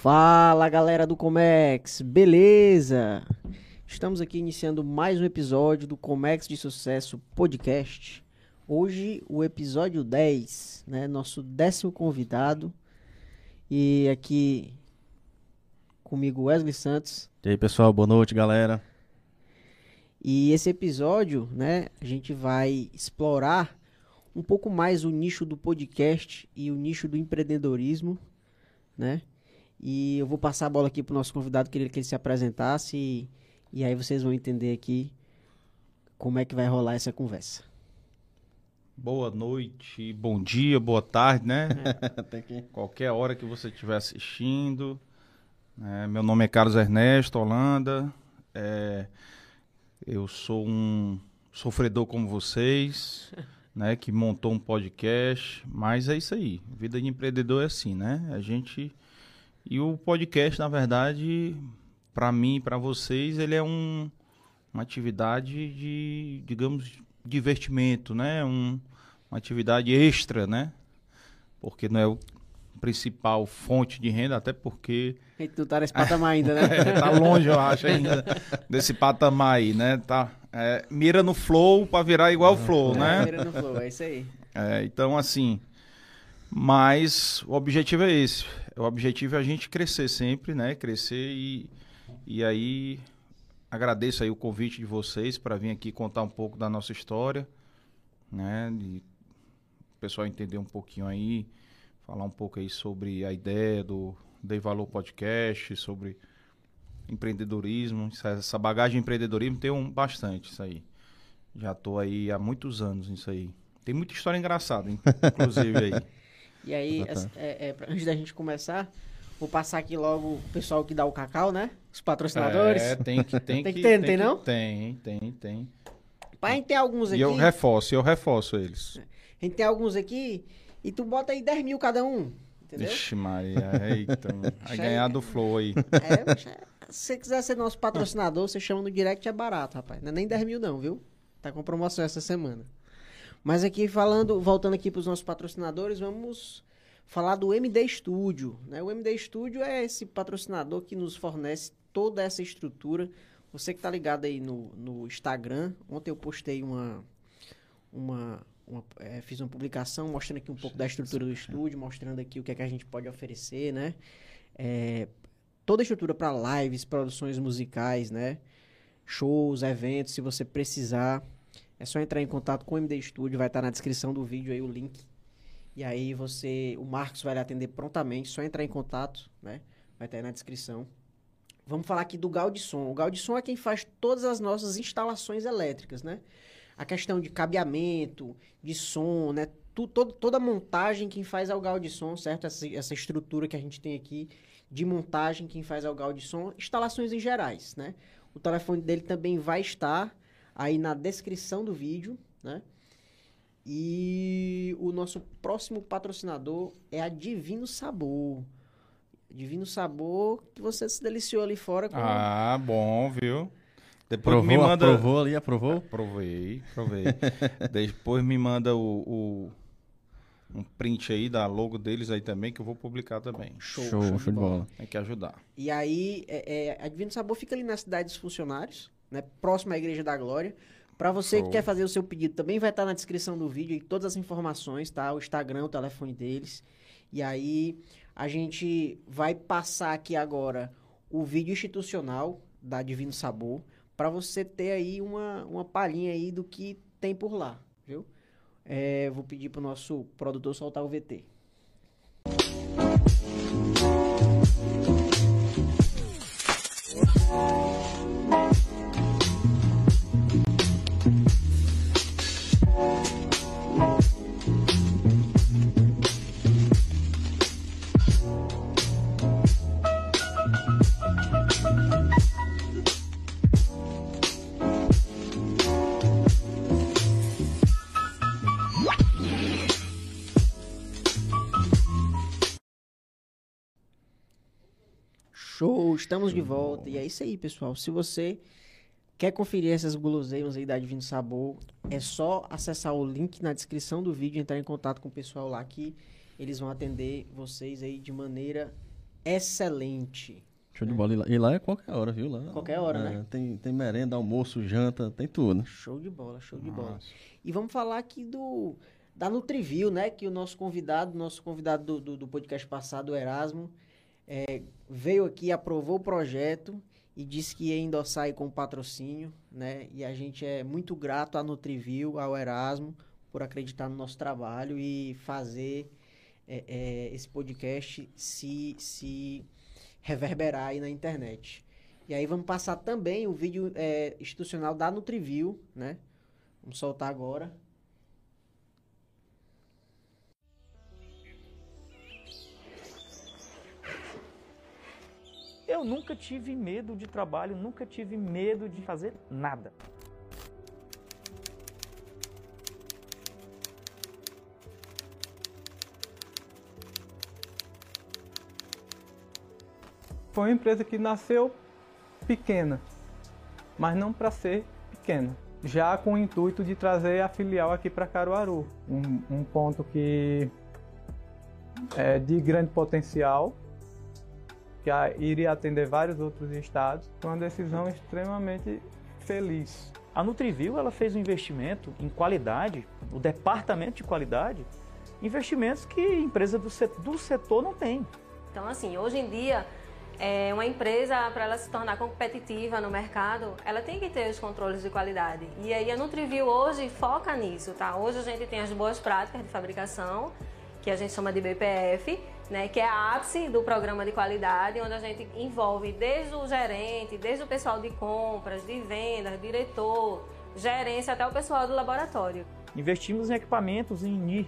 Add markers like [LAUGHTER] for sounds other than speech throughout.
Fala galera do Comex, beleza? Estamos aqui iniciando mais um episódio do Comex de Sucesso Podcast. Hoje o episódio 10, né? Nosso décimo convidado. E aqui comigo Wesley Santos. E aí pessoal, boa noite galera. E esse episódio, né, a gente vai explorar um pouco mais o nicho do podcast e o nicho do empreendedorismo, né? E eu vou passar a bola aqui pro nosso convidado, queria que ele se apresentasse e, e aí vocês vão entender aqui como é que vai rolar essa conversa. Boa noite, bom dia, boa tarde, né? [LAUGHS] Até que... Qualquer hora que você estiver assistindo. É, meu nome é Carlos Ernesto Holanda. É, eu sou um sofredor como vocês, [LAUGHS] né? Que montou um podcast. Mas é isso aí. Vida de empreendedor é assim, né? A gente. E o podcast, na verdade, para mim e para vocês, ele é um, uma atividade de, digamos, divertimento, né? Um, uma atividade extra, né? Porque não é o principal fonte de renda, até porque E tu tá nesse patamar ainda, né? é, [LAUGHS] tá longe, eu acho, ainda desse patamar aí, né? Tá, é, mira no flow para virar igual o flow, né? Primeiro no flow, é isso aí. É, então, assim, mas o objetivo é esse. O objetivo é a gente crescer sempre, né? Crescer e, e aí agradeço aí o convite de vocês para vir aqui contar um pouco da nossa história, né? E o pessoal entender um pouquinho aí, falar um pouco aí sobre a ideia do Dei Valor Podcast, sobre empreendedorismo, essa- bagagem de empreendedorismo tem um bastante isso aí. Já tô aí há muitos anos nisso aí. Tem muita história engraçada, inclusive aí. [LAUGHS] E aí, Tá, tá. essa- é, é, antes da gente começar, vou passar aqui logo o pessoal que dá o cacau, né? Os patrocinadores. É, tem que tem, [LAUGHS] Tem que que ter, não tem não? Tem, tem, tem. Pai, a gente tem alguns aqui. E eu reforço, eu reforço eles. A gente tem alguns aqui e tu bota aí 10 mil cada um. Entendeu? Vixe Maria, eita. [LAUGHS] Vai ganhar do Flow aí. É- se você quiser ser nosso patrocinador, você chama no direct, é barato, rapaz. Não é nem 10 mil, não, viu? Tá com promoção essa semana. Mas aqui falando, voltando aqui para os nossos patrocinadores, vamos falar do MD Studio. Né? O MD Studio é esse patrocinador que nos fornece toda essa estrutura. Você que tá ligado aí no, no Instagram, ontem eu postei uma. uma, uma é, fiz uma publicação mostrando aqui um pouco da estrutura do estúdio, mostrando aqui o que é que a gente pode oferecer, né? É, toda a estrutura para lives, produções musicais, né? Shows, eventos, se você precisar, é só entrar em contato com o MD Studio, vai estar na descrição do vídeo aí o link. E aí você, o Marcos vai lhe atender prontamente, só entrar em contato, né? Vai estar aí na descrição. Vamos falar aqui do Gaudisson. O Gaudisson é quem faz todas as nossas instalações elétricas, né? A questão de cabeamento, de som, né? Todo- toda a montagem quem faz é o Gaudisson, certo? Essa, essa estrutura que a gente tem aqui de montagem, quem faz é o Gaudisson. Instalações em gerais, né? O telefone dele também vai estar aí na descrição do vídeo, né? E o nosso próximo patrocinador é a Divino Sabor. Divino Sabor que você se deliciou ali fora com Ah, bom, viu? Depois Aprovou, me manda. aprovou ali, aprovou? Aprovei, aprovei. Depois me manda o, o- um print aí da logo deles aí também, que eu vou publicar também. show, Show, show de bola. Tem que ajudar. E aí, é, é, a Divino Sabor fica ali na cidade dos funcionários, né? Próximo à Igreja da Glória. Pra você que Show. quer fazer o seu pedido, também vai estar na descrição do vídeo e todas as informações, tá? O Instagram, o telefone deles. E aí, a gente vai passar aqui agora o vídeo institucional da Divino Sabor, pra você ter aí uma, uma palhinha aí do que tem por lá? É, vou pedir pro nosso produtor soltar o VT. Show, estamos de volta. E é isso aí, pessoal. Se você quer conferir essas guloseimas aí da Divino Sabor, é só acessar o link na descrição do vídeo e entrar em contato com o pessoal lá que eles vão atender vocês aí de maneira excelente. Show de bola. E lá, e lá é qualquer hora, viu? Lá, Qualquer hora, é, né? Tem, tem merenda, almoço, janta, tem tudo. Show de bola, show de bola. Nossa. E vamos falar aqui do da Nutriview, né? Que o nosso convidado, nosso convidado do, do, do podcast passado, o Erasmo, é, veio aqui, aprovou o projeto e disse que ia endossar aí com patrocínio, né? E a gente é muito grato à Nutriview, ao Erasmo, por acreditar no nosso trabalho e fazer é, é, esse podcast se, se reverberar aí na internet. E aí vamos passar também o vídeo é, institucional da Nutriview, né? Vamos soltar agora. Eu nunca tive medo de trabalho, nunca tive medo de fazer nada. Foi uma empresa que nasceu pequena, mas não para ser pequena. Já com o intuito de trazer a filial aqui para Caruaru, um, um ponto que é de grande potencial, que a- iria atender vários outros estados. Foi uma decisão extremamente feliz. A Nutriview ela fez um investimento em qualidade, o departamento de qualidade, investimentos que empresa do setor, do setor não tem. Então, assim, hoje em dia, é, uma empresa, para ela se tornar competitiva no mercado, ela tem que ter os controles de qualidade. E aí a Nutriview hoje foca nisso, tá? Hoje a gente tem as boas práticas de fabricação, que a gente chama de BPF, né? Que é a ápice do programa de qualidade, onde a gente envolve desde o gerente, desde o pessoal de compras, de vendas, diretor, gerência, até o pessoal do laboratório. Investimos em equipamentos em NIR,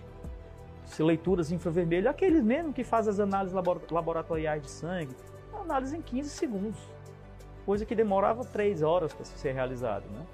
se leituras infravermelho, aqueles mesmo que fazem as análises labora- laboratoriais de sangue, análise em 15 segundos, coisa que demorava 3 horas para ser realizado, né?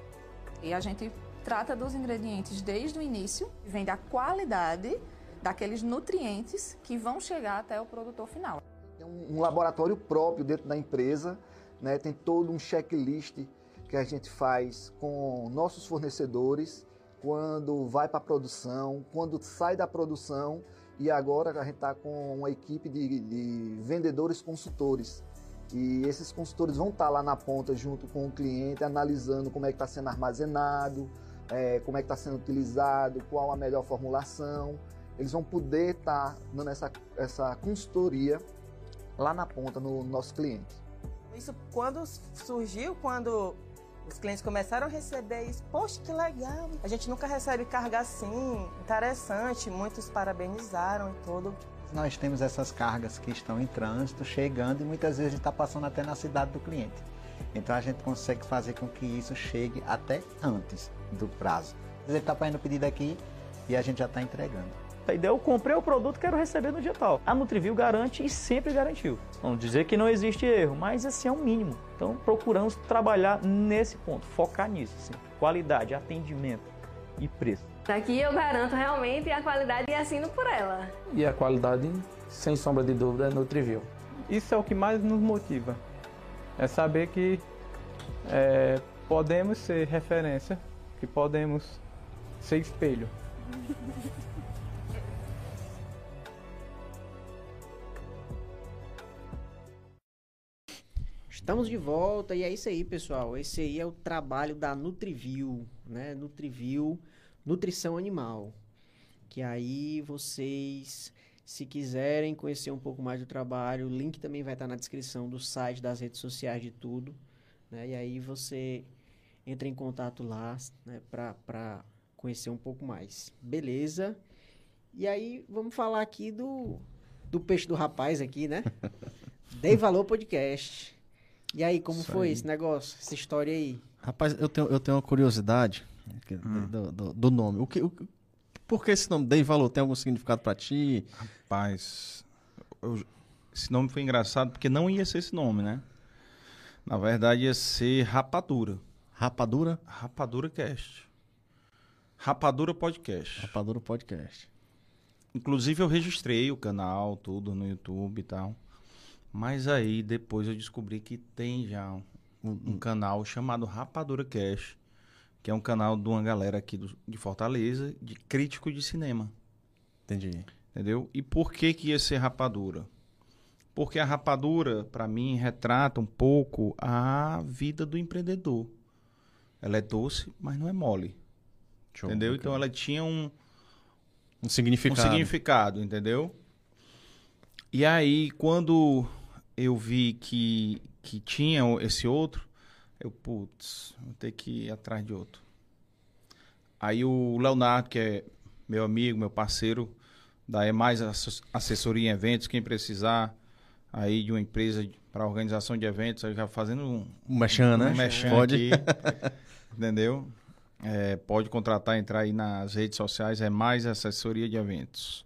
E a gente trata dos ingredientes desde o início, vem da qualidade daqueles nutrientes que vão chegar até o produtor final. Tem um, laboratório próprio dentro da empresa, né? tem todo um checklist que a gente faz com nossos fornecedores, quando vai para a produção, quando sai da produção e agora a gente está com uma equipe de, de vendedores consultores. E esses consultores vão estar lá na ponta junto com o cliente, analisando como é que está sendo armazenado, eh, como é que está sendo utilizado, qual a melhor formulação. Eles vão poder estar dando essa, essa consultoria lá na ponta no nosso cliente. Isso quando surgiu, quando os clientes começaram a receber isso, poxa, que legal. A gente nunca recebe carga assim, interessante, muitos parabenizaram e tudo. Nós temos essas cargas que estão em trânsito, chegando e muitas vezes está passando até na cidade do cliente. Então a gente consegue fazer com que isso chegue até antes do prazo. Ele está fazendo o pedido aqui e a gente já está entregando. A ideia, eu comprei o produto, quero receber no dia tal. A Nutriview garante e sempre garantiu. Vamos dizer que não existe erro, mas esse é o mínimo. Então procuramos trabalhar nesse ponto, focar nisso, assim. qualidade, atendimento e preço. Daqui eu garanto realmente a qualidade e assino por ela. E a qualidade, sem sombra de dúvida, é Nutriview. Isso é o que mais nos motiva. É saber que é, podemos ser referência, que podemos ser espelho. Estamos de volta e é isso aí, pessoal. Esse aí é o trabalho da Nutriview, né? Nutriview, nutrição animal. Que aí vocês, se quiserem conhecer um pouco mais do trabalho, o link também vai estar na descrição do site, das redes sociais, de tudo. Né? E aí você entra em contato lá, né? Para conhecer um pouco mais. Beleza? E aí vamos falar aqui do, do peixe do rapaz aqui, né? [LAUGHS] Dei Valor Podcast. E aí, como Isso foi aí. esse negócio, essa história aí? Rapaz, eu tenho, eu tenho uma curiosidade Hum. do, do- do nome. O que, o, por que esse nome? Dei valor? Tem algum significado pra ti? Rapaz, eu- esse nome foi engraçado porque não ia ser esse nome, né? Na verdade ia ser Rapadura. Rapadura? Rapadura Cast. Rapadura Podcast. Rapadura Podcast. Inclusive eu registrei o canal, tudo no YouTube e tal. Mas aí depois eu descobri que tem já um, um canal chamado Rapadura Cash, que é um canal de uma galera aqui do- de Fortaleza, de crítico de cinema. Entendi. Entendeu? E por que que ia ser Rapadura? Porque a rapadura, para mim, retrata um pouco a vida do empreendedor. Ela é doce, mas não é mole. Show, entendeu? bacana. Então ela tinha um, Um significado. um significado, entendeu? E aí, quando eu vi que, que tinha esse outro, eu, putz, vou ter que ir atrás de outro. Aí o Leonardo, que é meu amigo, meu parceiro, da É Mais Assessoria em Eventos, quem precisar aí de uma empresa para organização de eventos, aí já fazendo um, Um mechan, né? um Pode. aqui, [LAUGHS] entendeu? É, pode contratar, entrar aí nas redes sociais, é mais assessoria de eventos.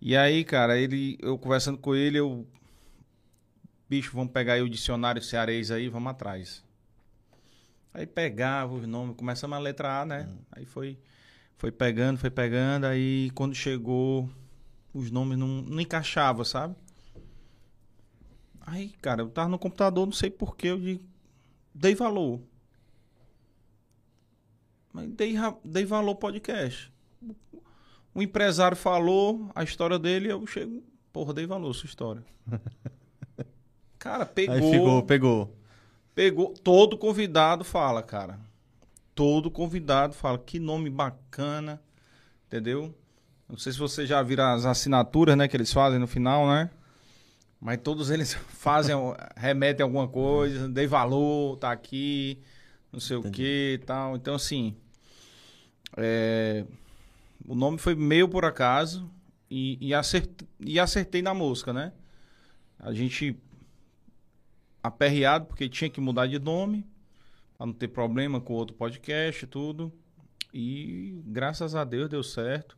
E aí, cara, ele, eu conversando com ele, eu. Bicho, vamos pegar aí o dicionário cearês aí, vamos atrás. Aí pegava os nomes, começamos a letra A, né? Aí foi, foi pegando, foi pegando, aí quando chegou, os nomes não, não encaixavam, sabe? Aí, cara, eu tava no computador, não sei porquê, eu dei valor. Mas dei, dei valor ao podcast. O empresário falou a história dele, eu chego, porra, dei valor à sua história. [LAUGHS] Cara, pegou. Aí ficou, pegou. Pegou. Todo convidado fala, cara. Todo convidado fala. Que nome bacana. Entendeu? Não sei se você já viram as assinaturas, né? Que eles fazem no final, né? Mas todos eles [LAUGHS] fazem, remetem a alguma coisa, dei valor, tá aqui, não sei o que e tal. Então, assim, é, o nome foi meio por acaso e, e, acertei, e acertei na música, né? A gente aperreado porque tinha que mudar de nome para não ter problema com outro podcast e tudo. E graças a Deus deu certo.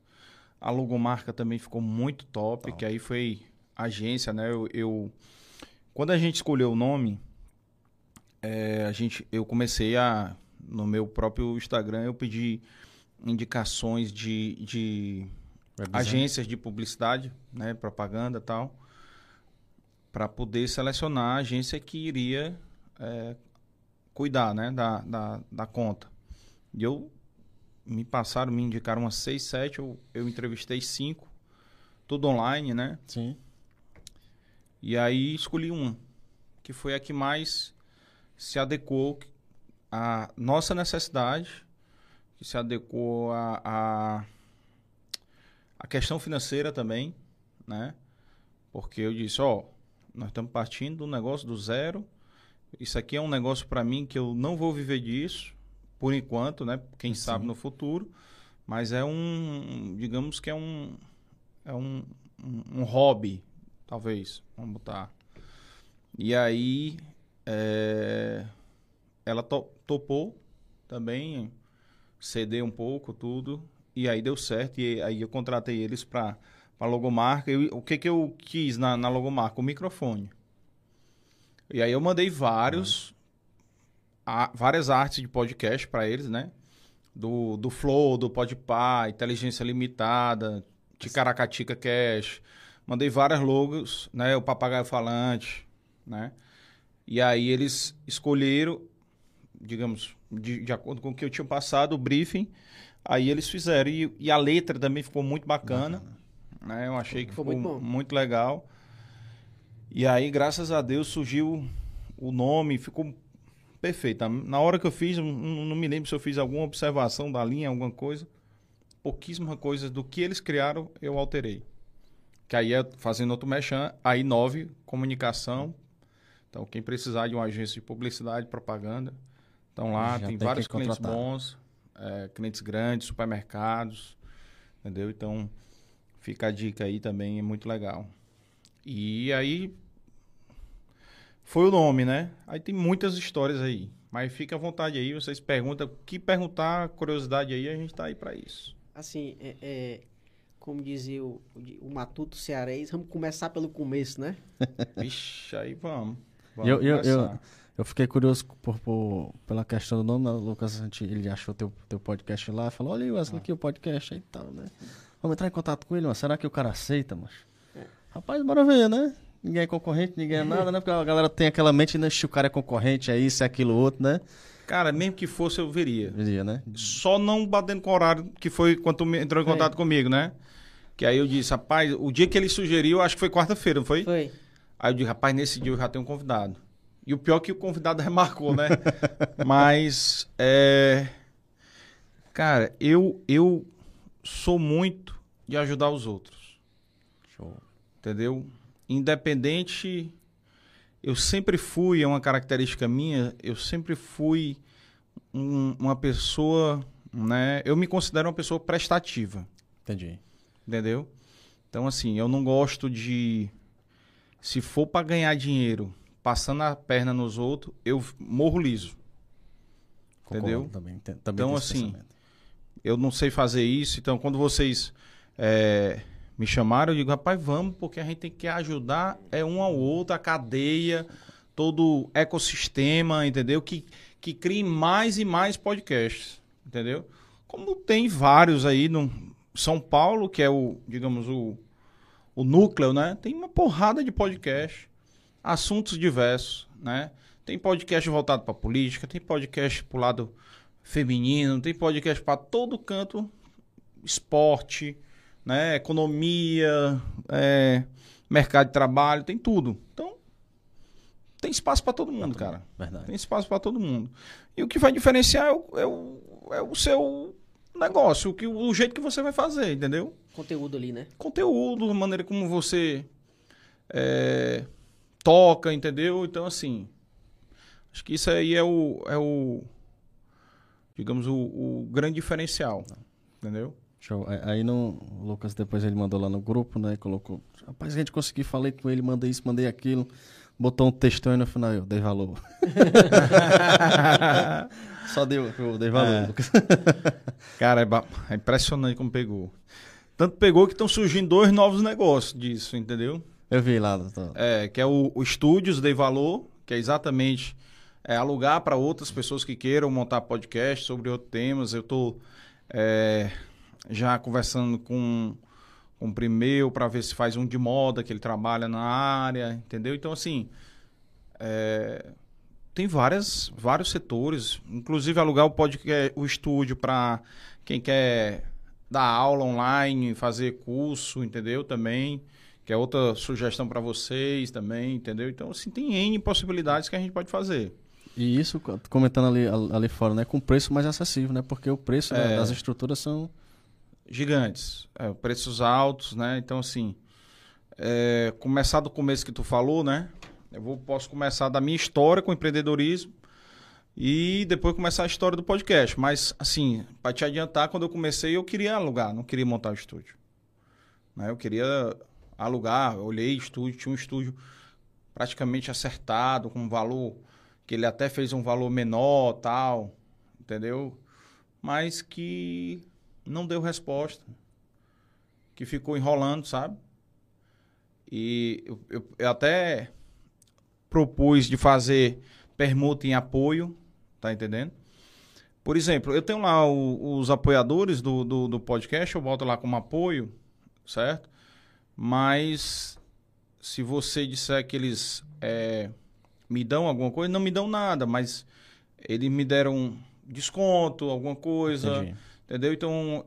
A logomarca também ficou muito top, que aí foi agência, né? Eu, eu- quando a gente escolheu o nome, é, a gente, eu comecei a no meu próprio Instagram eu pedi indicações de, de agências de publicidade, né, propaganda e tal, para poder selecionar a agência que iria é, cuidar, né, da, da, da conta. E eu me passaram, me indicaram umas seis, sete, eu, eu entrevistei cinco, tudo online, né? Sim. E aí escolhi uma, que foi a que mais se adequou à nossa necessidade, que se adequou à a, a, questão financeira também, né? Porque eu disse, ó, nós estamos partindo do negócio do zero. Isso aqui é um negócio para mim que eu não vou viver disso, por enquanto, né? Quem sabe no futuro. Mas é um, digamos que é um, é um, um, um hobby, talvez, vamos botar. E aí, é, ela to- topou também, ceder um pouco, tudo. E aí deu certo, e aí eu contratei eles para a logomarca. E o que, que eu quis na, na logomarca? O microfone. E aí eu mandei vários, a- várias artes de podcast para eles, né? Do, do Flow, do Podpah, Inteligência Limitada, Ticaracatica Cash. Mandei várias logos, né? O Papagaio Falante, né? E aí eles escolheram, digamos, de, de acordo com o que eu tinha passado, o briefing. Aí eles fizeram. E, e a letra também ficou muito bacana. Né? Eu achei que Ficou ficou, muito bom. muito legal. E aí, graças a Deus, surgiu o nome, ficou perfeito. Na hora que eu fiz, não, não me lembro se eu fiz alguma observação da linha, alguma coisa. Pouquíssima coisa do que eles criaram, eu alterei. Que aí é fazendo outro mechan, aí nove, comunicação. Então, quem precisar de uma agência de publicidade, propaganda, estão lá, tem tem vários clientes contratar. bons, é, clientes grandes, supermercados, entendeu? Então, fica a dica aí também, é muito legal. E aí, foi o nome, né? Aí tem muitas histórias aí. Mas fica à vontade aí, vocês perguntam. O que perguntar, curiosidade aí, a gente tá aí pra isso. Assim, é, é, como dizia o, o Matuto Cearês, vamos começar pelo começo, né? [LAUGHS] Vixe, aí vamos. Vamos eu, eu, eu, eu fiquei curioso por, por- pela questão do nome, né? Lucas, a gente- ele achou teu, teu podcast lá, falou, olha aí, Wesley, aqui o podcast aí e tal, né? Vamos entrar em contato com ele, mas será que o cara aceita, mas Rapaz, bora ver, né? Ninguém é concorrente, ninguém é nada, né? Porque a galera tem aquela mente, né? Se o cara é concorrente, é isso, é aquilo, outro, né? Cara, mesmo que fosse, eu veria. Veria, né? Só não batendo com o horário que foi quando entrou em contato comigo, né? Que aí eu disse, rapaz, o dia que ele sugeriu, acho que foi quarta-feira, não foi? Foi. Aí eu digo, rapaz, nesse dia eu já tenho um convidado. E o pior é que o convidado [LAUGHS] remarcou, né? Mas, é... Cara, eu, eu sou muito de ajudar os outros. Show. Entendeu? Independente... Eu sempre fui, é uma característica minha, eu sempre fui um- uma pessoa, né? Eu me considero uma pessoa prestativa. Entendi. Entendeu? Então, assim, eu não gosto de. Se for para ganhar dinheiro passando a perna nos outros, eu morro liso. Concordo Entendeu? Também, também Então, assim, pensamento. Eu não sei fazer isso. Então, quando vocês é, me chamaram, eu digo, rapaz, vamos, porque a gente tem que ajudar é um ao outro, a cadeia, todo o ecossistema, entendeu? Que, que crie mais e mais podcasts, entendeu? Como tem vários aí no São Paulo, que é o, digamos, o, o núcleo, né? Tem uma porrada de podcast, assuntos diversos, né? Tem podcast voltado para política, tem podcast pro lado feminino, tem podcast para todo canto, esporte, né? Economia, é, mercado de trabalho, tem tudo. Então, tem espaço para todo mundo, cara. Verdade. Tem espaço para todo mundo. E o que vai diferenciar é o, é o, é o seu negócio, o, que, o jeito que você vai fazer, entendeu? Conteúdo ali, né? Conteúdo, a maneira como você é, toca, entendeu? Então, assim, acho que isso aí é o, é o digamos, o, o grande diferencial, entendeu? Show. Aí- Aí no, o Lucas depois ele mandou lá no grupo, né? Colocou. Rapaz, a gente conseguiu, falei com ele, mandei isso, mandei aquilo. Botou um textão e no final eu dei valor. [LAUGHS] Só deu, eu dei valor, É. Lucas. [LAUGHS] Cara, é, é impressionante como pegou. Tanto pegou que estão surgindo dois novos negócios disso, entendeu? Eu vi lá. doutor. É, que é o, o Estúdios Dei Valor, que é exatamente é, alugar para outras pessoas que queiram montar podcast sobre outros temas. Eu estou já conversando com, com o Primeu para ver se faz um de moda, que ele trabalha na área, entendeu? Então, assim, é, tem várias, vários setores, inclusive alugar o, podcast, o estúdio para quem quer dar aula online, fazer curso, entendeu? Também que é outra sugestão para vocês também, entendeu? Então, assim, tem N possibilidades que a gente pode fazer. E isso, co- comentando ali, ali fora, né? Com preço mais acessível, né? Porque o preço É. das estruturas são. Gigantes, é, preços altos, né? Então, assim, é, começar do começo que tu falou, né? Eu vou, posso começar da minha história com empreendedorismo e depois começar a história do podcast. Mas, assim, para te adiantar, quando eu comecei, eu queria alugar, não queria montar o estúdio. Né? Eu queria alugar, eu olhei estúdio, tinha um estúdio praticamente acertado, com um valor que ele até fez um valor menor, tal, entendeu? Mas que não deu resposta, que ficou enrolando, sabe? E eu, eu- eu até propus de fazer permuta em apoio, tá entendendo? Por exemplo, eu tenho lá o- os apoiadores do, do, do podcast, eu boto lá como apoio, certo? Mas se você disser que eles é, me dão alguma coisa, não me dão nada, mas eles me deram desconto, alguma coisa, Entendi. entendeu? Então,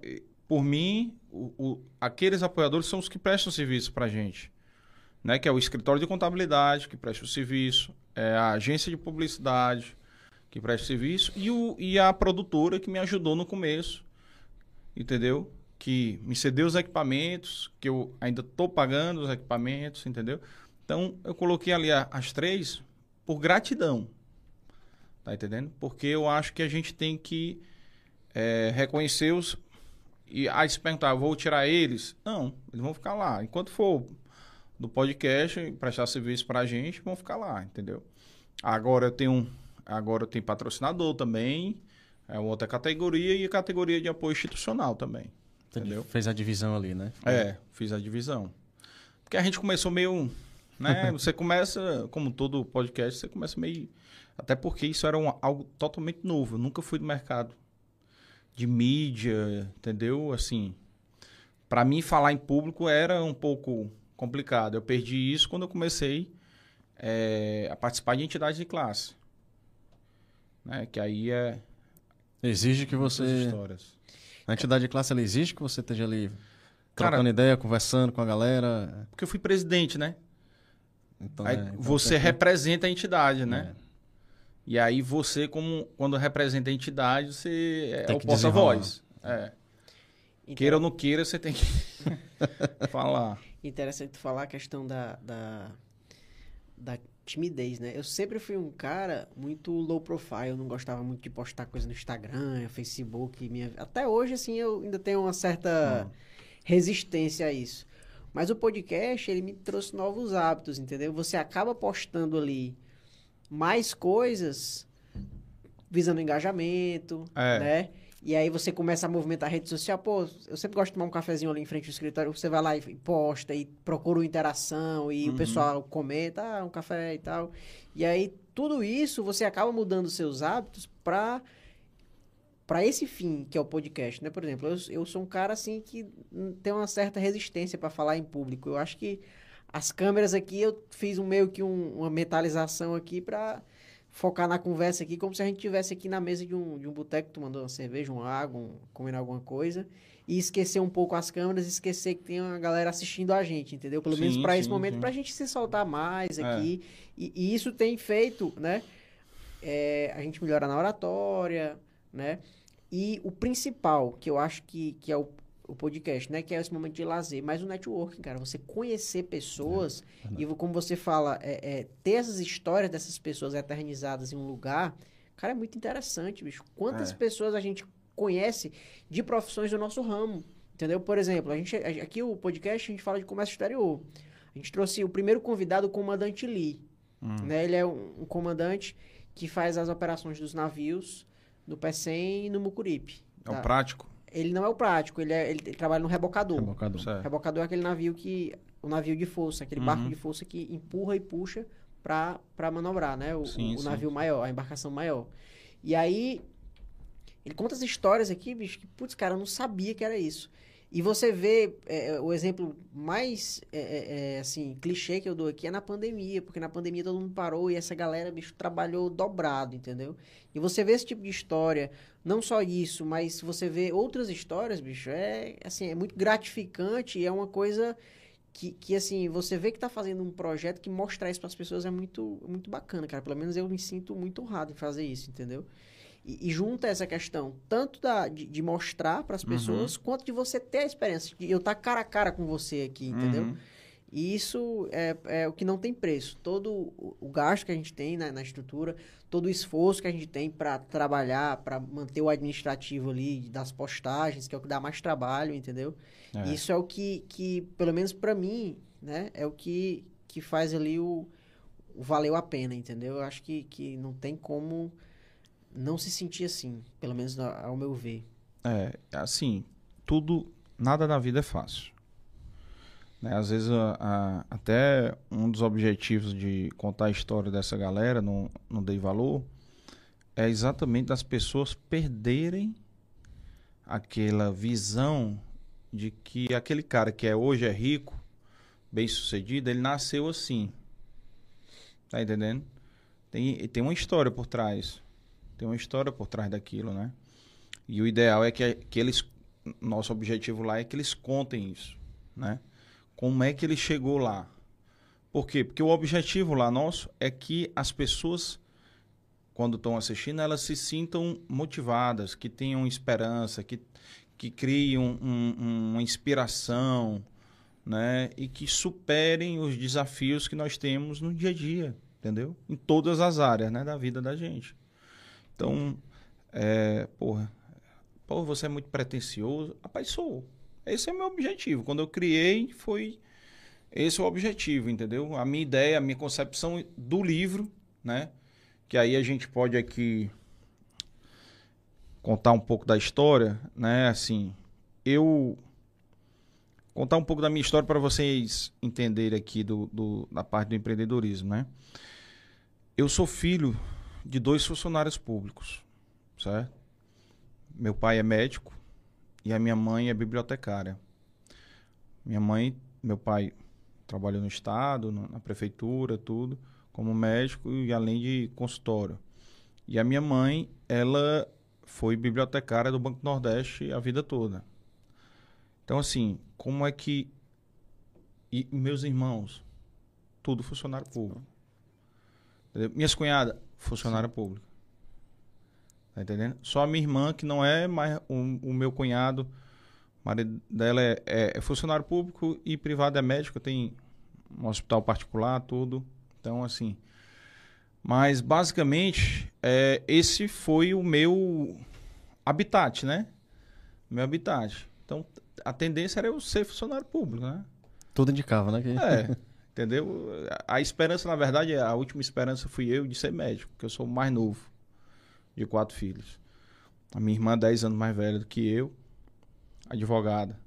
por mim, o- o- aqueles apoiadores são os que prestam serviço pra gente, né? Que é o escritório de contabilidade que presta o serviço, é a agência de publicidade que presta o serviço e, o, e a produtora que me ajudou no começo, entendeu? Que me cedeu os equipamentos, que eu ainda estou pagando os equipamentos, entendeu? Então, eu coloquei ali a- as três por gratidão, tá entendendo? Porque eu acho que a gente tem que é, reconhecer os... E aí se perguntar, vou tirar eles? Não, eles vão ficar lá. Enquanto for do podcast, prestar serviço pra gente, vão ficar lá, entendeu? Agora eu tenho, agora eu tenho patrocinador também, é outra categoria e a categoria de apoio institucional também. Entendeu? Fez a divisão ali, né? É, fiz a divisão. Porque a gente começou meio, né? [LAUGHS] Você começa, como todo podcast, você começa meio até porque isso era um- algo totalmente novo. Eu nunca fui do mercado de mídia, entendeu? Assim, para mim falar em público era um pouco complicado. Eu perdi isso quando eu comecei é, a participar de entidades de classe, né? Que aí é Exige que você. histórias. A entidade de classe ela exige que você esteja ali Cara- trocando ideia, conversando com a galera. Porque eu fui presidente, né? Então, Aí é, então você que- representa a entidade, né? É. E aí você, como quando representa a entidade, você é Tem o que porta-voz. É. Então, Queira ou não queira, você tem que [LAUGHS] falar. Interessante falar a questão da, da, da timidez, né? Eu sempre fui um cara muito low profile, eu não gostava muito de postar coisa no Instagram, Facebook, minha... até hoje, assim, eu ainda tenho uma certa resistência a isso. Mas o podcast, ele me trouxe novos hábitos, entendeu? Você acaba postando ali mais coisas visando engajamento, É. né? E aí você começa a movimentar a rede social. Pô, eu sempre gosto de tomar um cafezinho ali em frente ao escritório. Você vai lá e posta e procura uma interação e o pessoal comenta, ah, um café e tal. E aí tudo isso você acaba mudando os seus hábitos para para esse fim que é o podcast, né? Por exemplo, eu, eu sou um cara assim que tem uma certa resistência para falar em público. Eu acho que as câmeras aqui eu fiz um meio que um- uma metalização aqui para focar na conversa aqui, como se a gente tivesse aqui na mesa de um, de um boteco tomando uma cerveja, uma água, um- comendo alguma coisa, e esquecer um pouco as câmeras, esquecer que tem uma galera assistindo a gente, entendeu? Pelo menos Sim, para esse momento, para a gente se soltar mais É. aqui. E, e isso tem feito, né? é, a gente melhora na oratória, né? E o principal, que eu acho que, que é o, o podcast, né? Que é esse momento de lazer, mas o networking, cara. Você conhecer pessoas e como você fala, é, é, ter essas histórias dessas pessoas eternizadas em um lugar, cara, é muito interessante, bicho. Quantas É. pessoas a gente conhece de profissões do nosso ramo, entendeu? Por exemplo, a gente, aqui o podcast a gente fala de comércio exterior. A gente trouxe o primeiro convidado, o comandante Lee. Né? Ele é um, um comandante que faz as operações dos navios no Pecém e no Mucuripe. É o tá? prático. Ele não é o prático, ele, é, ele, ele trabalha no rebocador. Rebocador. Certo. Rebocador é aquele navio que. O navio de força, aquele Uhum. barco de força que empurra e puxa pra, pra manobrar, né? O, Sim, o sim. navio maior, a embarcação maior. E aí. Ele conta as histórias aqui, bicho, que, putz, cara, eu não sabia que era isso. E você vê é, o exemplo mais, é, é, é, assim, clichê que eu dou aqui é na pandemia, porque na pandemia todo mundo parou e essa galera, bicho, trabalhou dobrado, entendeu? E você vê esse tipo de história, não só isso, mas você vê outras histórias, bicho, é, assim, é muito gratificante e é uma coisa que, que assim, você vê que tá fazendo um projeto que mostrar isso para as pessoas é muito, muito bacana, cara. Pelo menos eu me sinto muito honrado em fazer isso, entendeu? E, e junta essa questão, tanto da, de, de mostrar para as pessoas, quanto de você ter a experiência, de eu estar cara a cara com você aqui, entendeu? Uhum. E isso é, é o que não tem preço. Todo o, o gasto que a gente tem na, na estrutura, todo o esforço que a gente tem para trabalhar, para manter o administrativo ali das postagens, que é o que dá mais trabalho, entendeu? É. Isso é o que, que pelo menos para mim, né, é o que, que faz ali o, o valeu a pena, entendeu? Eu acho que, que não tem como não se sentir assim, pelo menos ao meu ver. É, assim, tudo, nada na vida é fácil. Né? Às vezes, a- a- até um dos objetivos de contar a história dessa galera no, no Dei Valor é exatamente das pessoas perderem aquela visão de que aquele cara que é hoje é rico, bem sucedido, ele nasceu assim. Tá entendendo? Tem, tem uma história por trás. Tem uma história por trás daquilo, né? E o ideal é que, que eles. Nosso objetivo lá é que eles contem isso, né? Como é que ele chegou lá? Por quê? Porque o objetivo lá nosso é que as pessoas, quando estão assistindo, elas se sintam motivadas, que tenham esperança, que, que criem um- um- uma inspiração, né? E que superem os desafios que nós temos no dia a dia, entendeu? Em todas as áreas, né? Da vida da gente. Então, é, porra, pô, você é muito pretencioso. Rapaz, sou. Esse é o meu objetivo. Quando eu criei, foi esse é o objetivo, entendeu? A minha ideia, a minha concepção do livro, né? Que aí a gente pode aqui contar um pouco da história, né? Assim, eu contar um pouco da minha história para vocês entenderem aqui do, do- da parte do empreendedorismo, né? Eu sou filho de dois funcionários públicos, certo? Meu pai é médico e a minha mãe é bibliotecária. Minha mãe, meu pai trabalhou no estado, na prefeitura, tudo, como médico e além de consultório. E a minha mãe, ela foi bibliotecária do Banco Nordeste a vida toda. Então, assim, como é que. E meus irmãos? tudo funcionário público. Minhas cunhadas, funcionária pública. Tá entendendo? Só a minha irmã, que não é mais o, o meu cunhado, o marido dela é, é- é funcionário público e privado é médico, tem um hospital particular, tudo. Então, assim. Mas, basicamente, é, esse foi o meu habitat, né? Meu habitat. Então, a tendência era eu ser funcionário público, né? Tudo indicava, né? que- É, [LAUGHS] entendeu? A esperança, na verdade, a última esperança fui eu de ser médico, porque eu sou o mais novo de quatro filhos. A minha irmã, 10 anos mais velha do que eu, advogada.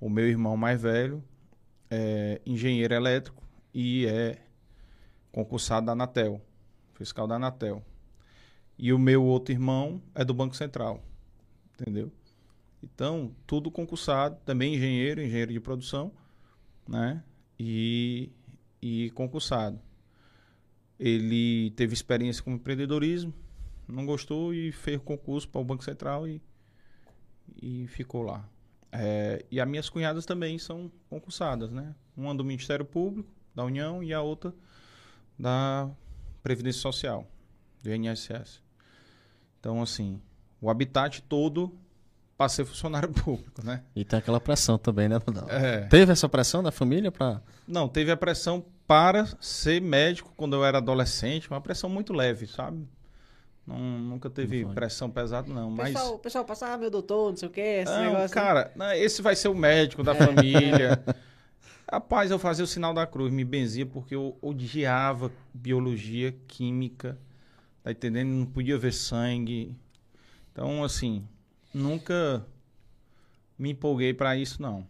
O meu irmão mais velho é engenheiro elétrico e é concursado da Anatel, fiscal da Anatel. E o meu outro irmão é do Banco Central, entendeu? Então, tudo concursado, também engenheiro, engenheiro de produção, né? E, e concursado. Ele teve experiência com empreendedorismo, não gostou e fez concurso para o Banco Central e, e ficou lá. É, e as minhas cunhadas também são concursadas, né? Uma do Ministério Público, da União, e a outra da Previdência Social, do INSS. Então, assim, o habitat todo para ser funcionário [LAUGHS] público, né? E tem aquela pressão também, né, Donaldo? É. Teve essa pressão da família pra. Não, teve a pressão para ser médico quando eu era adolescente, uma pressão muito leve, sabe? Não, nunca teve pressão pesada, não. O Mas. pessoal, o pessoal passa, ah, meu doutor, não sei o que, esse Não, negócio. né? cara, não, esse vai ser o médico da família. [LAUGHS] Rapaz, eu fazia o sinal da cruz, me benzia porque eu odiava biologia, química, tá entendendo? Não podia ver sangue. Então, assim, nunca me empolguei pra isso, não.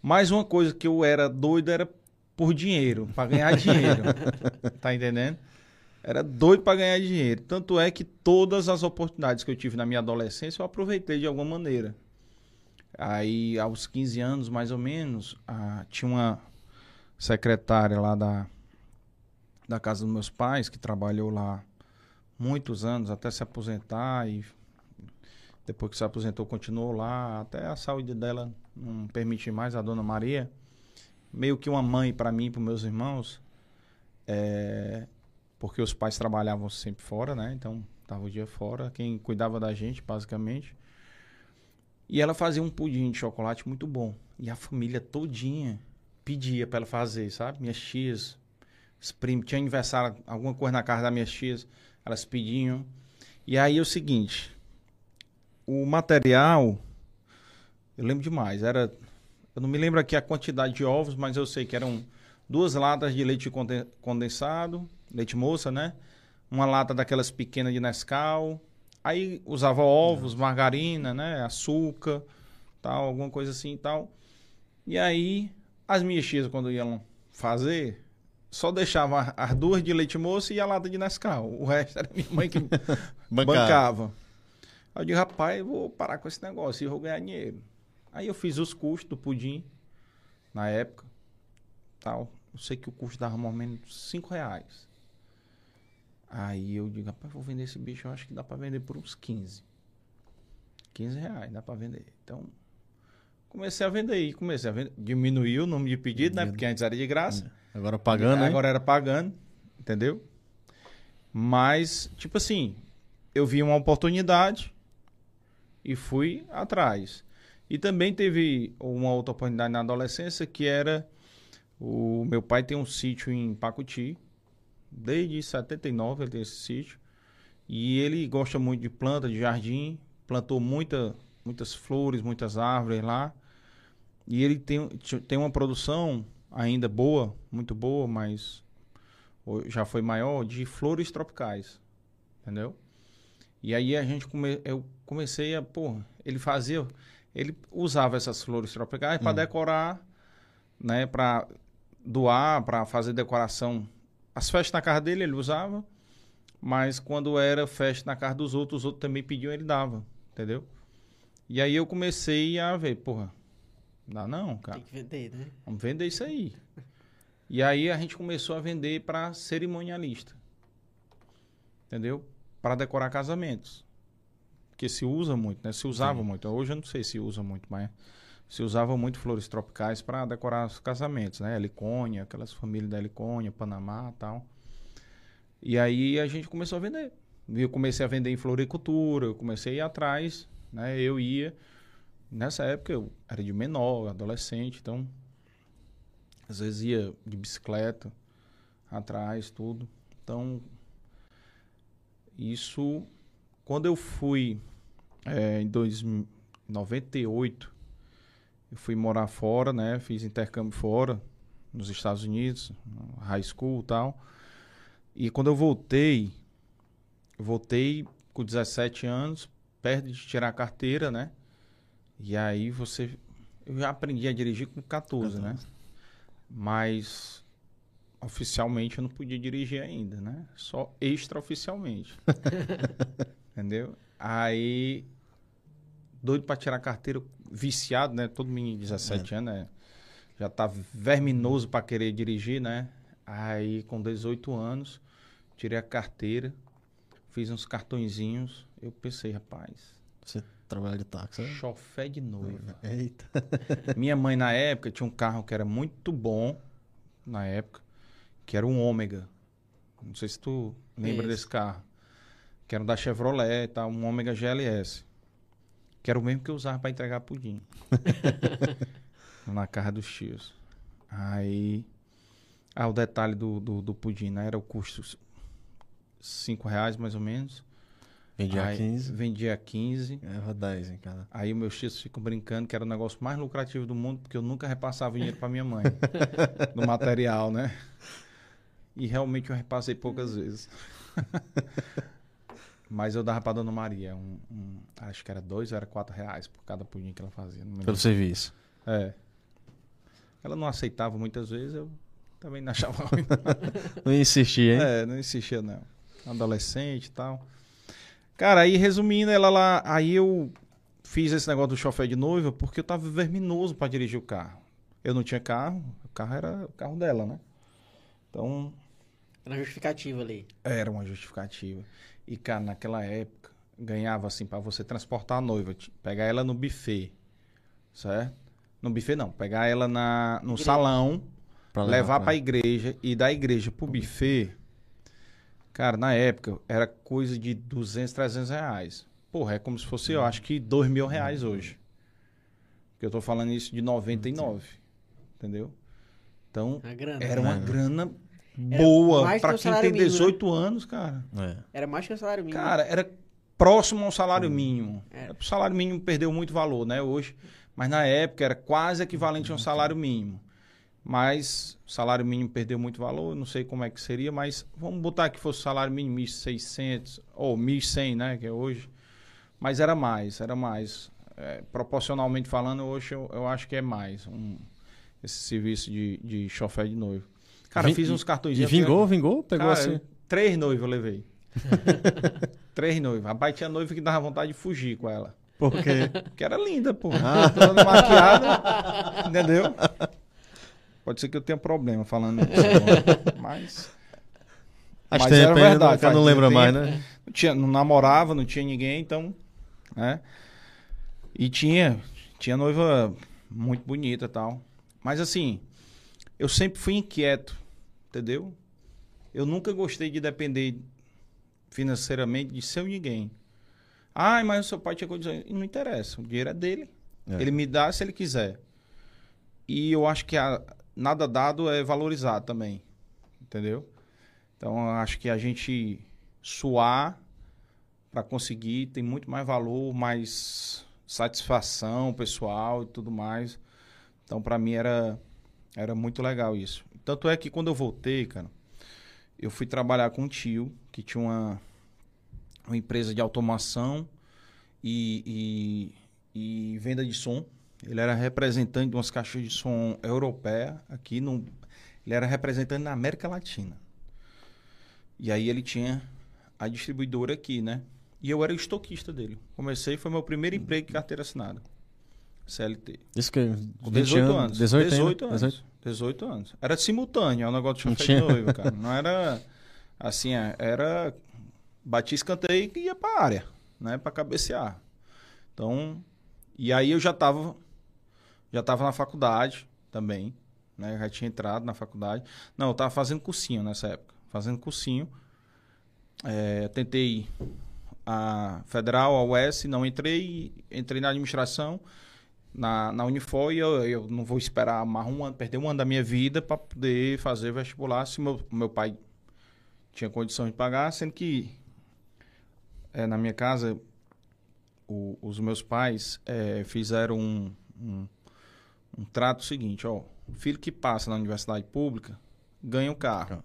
Mas uma coisa que eu era doido era por dinheiro, pra ganhar dinheiro. [LAUGHS] tá entendendo? Era doido pra ganhar dinheiro. Tanto é que todas as oportunidades que eu tive na minha adolescência eu aproveitei de alguma maneira. Aí, aos 15 anos, mais ou menos, ah, tinha uma secretária lá da, da casa dos meus pais, que trabalhou lá muitos anos, até se aposentar, e depois que se aposentou, continuou lá, até a saúde dela não permite mais, a dona Maria. Meio que uma mãe para mim e para meus irmãos, é, porque os pais trabalhavam sempre fora, né? Então, tava o dia fora, quem cuidava da gente, basicamente. E ela fazia um pudim de chocolate muito bom. E a família todinha pedia para ela fazer, sabe? Minhas tias, os primos, tinha aniversário, alguma coisa na casa das minhas tias, elas pediam. E aí é o seguinte, o material, eu lembro demais, era, eu não me lembro aqui a quantidade de ovos, mas eu sei que eram duas latas de leite conden- condensado, leite moça, né? Uma lata daquelas pequenas de Nescau, Aí usava ovos, margarina, né? Açúcar, tal, alguma coisa assim e tal. E aí, as minhas tias, quando iam fazer, só deixavam a- as duas de leite moço e a lata de Nescau. O resto era minha mãe que [LAUGHS] bancava. Aí eu digo, rapaz, eu vou parar com esse negócio e vou ganhar dinheiro. Aí eu fiz os custos do pudim, na época, tal. Eu sei que o custo dava mais ou menos 5 reais. Aí eu digo, rapaz, vou vender esse bicho, eu acho que dá pra vender por uns 15. 15 reais, dá pra vender. Então, comecei a vender e comecei a vender. Diminuiu o número de pedidos, né? Porque antes era de graça. Agora pagando? Agora era pagando, entendeu? Mas, tipo assim, eu vi uma oportunidade e fui atrás. E também teve uma outra oportunidade na adolescência que era o meu pai tem um sítio em Pacuti. Desde 79 ele tem esse sítio. E ele gosta muito de planta, de jardim. Plantou muita, muitas flores, muitas árvores lá. E ele tem, tem uma produção ainda boa, muito boa, mas já foi maior, de flores tropicais. Entendeu? E aí a gente come, eu comecei a, pô, ele fazia, ele usava essas flores tropicais para decorar, né, para doar, para fazer decoração. As festas na casa dele ele usava, mas quando era festa na casa dos outros, os outros também pediam, ele dava, entendeu? E aí eu comecei a ver, porra, dá não, cara. Tem que vender, né? Vamos vender isso aí. E aí a gente começou a vender para cerimonialista. Entendeu? Para decorar casamentos. Porque se usa muito, né? Se usava muito. Hoje eu não sei se usa muito, mas se usava muito flores tropicais para decorar os casamentos, né? Helicônia, aquelas famílias da Helicônia, Panamá tal. E aí a gente começou a vender. Eu comecei a vender em floricultura, eu comecei a ir atrás, né? Eu ia. Nessa época eu era de menor, adolescente, então às vezes ia de bicicleta atrás, tudo. Então isso quando eu fui é, em 98, eu fui morar fora, né? Fiz intercâmbio fora, nos Estados Unidos, high school e tal. E quando eu voltei, eu voltei com 17 anos, perto de tirar a carteira, né? E aí você. Eu já aprendi a dirigir com 14, 14. né? Mas oficialmente eu não podia dirigir ainda, né? Só extraoficialmente. [LAUGHS] Entendeu? Aí, doido pra tirar a carteira, viciado, né? Todo menino de 17 é. anos, né? Já tá verminoso para querer dirigir, né? Aí, com 18 anos, tirei a carteira, fiz uns cartõezinhos. Eu pensei, rapaz. Você trabalha de táxi, né? Chofé de noiva. Eita. Minha mãe, na época, tinha um carro que era muito bom, na época, que era um Ômega. Não sei se tu lembra Isso. desse carro. Que era um da Chevrolet, tá? um Ômega GLS. Que era o mesmo que eu usava para entregar pudim. [LAUGHS] na casa dos tios. Aí. Ah, o detalhe do, do, do pudim, né? Era o custo 5 reais mais ou menos. Vendia aí, a 15. Vendia a 15. Era 10 em cada. Aí meus tios ficam brincando que era o negócio mais lucrativo do mundo, porque eu nunca repassava dinheiro para minha mãe. [LAUGHS] do material, né? E realmente eu repassei poucas vezes. [LAUGHS] Mas eu dava pra Dona Maria, um, um, acho que era dois ou era quatro reais por cada pudim que ela fazia. Pelo serviço. É. Ela não aceitava muitas vezes, eu também não [LAUGHS] achava ruim. [LAUGHS] não insistia, hein? É, não insistia não. Adolescente e tal. Cara, aí resumindo, ela lá, aí eu fiz esse negócio do chofé de noiva porque eu tava verminoso para dirigir o carro. Eu não tinha carro, o carro era o carro dela, né? Então. Era justificativa ali. Era uma justificativa. E, cara, naquela época, ganhava assim para você transportar a noiva, pegar ela no buffet, certo? No buffet não, pegar ela na, no igreja. salão, pra levar para a igreja e da igreja pro buffet. Cara, na época era coisa de 200, 300 reais. Porra, é como se fosse, eu acho que 2 mil reais hoje. Porque eu tô falando isso de 99. Entendeu? Então, grana, era uma grana boa para quem tem 18 mínimo, né? anos, cara. É. Era mais que o salário mínimo. Cara, era próximo ao salário mínimo. É. O salário mínimo perdeu muito valor, né, hoje. Mas na época era quase equivalente a um salário mínimo. Mas o salário mínimo perdeu muito valor, não sei como é que seria, mas vamos botar que fosse o salário mínimo 1.600 ou 1.100, né, que é hoje. Mas era mais, era mais. É, proporcionalmente falando, hoje eu, eu, acho que é mais um, esse serviço de, de chofer de noivo. Cara, fiz uns cartões. E vingou, vingou? Pegou cara, assim? Três noivos eu levei. [LAUGHS] [LAUGHS] três noivos. Rapaz, tinha noiva que dava vontade de fugir com ela. Por quê? Porque era linda, pô. Ah. Toda maquiada. entendeu? Pode ser que eu tenha problema falando isso. [LAUGHS] mas. Acho mas era verdade. Não, não lembra mais, né? Não, tinha, não namorava, não tinha ninguém, então. Né? E tinha, tinha noiva muito bonita e tal. Mas assim, eu sempre fui inquieto entendeu? Eu nunca gostei de depender financeiramente de seu ninguém. Ai, mas o seu pai tinha condições. Não interessa, o dinheiro é dele. É. Ele me dá se ele quiser. E eu acho que a, nada dado é valorizado também. Entendeu? Então, eu acho que a gente suar para conseguir tem muito mais valor, mais satisfação pessoal e tudo mais. Então, para mim era era muito legal isso. Tanto é que quando eu voltei, cara, eu fui trabalhar com um tio que tinha uma, uma empresa de automação e, e, e venda de som. Ele era representante de umas caixas de som europeia aqui no. Ele era representante na América Latina. E aí ele tinha a distribuidora aqui, né? E eu era o estoquista dele. Comecei, foi meu primeiro emprego em carteira assinada. CLT. Isso que 18 anos. 18, 18 anos. 18. 18 anos. Era simultâneo, é um negócio de chofé de noivo, cara. [LAUGHS] Não era assim, é, era batia escanteio e ia pra área, né, para cabecear. Então, e aí eu já tava Já estava na faculdade também, né? Já tinha entrado na faculdade. Não, eu estava fazendo cursinho nessa época. Fazendo cursinho. É, tentei a Federal, a UES, não entrei. Entrei na administração, na, na Unifor, e eu, eu não vou esperar mais um ano, perder um ano da minha vida para poder fazer vestibular se meu, meu pai tinha condições de pagar, sendo que é, na minha casa o, os meus pais é, fizeram um, um, um, trato seguinte, ó, o filho que passa na universidade pública ganha um carro.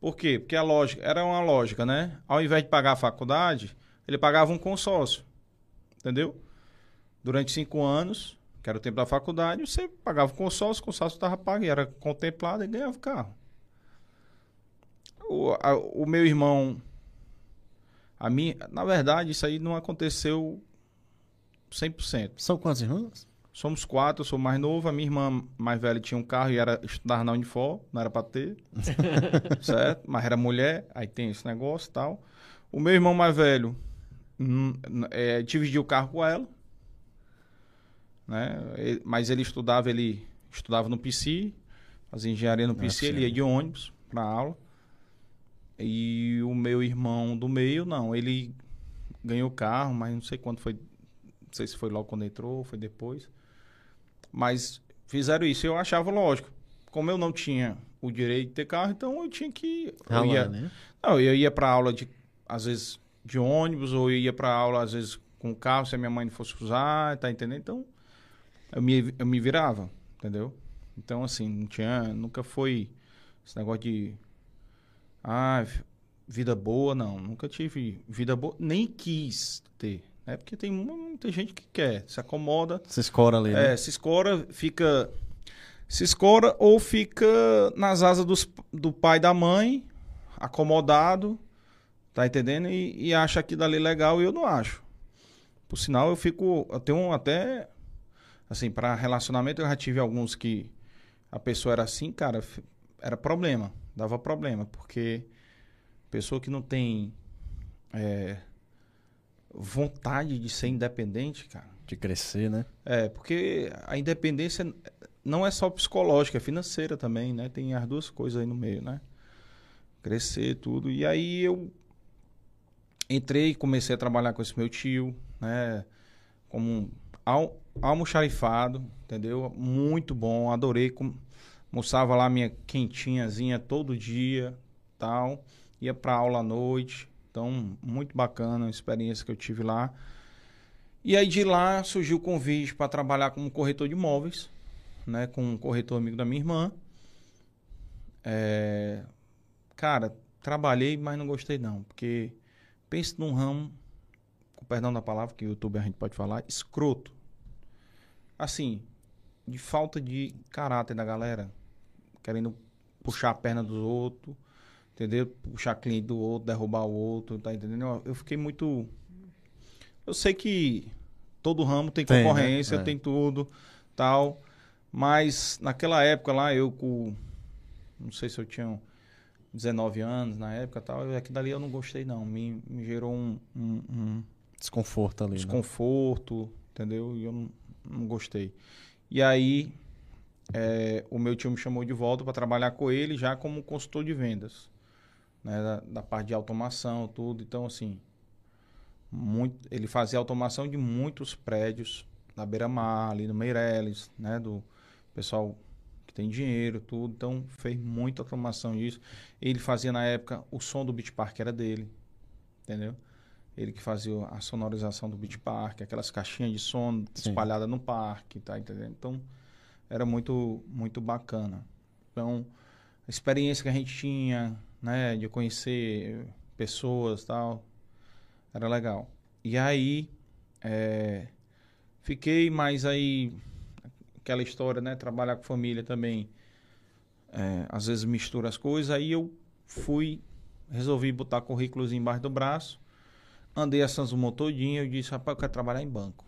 Por quê? Porque a lógica, era uma lógica, né? Ao invés de pagar a faculdade, ele pagava um consórcio, entendeu? Durante cinco anos, que era o tempo da faculdade, você pagava o consórcio, o consórcio estava pago, era contemplado e ganhava o carro. O, a, o meu irmão a mim, na verdade, isso aí não aconteceu 100%. São quantos irmãos? Somos quatro, eu sou mais novo. A minha irmã mais velha tinha um carro e era estudar na Unifor, não era para ter. [LAUGHS] certo? Mas era mulher, aí tem esse negócio e tal. O meu irmão mais velho hum, é, dividiu o carro com ela. Né? Mas ele estudava, ele estudava no PC, fazia engenharia no PC, ah, ele ia de ônibus para aula. E o meu irmão do meio, não, ele ganhou carro, mas não sei quando foi. Não sei se foi logo quando entrou ou foi depois. Mas fizeram isso. Eu achava lógico. Como eu não tinha o direito de ter carro, então eu tinha que. Ralar, eu ia, né? Não, eu ia para aula de, às vezes, de ônibus, ou eu ia para aula, às vezes, com carro, se a minha mãe não fosse usar, tá entendendo? Então, eu me, eu me virava, entendeu? Então, assim, não tinha. Nunca foi esse negócio de ah, vida boa, não. Nunca tive vida boa, nem quis ter. É porque tem muita gente que quer, se acomoda. Se escora ali, né? É, se escora, fica. Se escora ou fica nas asas dos, do pai e da mãe, acomodado, tá entendendo? E, e acha aquilo ali legal e eu não acho. Por sinal, eu fico. Eu tenho até. Assim, para relacionamento, eu já tive alguns que a pessoa era assim, cara, era problema dava problema, porque pessoa que não tem é, vontade de ser independente, cara. De crescer, né? É, porque a independência não é só psicológica, é financeira também, né? Tem as duas coisas aí no meio, né? Crescer, tudo. E aí eu entrei e comecei a trabalhar com esse meu tio, né? Como um almoxarifado, entendeu? Muito bom, adorei. Almoçava lá minha quentinhazinha todo dia, tal. Ia para aula à noite. Então, muito bacana a experiência que eu tive lá. E aí de lá surgiu o convite para trabalhar como corretor de imóveis, né, com um corretor amigo da minha irmã. É... Cara, trabalhei, mas não gostei não, porque pense num ramo, com perdão da palavra que o YouTube a gente pode falar, escroto. Assim, de falta de caráter da galera querendo puxar a perna dos outros, entendeu? Puxar cliente do outro, derrubar o outro, tá entendendo? Eu fiquei muito. Eu sei que todo ramo tem, tem né? concorrência, né? é. tem tudo, tal. Mas naquela época lá, eu com. Não sei se eu tinha 19 anos na época tal, é que dali eu não gostei, não. Me, me gerou um, um, um. Desconforto ali. Né? Desconforto, né? entendeu? E eu não, não gostei. E aí é, o meu tio me chamou de volta para trabalhar com ele já como consultor de vendas, né, da, da, parte de automação, tudo. Então, assim, muito, ele fazia automação de muitos prédios na beira-mar, ali no Meireles, né, do pessoal que tem dinheiro, tudo. Então, fez muita automação disso. Ele fazia na época o som do Beach Park era dele, entendeu? Ele que fazia a sonorização do Beach Park, aquelas caixinhas de som espalhadas no parque, tá entendendo? Então, era muito, muito bacana. Então, a experiência que a gente tinha, né, de conhecer pessoas tal, era legal. E aí, é, fiquei, mas aí, aquela história, né, trabalhar com família também, é, às vezes mistura as coisas, aí eu fui, resolvi botar currículos embaixo do braço, andei a Sanzumon todinha, eu disse, rapaz, eu quero trabalhar em banco.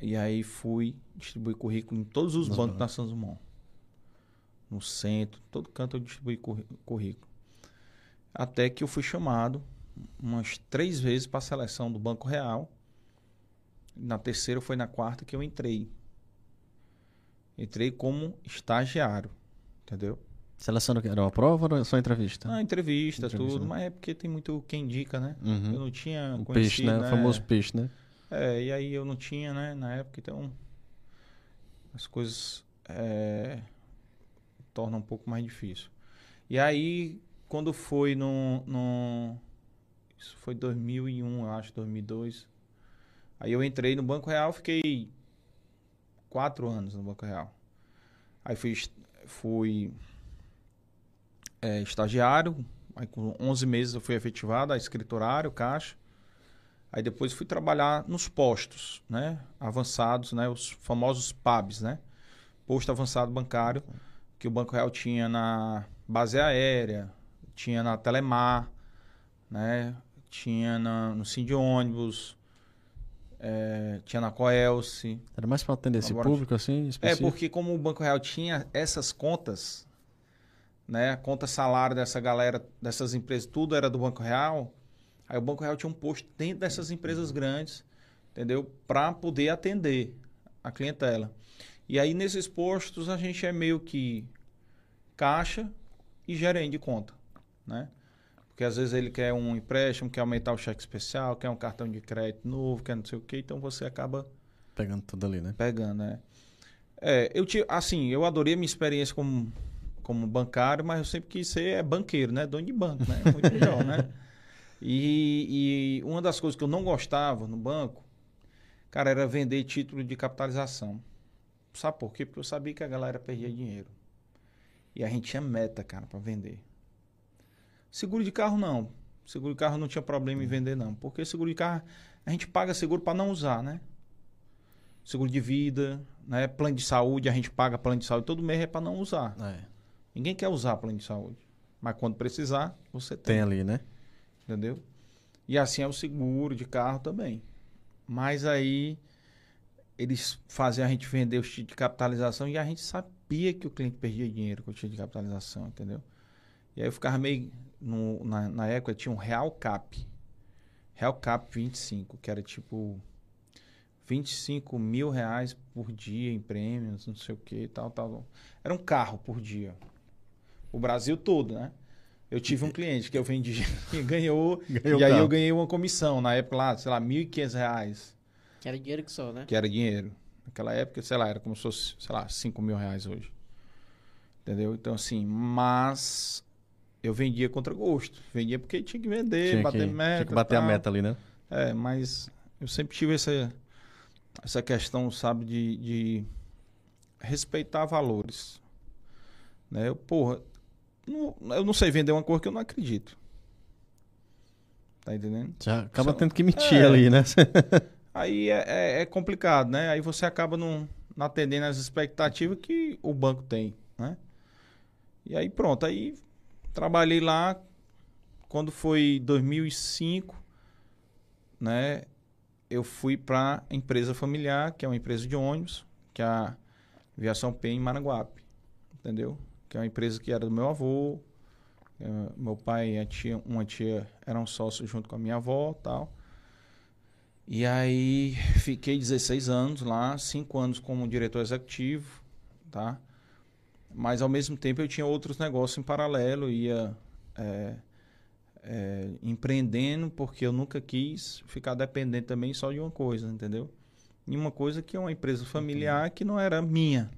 E aí fui distribuir currículo em todos os bancos da Sanzumon. No centro, todo canto eu distribuí currículo. Até que eu fui chamado umas três vezes para a seleção do Banco Real. Na terceira foi na quarta que eu entrei. Entrei como estagiário, entendeu? Seleção do quê? Era uma prova ou era só entrevista? Ah, entrevista, Entrevista, tudo, né? mas é porque tem muito quem indica, né? Uhum. Eu não tinha O conhecido, peixe, né? O famoso peixe, né? É, e aí eu não tinha, né, na época, então as coisas é, tornam um pouco mais difícil. E aí, quando foi no, no isso foi 2001, eu acho, 2002, aí eu entrei no Banco Real, fiquei quatro anos no Banco Real. Aí fui, fui é, estagiário, aí com 11 meses eu fui efetivado, a escriturário, caixa. Aí depois fui trabalhar nos postos, né? Avançados, né? Os famosos PABs, né? Posto avançado bancário, que o Banco Real tinha na base aérea, tinha na Telemar, né? Tinha na, no Sim de ônibus, é, tinha na Coelce. Era mais pra atender esse público, assim, É, específico? porque como o Banco Real tinha essas contas, né? A conta salário dessa galera, dessas empresas, tudo era do Banco Real. Aí o Banco Real tinha um posto dentro dessas empresas grandes, entendeu? Para poder atender a clientela. E aí nesses postos a gente é meio que caixa e gerente de conta, né? Porque às vezes ele quer um empréstimo, quer aumentar o cheque especial, quer um cartão de crédito novo, quer não sei o quê, então você acaba Pegando tudo ali, né? pegando, né? É, eu tive, assim, eu adorei a minha experiência como, como bancário, mas eu sempre quis ser é, banqueiro, né? Dono de banco, né? Muito melhor, né? [LAUGHS] E, e uma das coisas que eu não gostava no banco, cara, era vender título de capitalização. Sabe por quê? Porque eu sabia que a galera perdia dinheiro. E a gente tinha meta, cara, para vender. Seguro de carro não. Seguro de carro não tinha problema em vender não, porque seguro de carro a gente paga seguro para não usar, né? Seguro de vida, né? Plano de saúde, a gente paga plano de saúde todo mês é para não usar. É. Ninguém quer usar plano de saúde, mas quando precisar, você tem, Tem ali, né? entendeu? E assim é o seguro de carro também. Mas aí eles faziam a gente vender os títulos de capitalização e a gente sabia que o cliente perdia dinheiro com o título de capitalização, entendeu? E aí eu ficava meio. no- na, na época tinha um Real Cap. Real Cap 25, que era tipo 25 mil reais por dia em prêmios, não sei o que, tal, tal. Era um carro por dia. O Brasil todo, né? Eu tive um cliente que eu vendi [LAUGHS] e ganhou, Ganhou e aí carro. eu ganhei uma comissão, na época lá, sei lá, 1.500 reais, Que era dinheiro que só, né? que era dinheiro. Naquela época, sei lá, era como se fosse, sei lá, 5 mil reais hoje. Entendeu? Então, assim, mas eu vendia contra gosto. Vendia porque tinha que vender, Tinha bater que, meta. tinha que bater a tal. meta ali, né? É, mas eu sempre tive essa, essa questão, sabe, de, de respeitar valores. Né? Eu, porra, eu não sei vender uma coisa que eu não acredito. Tá entendendo? Já acaba Só- tendo que mentir É. ali, né? [LAUGHS] Aí é, é- é complicado, né? Aí você acaba não, não atendendo as expectativas que o banco tem, né? E aí pronto, aí trabalhei lá quando foi 2005, né? Eu fui para empresa familiar, que é uma empresa de ônibus, que é a Viação P em Maranguape, entendeu? Que é uma empresa que era do meu avô, eh, meu pai e tia, uma tia eram sócios junto com a minha avó, tal. E aí fiquei 16 anos lá, 5 anos como diretor executivo, tá? Mas ao mesmo tempo eu tinha outros negócios em paralelo, ia é, é, empreendendo, porque eu nunca quis ficar dependente também só de uma coisa, entendeu? E uma coisa que é uma empresa familiar que não era minha,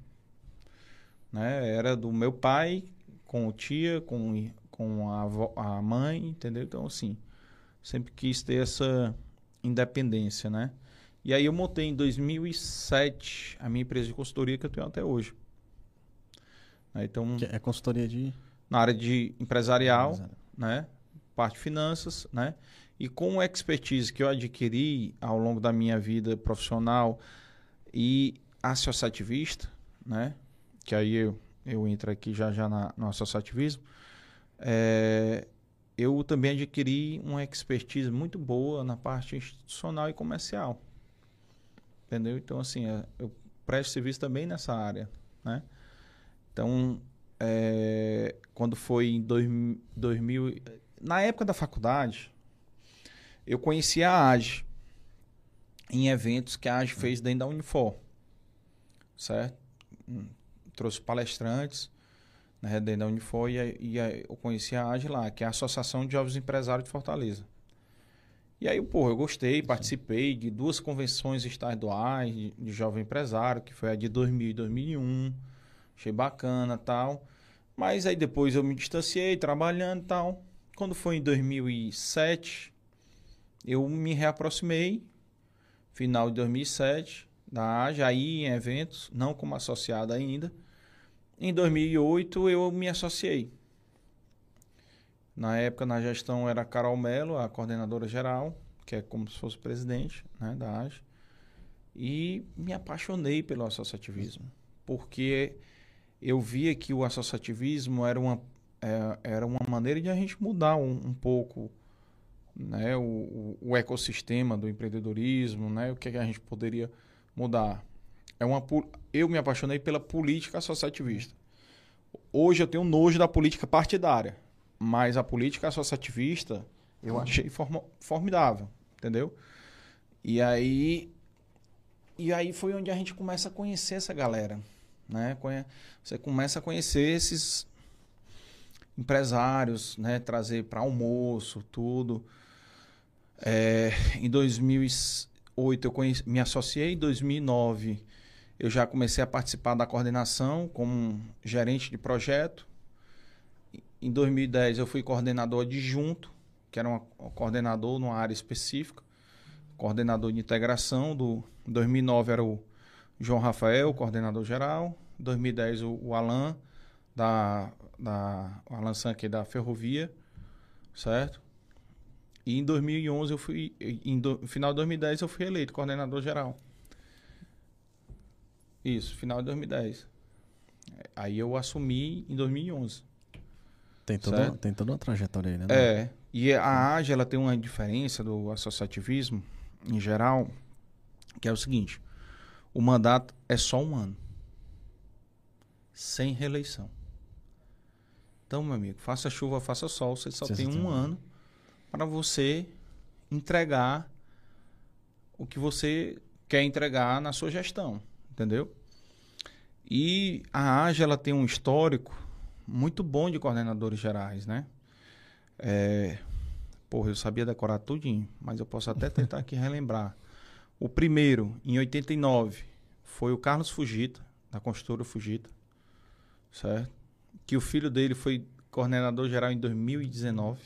né? Era do meu pai, com o tia, com, com a, avó- a mãe, entendeu? Então, assim, sempre quis ter essa independência, né? E aí eu montei em 2007 a minha empresa de consultoria que eu tenho até hoje. Né? Então, Que é consultoria de. na área de empresarial, né? Parte de finanças, né? E com a expertise que eu adquiri ao longo da minha vida profissional e associativista, né? Que aí eu, eu entro aqui já já na, no associativismo. É, eu também adquiri uma expertise muito boa na parte institucional e comercial. Entendeu? Então, assim, é, eu presto serviço também nessa área, né? Então, é, quando foi em dois, 2000... Na época da faculdade, eu conheci a AGE em eventos que a AGE fez dentro da Unifor, certo? Trouxe palestrantes, né, dentro da Unifor, e, e eu conheci a AGE lá, que é a Associação de Jovens Empresários de Fortaleza. E aí, pô, eu gostei, participei de duas convenções estaduais de, de jovem empresário, que foi a de 2000 e 2001. Achei bacana tal. Mas aí depois eu me distanciei, trabalhando e tal. Quando foi em 2007, eu me reaproximei, final de 2007, da AGE, aí em eventos, não como associado ainda. Em 2008 eu me associei. Na época, na gestão, era a Carol Mello, a coordenadora geral, que é como se fosse presidente né, da AGE. E me apaixonei pelo associativismo, porque eu via que o associativismo era uma, é, era uma maneira de a gente mudar um, um pouco né, o, o, o ecossistema do empreendedorismo, né, o que, é que a gente poderia mudar. É uma, eu me apaixonei pela política associativista. Hoje eu tenho nojo da política partidária, mas a política associativista eu achei forma- formidável, entendeu? E aí e aí foi onde a gente começa a conhecer essa galera, né? Você começa a conhecer esses empresários, né? Trazer para almoço, tudo. É, em 2008 eu conheci, me associei, em 2009 eu já comecei a participar da coordenação como gerente de projeto. Em 2010 eu fui coordenador adjunto, que era um coordenador numa área específica, coordenador de integração do em 2009 era o João Rafael, coordenador geral, em 2010 o, o Alan da da o Alan da Ferrovia, certo? E em 2011 eu fui em do, no final de 2010 eu fui eleito coordenador geral. Isso, final de 2010. Aí eu assumi em 2011. Tem toda, Certo? tem toda uma trajetória aí, né? É, e a AGE ela tem uma diferença do associativismo em geral, que é o seguinte: o mandato é só um ano, sem reeleição. Então, meu amigo, faça chuva, faça sol, você só Você tem um ano para você entregar o que você quer entregar na sua gestão, entendeu? E a AGE ela tem um histórico muito bom de coordenadores gerais, né? É, porra, eu sabia decorar tudinho, mas eu posso até tentar aqui relembrar. O primeiro, em 89, foi o Carlos Fugita, da construtora Fugita, certo? Que o filho dele foi coordenador geral em 2019,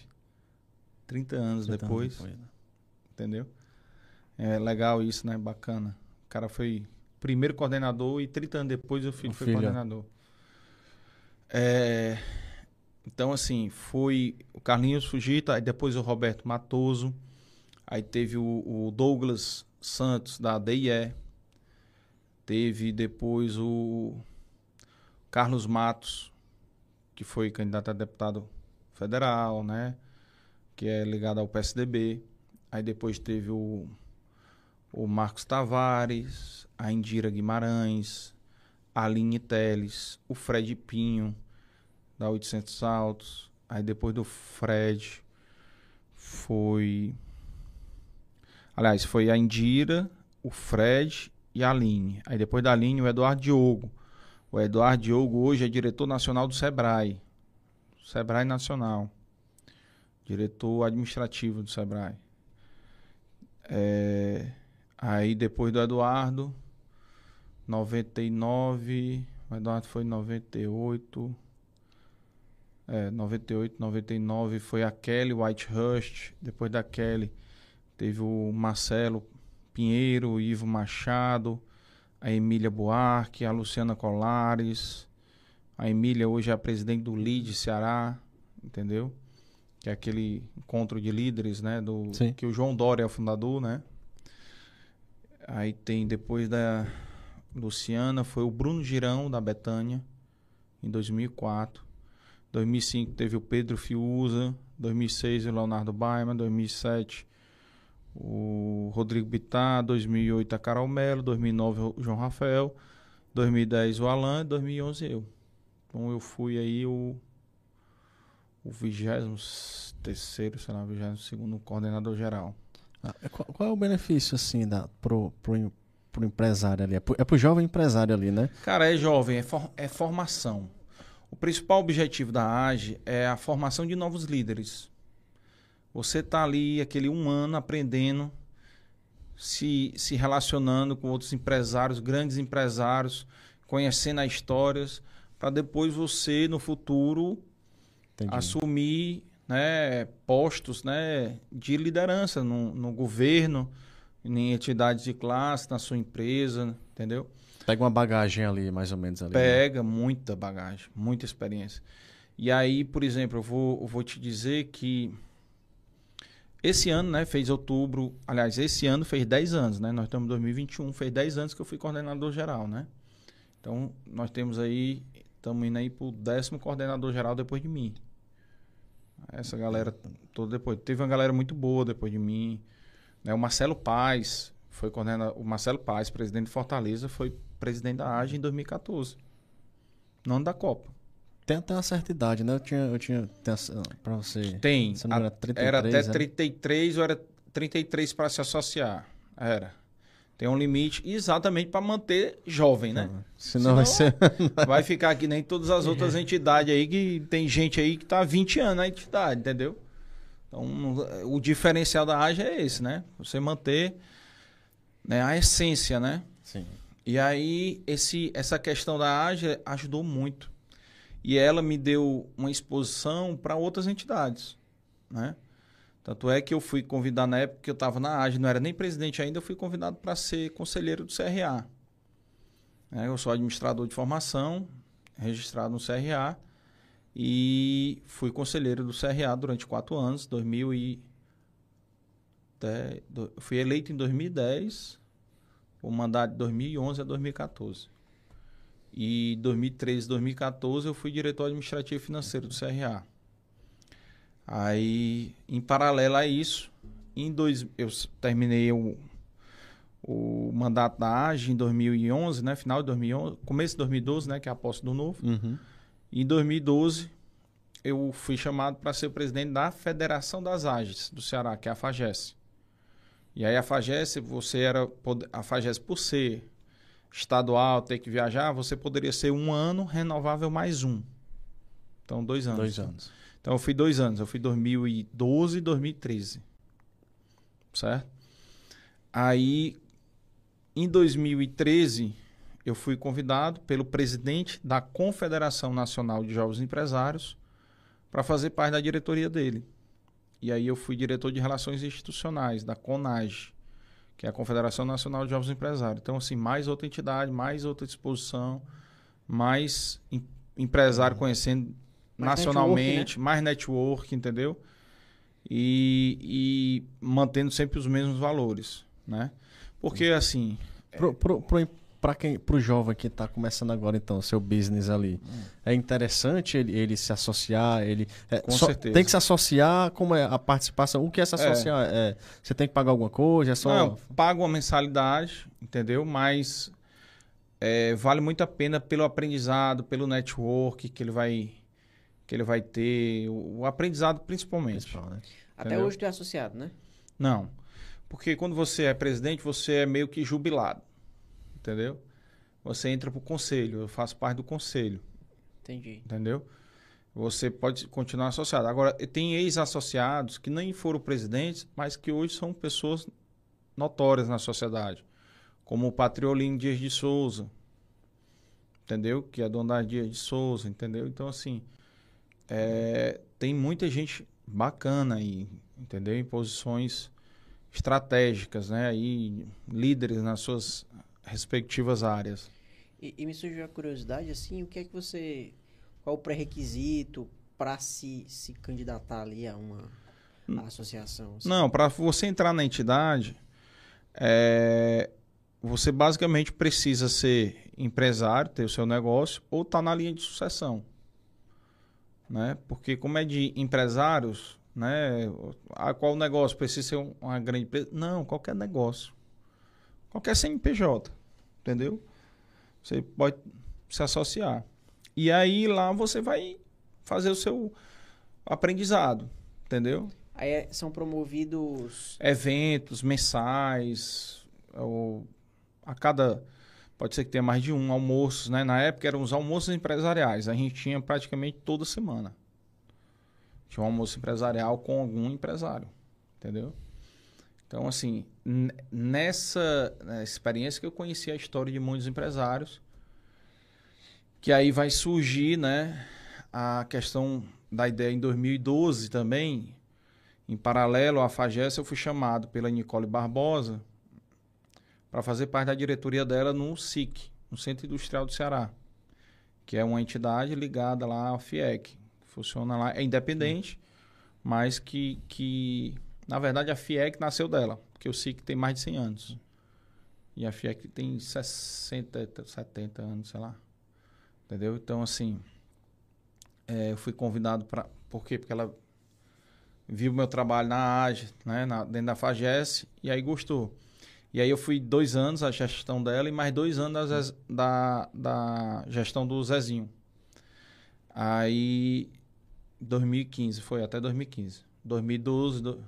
30 anos 30 anos depois, depois, né? entendeu? É legal isso, né? Bacana. O cara foi primeiro coordenador e 30 anos depois o filho O foi filho. coordenador. É, então, assim, foi o Carlinhos Fugita, aí depois o Roberto Matoso, aí teve o, o Douglas Santos, da DIE, teve depois o Carlos Matos, que foi candidato a deputado federal, né? Que é ligado ao PSDB. Aí depois teve o, o Marcos Tavares, a Indira Guimarães, a Aline Teles, o Fred Pinho, da 800 Altos. Aí depois do Fred foi. Aliás, foi a Indira, o Fred e a Aline. Aí depois da Aline, o Eduardo Diogo. O Eduardo Diogo hoje é diretor nacional do Sebrae. Sebrae Nacional. Diretor administrativo do Sebrae. É, aí depois do Eduardo, 99. O Eduardo foi em 98. É, 98, 99 foi a Kelly Whitehurst. Depois da Kelly teve o Marcelo Pinheiro, o Ivo Machado, a Emília Buarque, a Luciana Colares. A Emília hoje é a presidente do LID Ceará, entendeu? Que é aquele encontro de líderes, né? Do, Sim. Que o João Dória é o fundador, né? Aí tem depois da Luciana, foi o Bruno Girão, da Betânia, em 2004. 2005 teve o Pedro Fiuza, 2006 o Leonardo Baima, 2007 o Rodrigo Bittar, 2008 a Carol Melo, 2009 o João Rafael, 2010 o Alan, 2011 eu. Então eu fui aí o o 23 sei lá, 22 coordenador geral. Ah, qual, qual é o benefício, assim, da, pro, pro, pro empresário ali? É pro, é pro jovem empresário ali, né? Cara, é jovem, é, for- é formação. O principal objetivo da AGE é a formação de novos líderes. Você tá ali, aquele um ano, aprendendo, se, se relacionando com outros empresários, grandes empresários, conhecendo as histórias, para depois você, no futuro, Entendi. assumir né, postos né, de liderança no, no governo, em entidades de classe, na sua empresa, entendeu? Pega uma bagagem ali, mais ou menos ali. né? Pega muita bagagem, muita experiência. E aí, por exemplo, eu vou, eu vou te dizer que esse ano, né, fez outubro, aliás, esse ano fez 10 anos, né? Nós estamos em 2021, fez 10 anos que eu fui coordenador geral, né? Então, nós temos aí, estamos indo aí pro décimo coordenador geral depois de mim. Essa galera toda depois. Teve uma galera muito boa depois de mim. Né? O Marcelo Paz foi coordenador. O Marcelo Paz, presidente de Fortaleza, foi presidente da AGE em 2014. No ano da Copa. Tem até uma certa idade, né? Eu tinha, eu tinha pra você. Tem. Se não A- era 33, era até né? 33 ou era 33 para se associar. Era. Tem um limite exatamente para manter jovem, né? Senão vai ser. [LAUGHS] vai ficar que nem todas as outras entidades aí que tem gente aí que tá há 20 anos na entidade, entendeu? Então, o diferencial da AGE é esse, né? Você manter né, a essência, né? Sim. E aí, esse, essa questão da AGE ajudou muito. E ela me deu uma exposição para outras entidades, né? Tanto é que eu fui convidado na época que eu estava na AGE, não era nem presidente ainda, eu fui convidado para ser conselheiro do CRA. né? eu sou administrador de formação, registrado no CRA, e fui conselheiro do CRA durante quatro anos, 2000 e... dez- do- fui eleito em 2010, o mandato de 2011 a 2014. E 2013, 2014 eu fui diretor administrativo financeiro do CRA. Aí, em paralelo a isso, em dois, eu terminei o, o mandato da AGE em 2011, né, final de 2011, começo de 2012, né, que é a posse do novo. Uhum. Em 2012, eu fui chamado para ser o presidente da Federação das AGES do Ceará, que é a FAGES. E aí a FAGES, você era a FAGES por ser estadual, ter que viajar, você poderia ser um ano renovável mais um. Então, dois anos. Dois anos. Então, eu fui dois anos. Eu fui 2012 e 2013. Certo? Aí, em 2013, eu fui convidado pelo presidente da Confederação Nacional de Jovens Empresários para fazer parte da diretoria dele. E aí eu fui diretor de Relações Institucionais, da CONAGE, que é a Confederação Nacional de Jovens Empresários. Então, assim, mais outra entidade, mais outra disposição, mais em- empresário conhecendo Mais nacionalmente, network, mais network, entendeu? E, e mantendo sempre os mesmos valores, né? Porque, assim, Pro, pro, pro, pra quem, pro jovem que tá começando agora, então, o seu business ali, é interessante ele, ele se associar, ele... é, Com só- certeza. Tem que se associar, como é a participação? O que é se associar? É, você tem que pagar alguma coisa? É só... Não, pago uma mensalidade, entendeu? Mas é, vale muito a pena pelo aprendizado, pelo network que ele vai que ele vai ter, o, aprendizado principalmente. Principal, né? Até Entendeu? hoje tu é associado, né? Não, porque quando você é presidente, você é meio que jubilado, entendeu? Você entra pro conselho, eu faço parte do conselho, Entendi. entendeu? Você pode continuar associado. Agora, tem ex-associados que nem foram presidentes, mas que hoje são pessoas notórias na sociedade, como o Patriolino Dias de Souza, entendeu? Que é dono da Dias de Souza, entendeu? Então, assim, é, tem muita gente bacana aí, entendeu? Em posições estratégicas, né? Aí, líderes nas suas respectivas áreas. E, e me surgiu a curiosidade, assim, o que é que você. Qual o pré-requisito para se, se candidatar ali a uma associação? assim? Não, para você entrar na entidade, é, você basicamente precisa ser empresário, ter o seu negócio, ou estar na linha de sucessão. Né? Porque como é de empresários, né? Ah, qual negócio? Precisa ser um- uma grande empresa? Não, qualquer negócio. Qualquer CNPJ. Entendeu? Você pode se associar. E aí lá você vai fazer o seu aprendizado. Entendeu? Aí é- são promovidos. eventos mensais, ou a cada pode ser que tenha mais de um almoço, né? Na época eram os almoços empresariais, a gente tinha praticamente toda semana. Tinha um almoço empresarial com algum empresário, entendeu? Então, assim, nessa né, experiência que eu conheci a história de muitos empresários, que aí vai surgir, né, a questão da ideia em 2012 também, em paralelo à FAGES, eu fui chamado pela Nicole Barbosa para fazer parte da diretoria dela no SIC, no Centro Industrial do Ceará, que é uma entidade ligada lá ao FIEC. Funciona lá, é independente, mas que, que, na verdade, a FIEC nasceu dela, porque o SIC tem mais de 100 anos. E a FIEC tem 60, 70 anos, sei lá. Entendeu? Então, assim, é, eu fui convidado para. Por quê? Porque ela viu meu trabalho na AGE, né, na, dentro da FAGES, e aí gostou. E aí eu fui dois anos a gestão dela e mais dois anos da, da gestão do Zezinho. Aí, 2015, foi até 2015. 2012, do,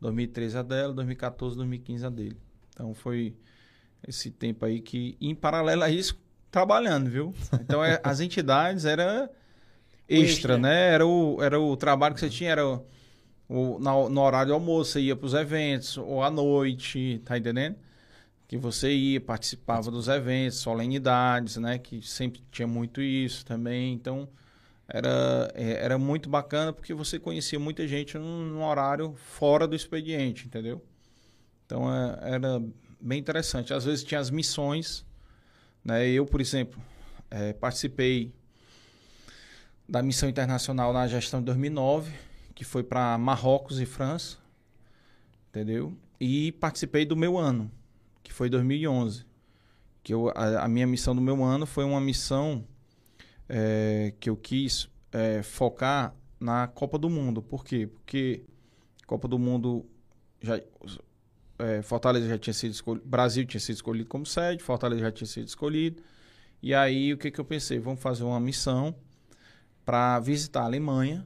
2013 a dela, 2014, 2015 a dele. Então foi esse tempo aí que, em paralelo a isso, trabalhando, viu? Então é, as entidades era extra, extra. né? Era o, era o trabalho que você tinha, era o, na- no horário do almoço, você ia para os eventos, ou à noite, tá entendendo? Que você ia, participava dos eventos, solenidades, né? Que sempre tinha muito isso também. Então, era, é, era muito bacana porque você conhecia muita gente num, num horário fora do expediente, entendeu? Então, é, era bem interessante. Às vezes tinha as missões, né? Eu, por exemplo, eh, participei da missão internacional na gestão de 2009, que foi para Marrocos e França, entendeu? E participei do meu ano, que foi 2011. Que eu, a, a minha missão do meu ano foi uma missão eh, que eu quis eh, focar na Copa do Mundo. Por quê? Porque Copa do Mundo já eh, Fortaleza já tinha sido escolhido, Brasil tinha sido escolhido como sede, Fortaleza já tinha sido escolhido. E aí o que que eu pensei? Vamos fazer uma missão para visitar a Alemanha,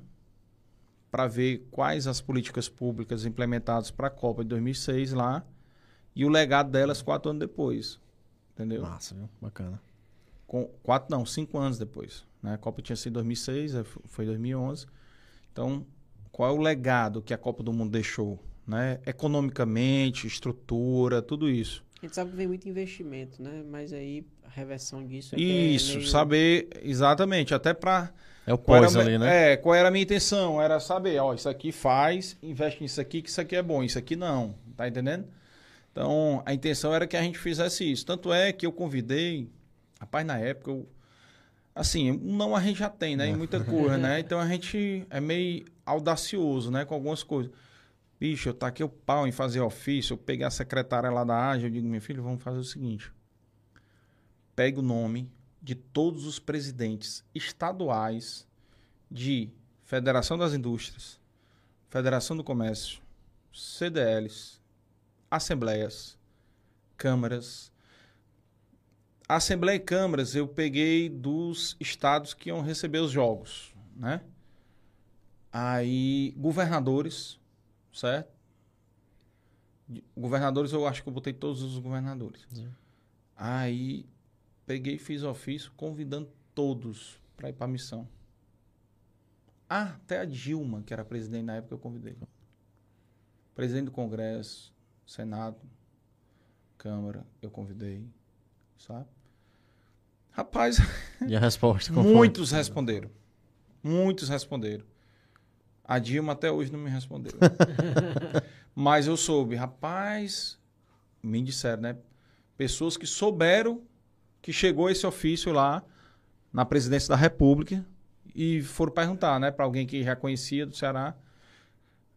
para ver quais as políticas públicas implementadas para a Copa de 2006 lá e o legado delas quatro anos depois, entendeu? Massa, viu? Bacana. Com quatro não, cinco anos depois. Né? A Copa tinha sido em 2006, aí f- foi 2011. Então, qual é o legado que a Copa do Mundo deixou? Né? Economicamente, estrutura, tudo isso. A gente sabe que vem muito investimento, né? Mas aí a reversão disso é que é Isso, meio- saber exatamente, até para É o era pós ali, né? É, qual era a minha intenção? Era saber, ó, isso aqui faz, investe nisso aqui, que isso aqui é bom, isso aqui não. Tá entendendo? Então, a intenção era que a gente fizesse isso. Tanto é que eu convidei, rapaz, na época, eu, assim, não a gente já tem, né? Em muita coisa, né? [LAUGHS] Então a gente é meio audacioso, né? Com algumas coisas. Bicho, eu taquei o pau em fazer ofício, eu peguei a secretária lá da AGE, eu digo, meu filho, vamos fazer o seguinte. Pegue o nome de todos os presidentes estaduais de Federação das Indústrias, Federação do Comércio, CDLs, assembleias, câmaras. Assembleia e câmaras eu peguei dos estados que iam receber os jogos, né? Aí, governadores, certo? Governadores, eu acho que eu botei todos os governadores. Aí, peguei e fiz ofício convidando todos para ir para a missão. Ah, até a Dilma, que era presidente na época, eu convidei. Presidente do Congresso, Senado, Câmara, eu convidei, sabe? Rapaz, [LAUGHS] E a resposta? qual foi? muitos responderam. Muitos responderam. A Dilma até hoje não me respondeu. [LAUGHS] Mas eu soube, rapaz, me disseram, né? Pessoas que souberam que chegou esse ofício lá na presidência da República e foram perguntar, né, para alguém que já conhecia do Ceará.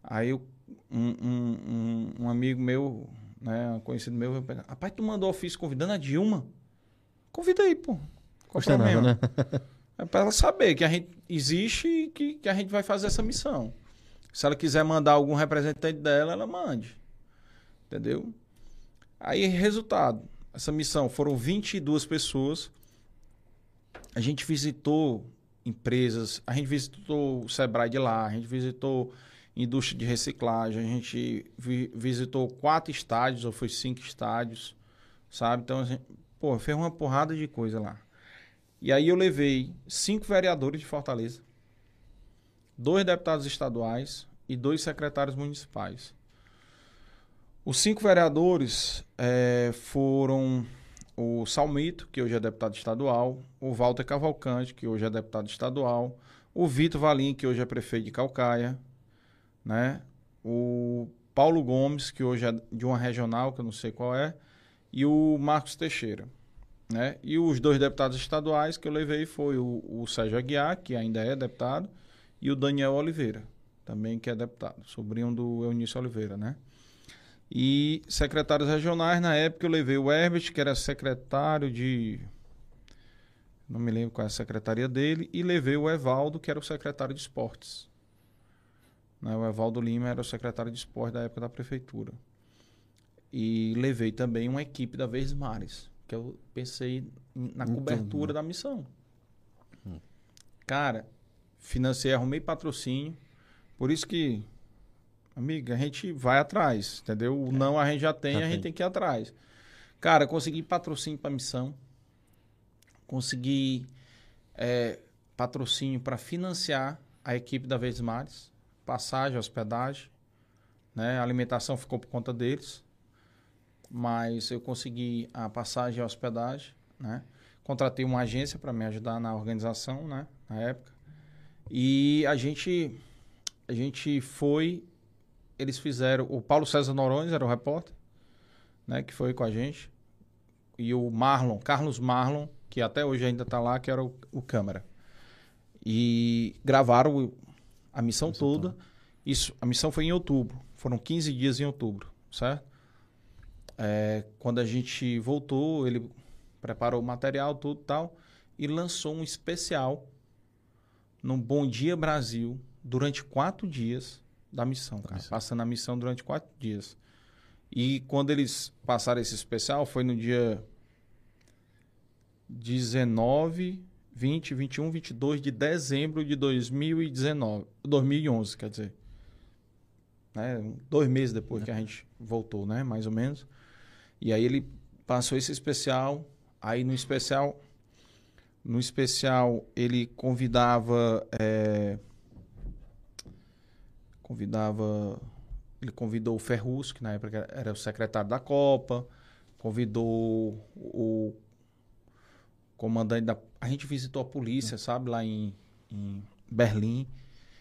Aí eu, um, um, um, amigo meu, né, um conhecido meu, veio rapaz, tu mandou ofício convidando a Dilma? Convidei, pô. Qual o Custa nada, né? É para ela saber que a gente existe e que, que a gente vai fazer essa missão. Se ela quiser mandar algum representante dela, ela mande. Entendeu? Aí, resultado. Essa missão foram 22 pessoas. A gente visitou empresas, a gente visitou o Sebrae de lá, a gente visitou indústria de reciclagem, a gente vi- visitou quatro estádios, ou foi cinco estádios, sabe? Então, assim, pô, fez uma porrada de coisa lá. E aí eu levei cinco vereadores de Fortaleza, dois deputados estaduais e dois secretários municipais. Os cinco vereadores eh, foram o Salmito, que hoje é deputado estadual, o Walter Cavalcante, que hoje é deputado estadual, o Vitor Valim, que hoje é prefeito de Calcaia, né? o Paulo Gomes, que hoje é de uma regional, que eu não sei qual é, e o Marcos Teixeira. Né? E os dois deputados estaduais que eu levei foi o, o Sérgio Aguiar, que ainda é deputado, e o Daniel Oliveira, também que é deputado, sobrinho do Eunício Oliveira, né? E secretários regionais, na época eu levei o Herbert, que era secretário de. Não me lembro qual é a secretaria dele, e levei o Evaldo, que era o secretário de esportes. Né? O Evaldo Lima era o secretário de esportes da época da prefeitura. E levei também uma equipe da Verdes Mares, que eu pensei na Entendi. cobertura da missão. Cara, financei, arrumei patrocínio. Por isso que, amiga, a gente vai atrás, entendeu? O não a gente já tem, Já a gente tem. tem que ir atrás. Cara, consegui patrocínio para missão. Consegui é, patrocínio para financiar a equipe da Verdes Mares. Passagem, hospedagem. Né? A alimentação ficou por conta deles. Mas eu consegui a passagem e a hospedagem. Né? Contratei uma agência para me ajudar na organização, né? Na época. E a gente, a gente foi. Eles fizeram. O Paulo César Noronha era o repórter, né? Que foi com a gente. E o Marlon, Carlos Marlon, que até hoje ainda está lá, que era o, o câmera. E gravaram a missão toda. Isso, a missão foi em outubro. Foram 15 dias em outubro, certo? É, quando a gente voltou, ele preparou o material, tudo e tal, e lançou um especial no Bom Dia Brasil durante quatro dias da missão, cara. Passando a missão durante quatro dias. E quando eles passaram esse especial, foi no dia 19, 20, 21, 22 de dezembro de 2019, 2011, quer dizer. Né? Dois meses depois que a gente voltou, né? Mais ou menos. E aí ele passou esse especial. Aí no especial, no especial ele convidava, é, convidava, ele convidou o Ferrus, que na época era o secretário da Copa, convidou o comandante da, a gente visitou a polícia, sabe, lá em, em Berlim.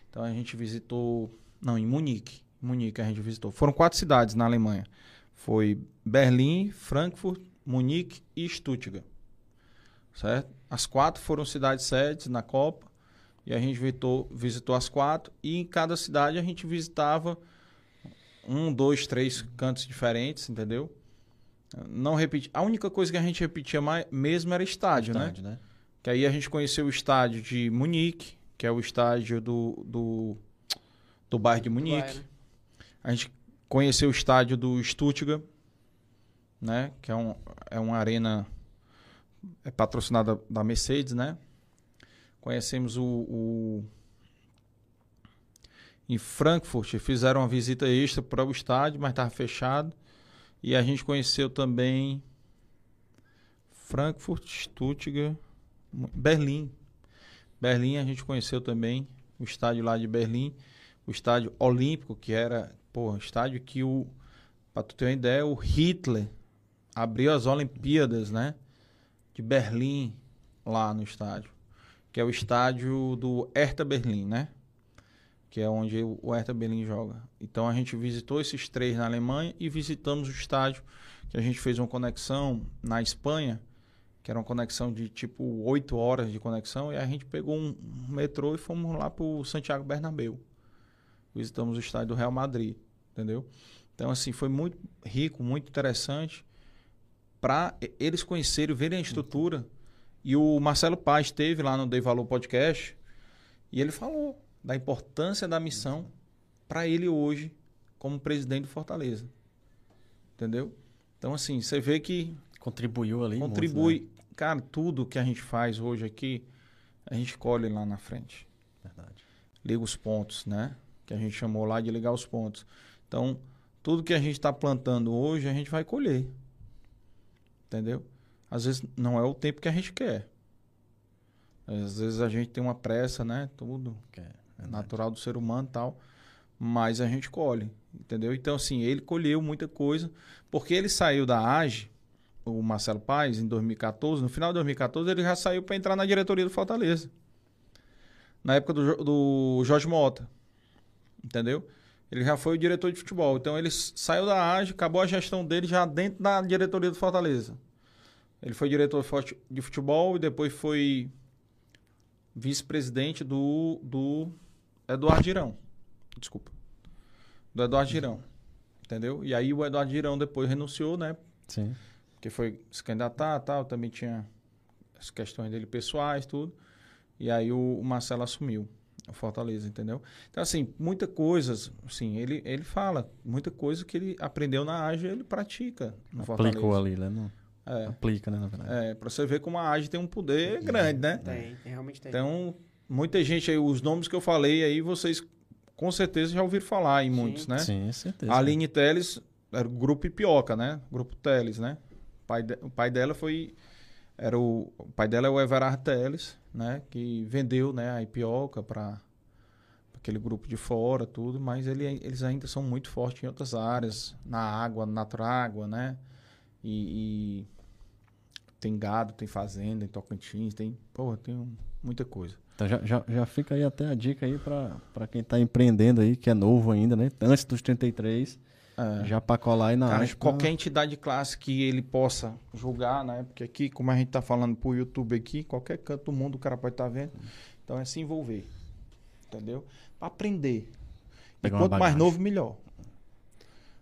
Então a gente visitou, não, em Munique, Munique a gente visitou. Foram quatro cidades na Alemanha. Foi Berlim, Frankfurt, Munique e Stuttgart. Certo? As quatro foram cidades sedes na Copa. E a gente visitou, visitou as quatro. E em cada cidade a gente visitava um, dois, três cantos diferentes, entendeu? Não repeti. A única coisa que a gente repetia mais, mesmo era estádio, Estádio, né? né? Que aí a gente conheceu o estádio de Munique, que é o estádio do, do, do bairro de Munique. bairro, né? A gente conheceu o estádio do Stuttgart, né? Que é, um, é uma arena é patrocinada da Mercedes, né? Conhecemos o, o- em Frankfurt, fizeram uma visita extra para o estádio, mas estava fechado. E a gente conheceu também Frankfurt, Stuttgart, Berlim. Berlim a gente conheceu também, o estádio lá de Berlim, o estádio olímpico, que era, pô, estádio que o, pra tu ter uma ideia, o Hitler abriu as Olimpíadas, né, de Berlim lá no estádio, que é o estádio do Hertha Berlim, né, que é onde o Hertha Berlim joga. Então a gente visitou esses três na Alemanha e visitamos o estádio que a gente fez uma conexão na Espanha, que era uma conexão de tipo oito horas de conexão, e a gente pegou um metrô e fomos lá para o Santiago Bernabéu. Visitamos o estádio do Real Madrid, entendeu? Então, assim, foi muito rico, muito interessante para eles conhecerem, verem a estrutura. E o Marcelo Paz esteve lá no Dei Valor Podcast e ele falou da importância da missão para ele hoje como presidente do Fortaleza. Entendeu? Então, assim, você vê que Contribuiu ali. muito, contribui. né? Cara, tudo que a gente faz hoje aqui, a gente colhe lá na frente. Verdade. Liga os pontos, né? Que a gente chamou lá de ligar os pontos. Então, tudo que a gente está plantando hoje, a gente vai colher. Entendeu? Às vezes não é o tempo que a gente quer. Às vezes a gente tem uma pressa, né? Tudo. Que é natural do ser humano e tal. Mas a gente colhe, entendeu? Então, assim, ele colheu muita coisa. Porque ele saiu da AGE, o Marcelo Paes, em 2014. No final de 2014, ele já saiu para entrar na diretoria do Fortaleza. Na época do, do Jorge Mota. Entendeu? Ele já foi o diretor de futebol. Então, ele saiu da AGE, acabou a gestão dele já dentro da diretoria do Fortaleza. Ele foi diretor de fute- de futebol e depois foi vice-presidente do, do Eduardo Girão. Desculpa. Do Eduardo Girão. Entendeu? E aí o Eduardo Girão depois renunciou, né? Sim. Porque foi se candidatar tal, também tinha as questões dele pessoais, tudo. E aí o, o Marcelo assumiu o Fortaleza, entendeu? Então, assim, muita coisa, assim, ele, ele fala, muita coisa que ele aprendeu na AGE, ele pratica no Fortaleza. Aplicou ali, né? Não, É. Aplica, né, na verdade. É, pra você ver como a AGE tem um poder grande, né? Tem, realmente tem. Então, muita gente aí, os nomes que eu falei aí, vocês com certeza já ouviram falar em muitos, né? Sim, certeza. A Aline Teles era o grupo Ipioca, né? Grupo Teles, né? O pai, de- o pai dela foi era o, o pai dela é o Everard Teles, né, que vendeu, né, a Ipioca para aquele grupo de fora, tudo, mas ele, eles ainda são muito fortes em outras áreas, na água, na trágua, né? E, e tem gado, tem fazenda, tem Tocantins, tem, porra, tem um- muita coisa. Então já, já, já fica aí até a dica aí pra, pra quem tá empreendendo aí, que é novo ainda, né? Antes dos 33, É. já pra colar aí na Cara, pra- qualquer entidade de classe que ele possa julgar, né? Porque aqui, como a gente tá falando pro YouTube aqui, qualquer canto do mundo o cara pode estar vendo. Então é se envolver. Entendeu? Pra aprender. E Pegar quanto mais novo, melhor.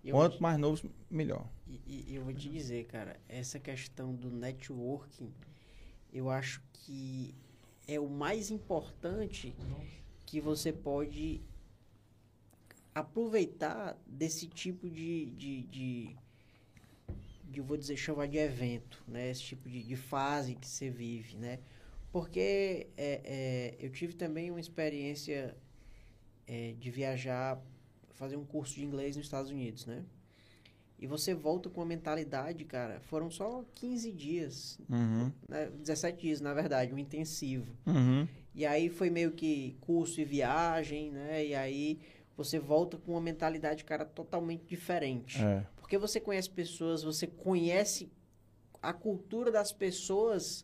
Eu Quanto mais novo, melhor. E, eu vou te dizer, cara, essa questão do networking, eu acho que é o mais importante que você pode aproveitar desse tipo de, de, de, de, vou dizer, chamar de evento, né? Esse tipo de, de fase que você vive, né? Porque é, é, eu tive também uma experiência é, de viajar, fazer um curso de inglês nos Estados Unidos, né? E você volta com a mentalidade, cara. Foram só 15 dias, Uhum. né? 17 dias, na verdade, um intensivo. Uhum. E aí foi meio que curso e viagem, né? E aí você volta com uma mentalidade, cara, totalmente diferente. É. Porque você conhece pessoas, você conhece a cultura das pessoas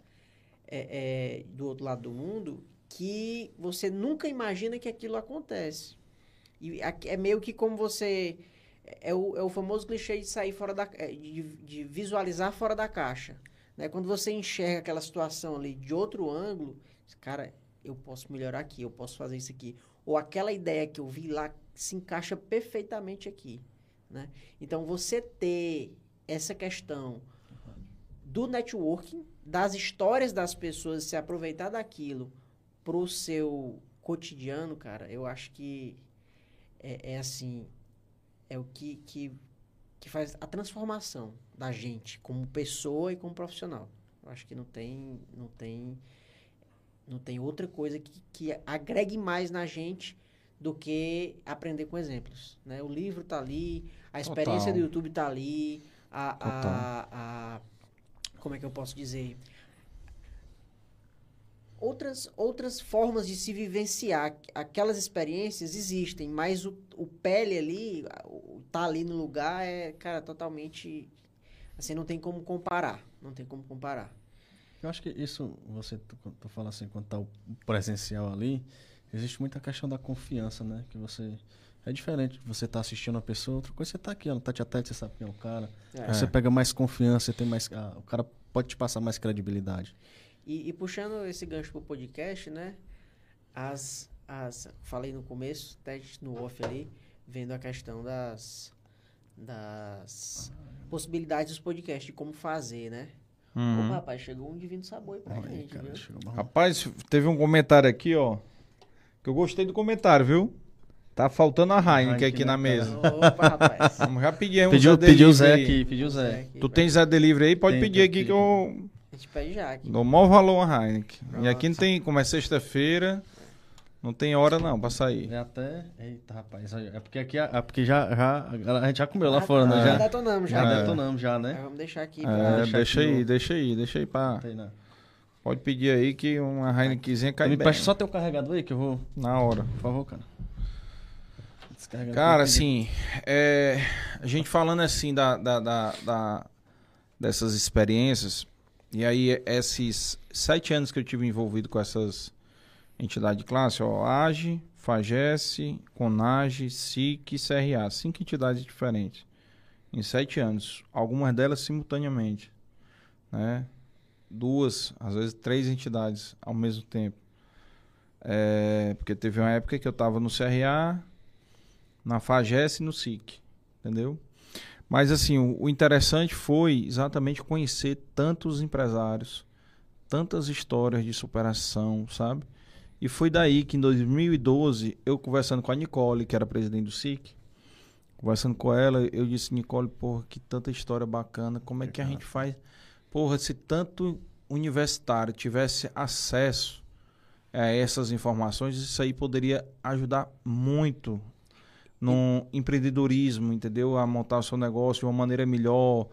é, é, do outro lado do mundo que você nunca imagina que aquilo acontece. E é meio que como você. É o, é o famoso clichê de sair fora da. é, De, de visualizar fora da caixa. Né? Quando você enxerga aquela situação ali de outro ângulo, cara, eu posso melhorar aqui, eu posso fazer isso aqui. Ou aquela ideia que eu vi lá se encaixa perfeitamente aqui. Né? Então, você ter essa questão do networking, das histórias das pessoas, se aproveitar daquilo pro seu cotidiano, cara, eu acho que é, é assim, é o que, que, que faz a transformação da gente como pessoa e como profissional. Eu acho que não tem, não tem, não tem outra coisa que, que agregue mais na gente do que aprender com exemplos, né? O livro tá ali, a experiência Total. do YouTube tá ali, a, Total. a, a como é que eu posso dizer? Outras, outras formas de se vivenciar aquelas experiências existem, mas o, o pele ali, o tá ali no lugar é, cara, totalmente. Assim, não tem como comparar. Não tem como comparar. Eu acho que isso, você, tu, tu fala assim, quando tá o presencial ali, existe muita questão da confiança, né? Que você. É diferente, você tá assistindo a pessoa, outra coisa você tá aqui, ó, no tete a tete, você sabe quem é o cara. É. Você pega mais confiança, você tem mais. ah, o cara pode te passar mais credibilidade. E, e puxando esse gancho pro podcast, né? As, as. Falei no começo, até no off ali, vendo a questão das. Das possibilidades dos podcasts, de como fazer, né? Uhum. Opa, rapaz, chegou um divino sabor aí pra aí, gente, cara, viu? Rapaz, teve um comentário aqui, ó. Que eu gostei do comentário, viu? Tá faltando a Heineken aqui na na mesa. Opa, rapaz. Vamos já pedir um Pediu, Zé pediu o Zé aqui, pediu o Zé. Aqui, Tu tem Zé Delivery aí? Pode Tem, pedir aqui que eu gente pede já aqui. dou maior valor a Heineken. E aqui não tem, como é sexta-feira, Não tem hora não pra sair. É até. Eita, rapaz. É porque aqui é porque já, já a gente já comeu lá Ah, fora, né? já Já, detonamos, já. já É. detonamos, já, Aí né? vamos deixar aqui É, pra... deixar deixa aqui aí, no- deixa aí, deixa aí pra. Tem, né? Pode pedir aí que uma Heinekenzinha cai Me bem. presta só teu carregador aí que eu vou. Na hora. Por favor, cara. Descarregador Cara, assim, é, a gente falando assim da, da, da- da- dessas experiências, e aí esses sete anos que eu tive envolvido com essas entidades de classe, ó, AGE, FAGES, CONAGE, SIC e CRA, cinco entidades diferentes, em sete anos, algumas delas simultaneamente, né? Duas, às vezes três entidades ao mesmo tempo. É, porque teve uma época que eu estava no CRA, na FAGES e no SIC, entendeu? Mas assim, o, interessante foi exatamente conhecer tantos empresários, tantas histórias de superação, sabe? E foi daí que em 2012, eu conversando com a Nicole, que era presidente do SIC, conversando com ela, eu disse, Nicole, porra, que tanta história bacana, como é que a gente faz? Porra, se tanto universitário tivesse acesso a essas informações, isso aí poderia ajudar muito no empreendedorismo, entendeu? A montar o seu negócio de uma maneira melhor,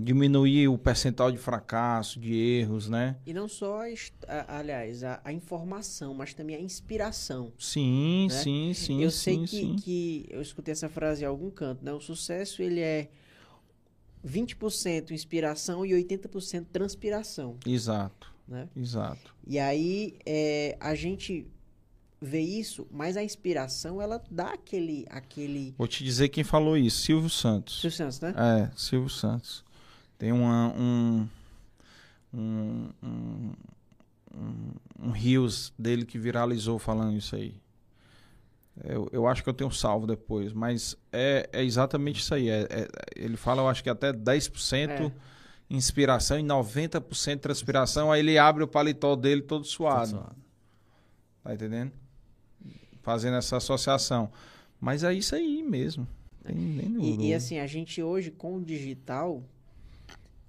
diminuir o percentual de fracasso, de erros, né? E não só, a aliás, a, a informação, mas também a inspiração. Sim, né? sim, sim, Eu sim, sei que, sim. que eu escutei essa frase em algum canto, né? O sucesso, ele é 20% inspiração e 80% transpiração, Exato, né? exato. E aí, é, a gente vê isso, mas a inspiração, ela dá aquele... aquele... Vou te dizer quem falou isso, Silvio Santos. Silvio Santos, né? É, Silvio Santos. Tem uma, um, um, um, um, um Rios dele que viralizou falando isso aí. Eu, eu acho que eu tenho salvo depois, mas é, é exatamente isso aí. É, é- ele fala, eu acho que até 10% É. inspiração e 90% transpiração. Aí ele abre o paletó dele todo suado. suado. Tá entendendo? Fazendo essa associação. Mas é isso aí mesmo. E, e assim, a gente hoje, com o digital,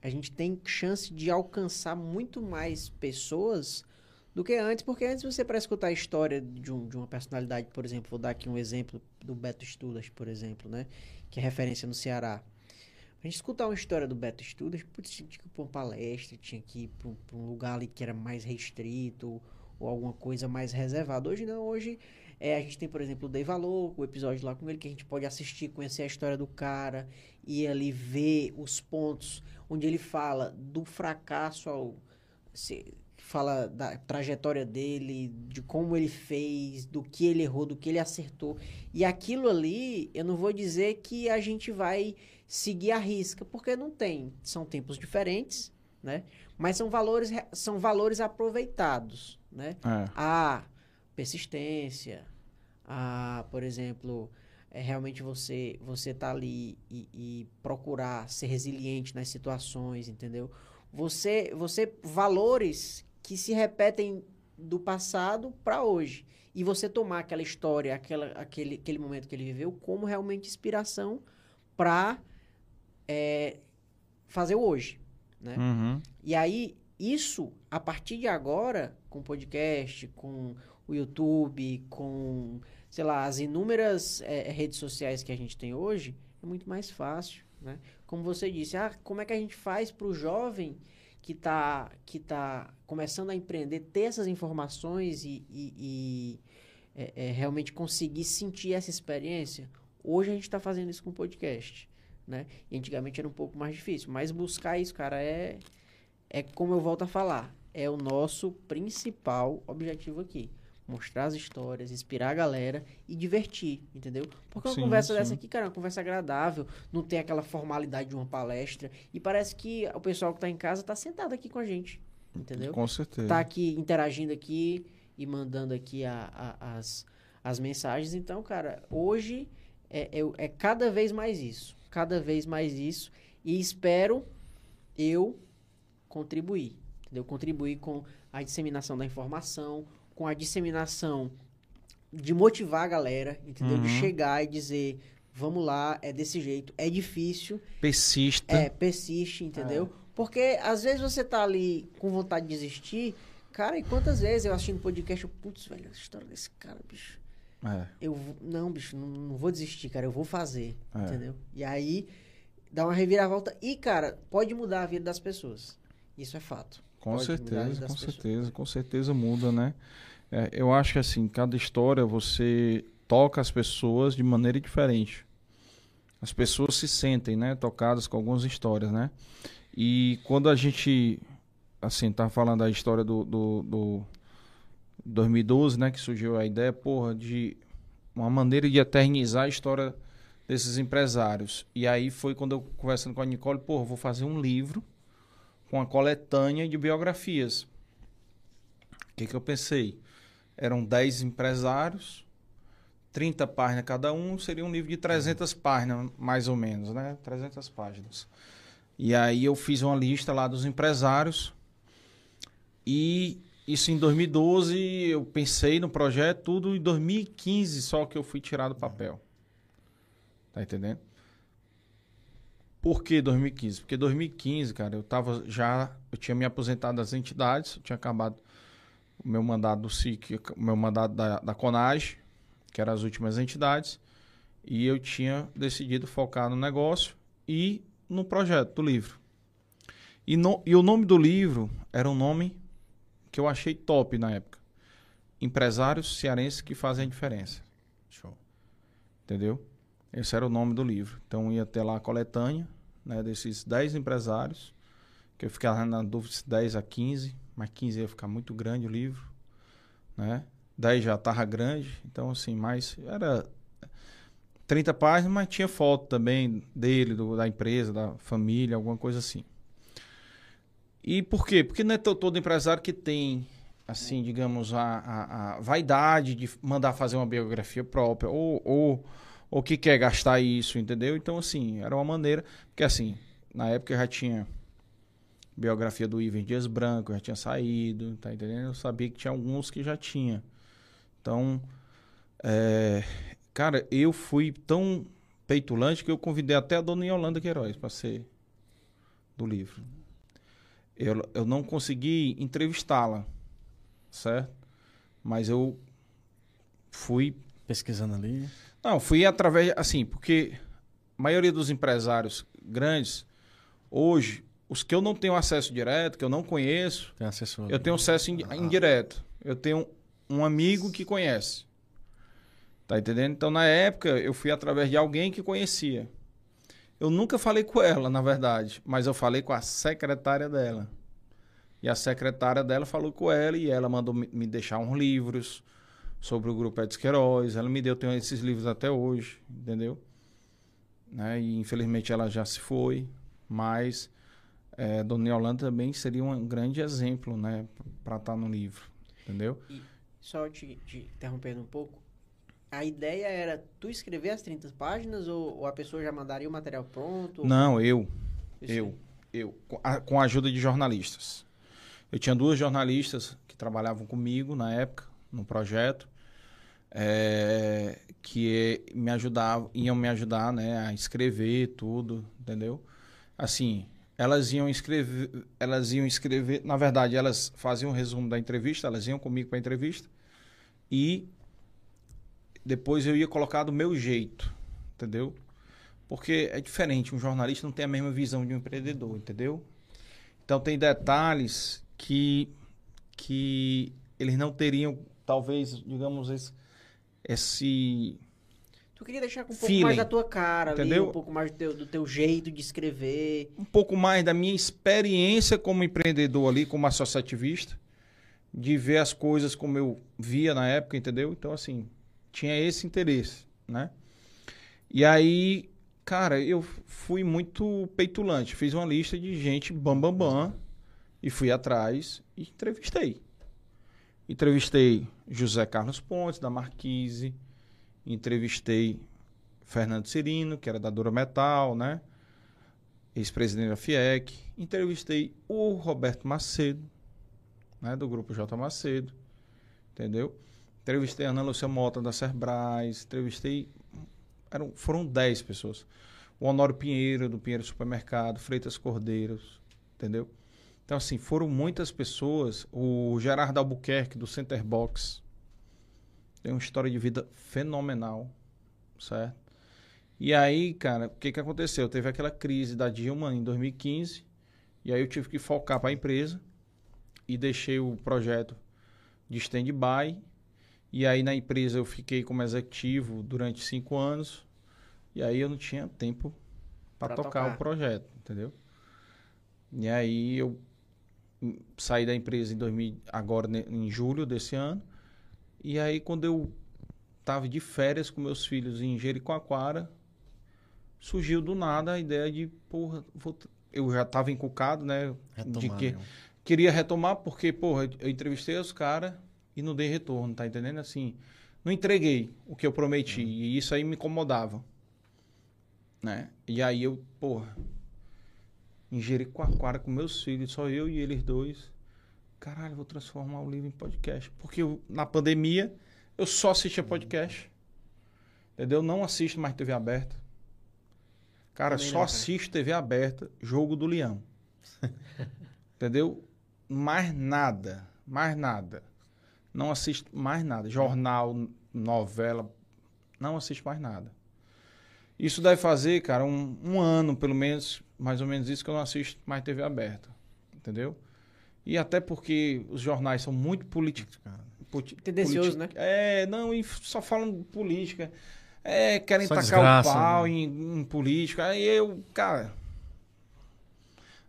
a gente tem chance de alcançar muito mais pessoas do que antes, porque antes você, para escutar a história de, um- de uma personalidade, por exemplo, vou dar aqui um exemplo do Beto Studas, por exemplo, né? Que é referência no Ceará. A gente escutar uma história do Beto Studas, putz, tinha que ir pra uma palestra, tinha que ir pra um, pra um lugar ali que era mais restrito, ou alguma coisa mais reservada. Hoje não, hoje é, a gente tem, por exemplo, o Dei Valor, o episódio lá com ele, que a gente pode assistir, conhecer a história do cara e ali ver os pontos onde ele fala do fracasso ao. se- fala da trajetória dele, de como ele fez, do que ele errou, do que ele acertou. E aquilo ali, eu não vou dizer que a gente vai seguir a risca, porque não tem. São tempos diferentes, né? Mas são valores, re- são valores aproveitados, né? É. a persistência, a, por exemplo, é realmente você você tá ali e, e procurar ser resiliente nas situações, entendeu? Você você valores que se repetem do passado para hoje e você tomar aquela história, aquela, aquele, aquele momento que ele viveu como realmente inspiração para fazer o hoje, né? Uhum. E aí, isso, a partir de agora, com podcast, com o YouTube, com, sei lá, as inúmeras eh, redes sociais que a gente tem hoje, é muito mais fácil, né? Como você disse, ah, como é que a gente faz para o jovem que está que tá começando a empreender ter essas informações e, e- e, eh, eh, realmente conseguir sentir essa experiência? Hoje a gente está fazendo isso com podcast, né? E antigamente era um pouco mais difícil, mas buscar isso, cara, é é como eu volto a falar, é o nosso principal objetivo aqui. Mostrar as histórias, inspirar a galera e divertir, entendeu? Porque uma Sim, conversa sim. dessa aqui, cara, é uma conversa agradável, não tem aquela formalidade de uma palestra. E parece que o pessoal que tá em casa tá sentado aqui com a gente, entendeu? Com certeza. Tá aqui interagindo aqui e mandando aqui a- a- as, as mensagens. Então, cara, hoje é, é, é cada vez mais isso. Cada vez mais isso. E espero eu contribuir. Entendeu? Contribuir com a disseminação da informação, com a disseminação de motivar a galera, entendeu? De Uhum. chegar e dizer, vamos lá, é desse jeito, é difícil, Persista. é, persiste, entendeu? Porque às vezes você tá ali com vontade de desistir, Cara, e quantas vezes eu assistindo podcast, putz, velho, a história desse cara, bicho. É. Eu não, bicho, não, não vou desistir, cara, eu vou fazer, É. entendeu? E aí dá uma reviravolta e, cara, pode mudar a vida das pessoas. Isso é fato. Com Pode certeza, com pessoas. certeza, com certeza muda, né? É, eu acho que assim, cada história você toca as pessoas de maneira diferente. As pessoas se sentem, né, tocadas com algumas histórias, né? E quando a gente, assim, tá falando da história do, do, do 2012, né, que surgiu a ideia, porra, de uma maneira de eternizar a história desses empresários. E aí foi quando eu conversando com a Nicole, porra, vou fazer um livro com a coletânea de biografias. O que, que eu pensei? Eram 10 empresários, 30 páginas cada um, seria um livro de 300 páginas, mais ou menos, né? 300 páginas. E aí eu fiz uma lista lá dos empresários e isso em 2012 eu pensei no projeto, tudo em 2015 só que eu fui tirar do papel. Tá entendendo? Por que 2015? Porque 2015, cara, eu tava já. Eu tinha me aposentado das entidades, eu tinha acabado o meu mandato do SIC, o meu mandato da, da CONAGE, que eram as últimas entidades, e eu tinha decidido focar no negócio e no projeto do livro. E, no, e o nome do livro era um nome que eu achei top na época. Empresários cearenses que fazem a diferença. Show. Entendeu? Esse era o nome do livro. Então ia ter lá a coletânea né, desses 10 empresários, que eu ficava na dúvida se 10 a 15, mas 15 ia ficar muito grande o livro. Né? 10 já estava grande, então assim, mais. Era 30 páginas, mas tinha foto também dele, do- da empresa, da família, alguma coisa assim. E por quê? Porque não é to- todo empresário que tem, assim, digamos, a, a, a vaidade de mandar fazer uma biografia própria, ou, ou, ou que quer gastar isso, entendeu? Então, assim, era uma maneira. Porque, assim, na época eu já tinha biografia do Ivan Dias Branco, já tinha saído, tá entendendo? Eu sabia que tinha alguns que já tinha. Então, é, cara, eu fui tão peitulante que eu convidei até a dona Yolanda Queiroz para ser do livro. Eu, eu não consegui entrevistá-la, certo? Mas eu fui Pesquisando ali. não, fui através, assim, porque a maioria dos empresários grandes, hoje, os que eu não tenho acesso direto, que eu não conheço, eu tenho acesso indi- indireto. Eu tenho um amigo que conhece. Tá entendendo? Então, na época, eu fui através de alguém que conhecia. Eu nunca falei com ela, na verdade, mas eu falei com a secretária dela. E a secretária dela falou com ela e ela mandou me deixar uns livros sobre o grupo Edson Queiroz. Ela me deu, eu tenho esses livros até hoje, entendeu? Né? E infelizmente ela já se foi, mas é, Dona Yolanda também seria um grande exemplo, né, para estar no livro, entendeu? Só te, te interrompendo um pouco. A ideia era tu escrever as 30 páginas ou, ou a pessoa já mandaria o material pronto? Não, eu, Isso eu, aí. eu, com a, com a ajuda de jornalistas. Eu tinha duas jornalistas que trabalhavam comigo na época, no projeto, é, que me ajudavam, iam me ajudar, né, a escrever tudo, entendeu? Assim, elas iam escrever, elas iam escrever, na verdade, elas faziam um resumo da entrevista, elas iam comigo para a entrevista e depois eu ia colocar do meu jeito, entendeu? Porque é diferente, um jornalista não tem a mesma visão de um empreendedor, entendeu? Então tem detalhes que que eles não teriam, talvez, digamos, esse, esse Tu queria deixar com um pouco Feeling. mais da tua cara ali, Entendeu? um pouco mais do teu, do teu jeito de escrever. um pouco mais da minha experiência como empreendedor ali, como associativista, de ver as coisas como eu via na época, entendeu? Então, assim, tinha esse interesse, né? E aí, cara, eu fui muito peitulante. Fiz uma lista de gente bam, bam, bam, e fui atrás e entrevistei. Entrevistei José Carlos Pontes, da Marquise, entrevistei Fernando Cirino, que era da Dura Metal, né? ex-presidente da FIEC. Entrevistei o Roberto Macedo, né, do grupo J Macedo, entendeu? Entrevistei a Ana Lúcia Mota da Cerbrais, entrevistei eram, foram 10 pessoas. O Honório Pinheiro do Pinheiro Supermercado, Freitas Cordeiros, entendeu? Então, assim, foram muitas pessoas. O Gerardo Albuquerque, do Center Box, tem uma história de vida fenomenal, certo? E aí, cara, o que, que aconteceu? Teve aquela crise da Dilma em 2015, e aí eu tive que focar para a empresa e deixei o projeto de stand-by. E aí na empresa eu fiquei como executivo durante cinco anos, e aí eu não tinha tempo para tocar, tocar. o projeto, entendeu? E aí eu saí da empresa em 2000, agora em julho desse ano. E aí quando eu tava de férias com meus filhos em Jericoacoara, surgiu do nada a ideia de, porra, vou eu já tava encucado, né, de Retomar, que né? queria retomar porque, porra, eu entrevistei os caras e não dei retorno, tá entendendo? Assim, não entreguei o que eu prometi e isso aí me incomodava, né? E aí eu, porra, em Jericoacoara com meus filhos, só eu e eles dois. Caralho, vou transformar o livro em podcast. Porque eu, na pandemia eu só assistia podcast. Entendeu? Não assisto mais TV aberta. Cara, Também só não, cara. assisto TV aberta, Jogo do Leão. [LAUGHS] Entendeu? Mais nada. Mais nada. Não assisto mais nada. Jornal, novela. Não assisto mais nada. Isso deve fazer, cara, um, um ano, pelo menos, mais ou menos isso, que eu não assisto mais TV aberta. Entendeu? E até porque os jornais são muito políticos. Tendencioso, né? É, não, e só falam política. É, querem Só tacar desgraça, o pau né? em, em política. Aí eu, cara.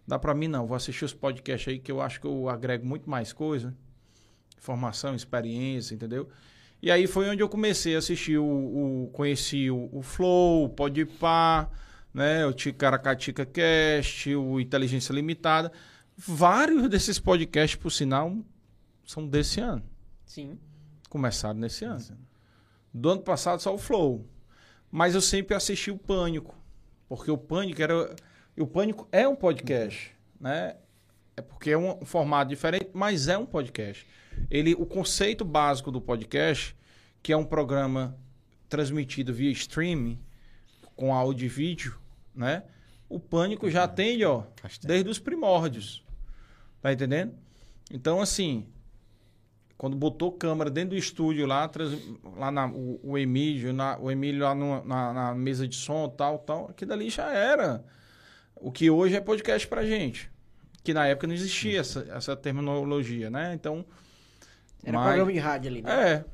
Dá pra mim não. Vou assistir os podcasts aí que eu acho que eu agrego muito mais coisa. Informação, experiência, entendeu? E aí foi onde eu comecei a assistir o. o- conheci o, o Flow, o Podpah, né? O Ticaracatica Cast, o Inteligência Limitada. Vários desses podcasts, por sinal, são desse ano. Sim. Começaram nesse ano. Do ano passado só o Flow. Mas eu sempre assisti o Pânico. Porque o Pânico era. O Pânico é um podcast, né? É porque é um formato diferente, mas é um podcast. Ele, o conceito básico do podcast, que é um programa transmitido via streaming, com áudio e vídeo, né? O Pânico já atende, ó, desde os primórdios. Tá entendendo? Então, assim, quando botou câmera dentro do estúdio lá, trans- lá na, o, o Emílio, na, o Emílio lá no- na, na mesa de som, tal, tal, aquilo ali já era. O que hoje é podcast pra gente. Que na época não existia essa, essa terminologia, né? Então. Era mas- programa de rádio ali, né? É.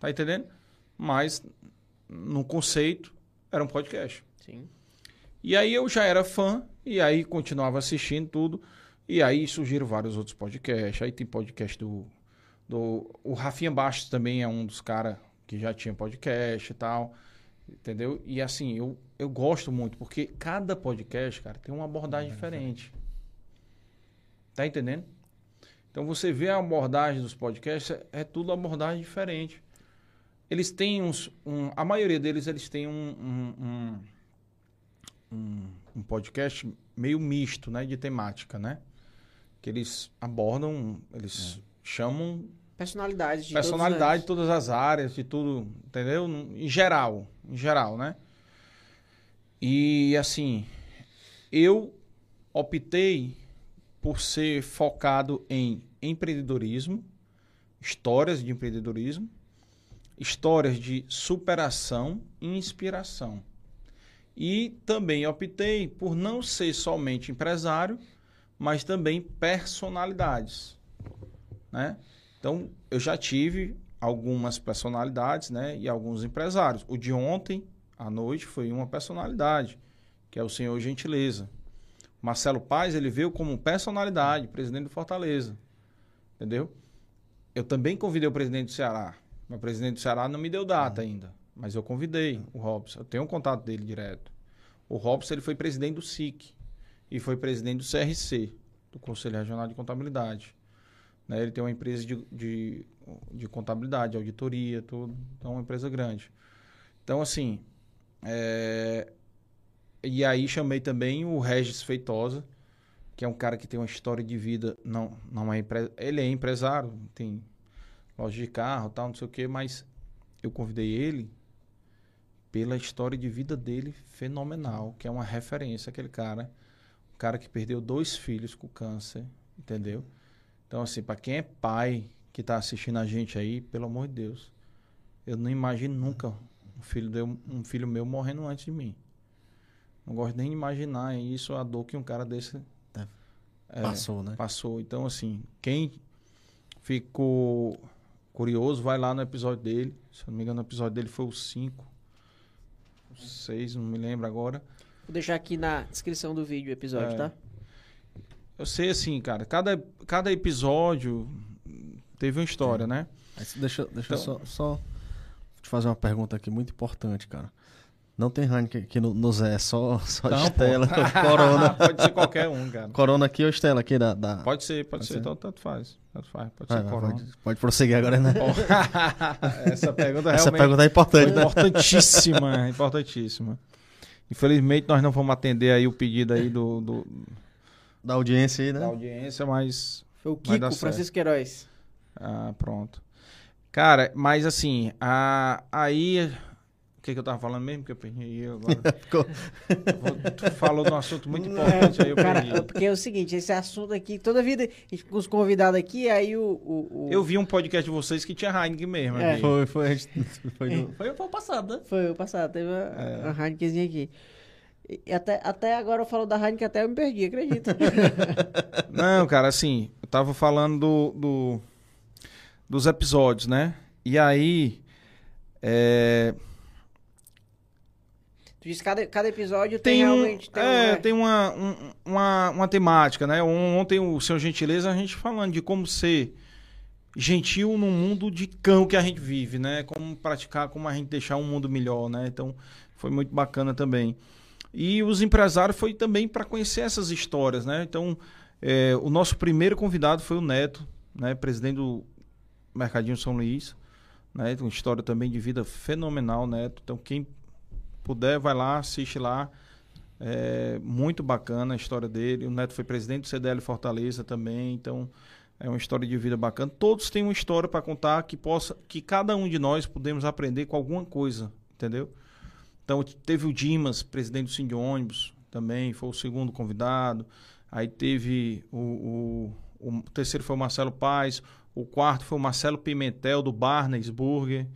Tá entendendo? Mas, no conceito, era um podcast. Sim. E aí eu já era fã, e aí continuava assistindo tudo. E aí surgiram vários outros podcasts. Aí tem podcast do. do o Rafinha Bastos também é um dos caras que já tinha podcast e tal. Entendeu? E assim, eu, eu gosto muito, porque cada podcast, cara, tem uma abordagem diferente. Tá entendendo? Então você vê a abordagem dos podcasts, é, é tudo abordagem diferente. Eles têm uns. Um, a maioria deles, eles têm um- um- um podcast meio misto, né, de temática, né? Que eles abordam, eles chamam Personalidades de personalidade de todas as áreas, de tudo, entendeu? Em geral, em geral, né? E assim, eu optei por ser focado em empreendedorismo, histórias de empreendedorismo, histórias de superação e inspiração. E também optei por não ser somente empresário, mas também personalidades, né? Então, eu já tive algumas personalidades, né, e alguns empresários. O de ontem à noite foi uma personalidade, que é o senhor Gentileza. Marcelo Paz, ele veio como personalidade, presidente do Fortaleza. Entendeu? Eu também convidei o presidente do Ceará. Mas o presidente do Ceará não me deu data ainda. Mas eu convidei o Robson. Eu tenho um contato dele direto. O Robson ele foi presidente do SIC e foi presidente do CRC, do Conselho Regional de Contabilidade. Né? Ele tem uma empresa de, de, de contabilidade, auditoria, tudo. Então, é uma empresa grande. Então, assim, é, e aí chamei também o Regis Feitosa, que é um cara que tem uma história de vida, não, não é empre... ele é empresário, tem loja de carro, tal, não sei o quê, mas eu convidei ele pela história de vida dele fenomenal, que é uma referência aquele cara, um cara que perdeu dois filhos com câncer Entendeu? Então, assim, pra quem é pai que tá assistindo a gente aí, pelo amor de Deus, eu não imagino nunca um filho, de, um filho meu morrendo antes de mim. Não gosto nem de imaginar isso, a dor que um cara desse é, Passou, né? Passou. Então, assim, quem ficou curioso, vai lá no episódio dele. Se eu não me engano, o episódio dele foi o 5. O 6, não me lembro agora. Vou deixar aqui na descrição do vídeo o episódio, É. tá? Eu sei, assim, cara, cada, cada episódio teve uma história, né? Deixa deixa eu Então- só, só te fazer uma pergunta aqui muito importante, cara. Não tem Heineken aqui no, no Zé, só, só Não, pô. Estela, [LAUGHS] Corona. [LAUGHS] Pode ser qualquer um, cara. Corona aqui ou Estela aqui da... da... Pode ser, pode, Pode ser, ser? Então, tanto faz. Tanto faz. Pode Vai, ser corona. pode, pode prosseguir agora, né? [LAUGHS] Essa pergunta Essa realmente pergunta é importante, né? Importantíssima, importantíssima. Infelizmente, nós não vamos atender aí o pedido aí do, do- Da audiência aí, né? da audiência, mas... Foi o Kiko. Francisco Queiroz. Ah, pronto. Cara, mas assim, a, aí... O que, que eu tava falando mesmo? Que eu perdi agora. [LAUGHS] Tu falou de um assunto muito importante aí, eu Cara, perdi. porque é o seguinte, esse assunto aqui, toda vida, a gente com os convidados aqui, aí o... o, o- Eu vi um podcast de vocês que tinha Heineken mesmo. É. Foi, foi, [LAUGHS] foi, no- foi, foi o passado, né? Foi o passado, teve a, É. a Heinekenzinha aqui. E até, até agora eu falo da Heineken, até eu me perdi, acredita? [LAUGHS] Não, cara, assim, eu tava falando do, do- dos episódios, né? E aí, é, tu diz que cada, cada episódio tem, tem, realmente... Tem é, um, tem uma, um- uma, uma temática, né? On- Ontem o Senhor Gentileza, a gente falando de como ser gentil no mundo de cão que a gente vive, né? Como praticar, como a gente deixar um mundo melhor, né? Então, foi muito bacana também. E os empresários foi também para conhecer essas histórias, né? Então, é, o nosso primeiro convidado foi o Neto, né? Presidente do Mercadinho São Luís, né? Uma história também de vida fenomenal, Neto. Então, quem puder, vai lá, assiste lá. É muito bacana a história dele. O Neto foi presidente do CDL Fortaleza também, então é uma história de vida bacana. Todos têm uma história para contar que possa, que cada um de nós podemos aprender com alguma coisa, entendeu? Então teve o Dimas, presidente do de ônibus, também foi o segundo convidado. Aí teve o, o, o terceiro foi o Marcelo Paz, o quarto foi o Marcelo Pimentel do Barnes Burger,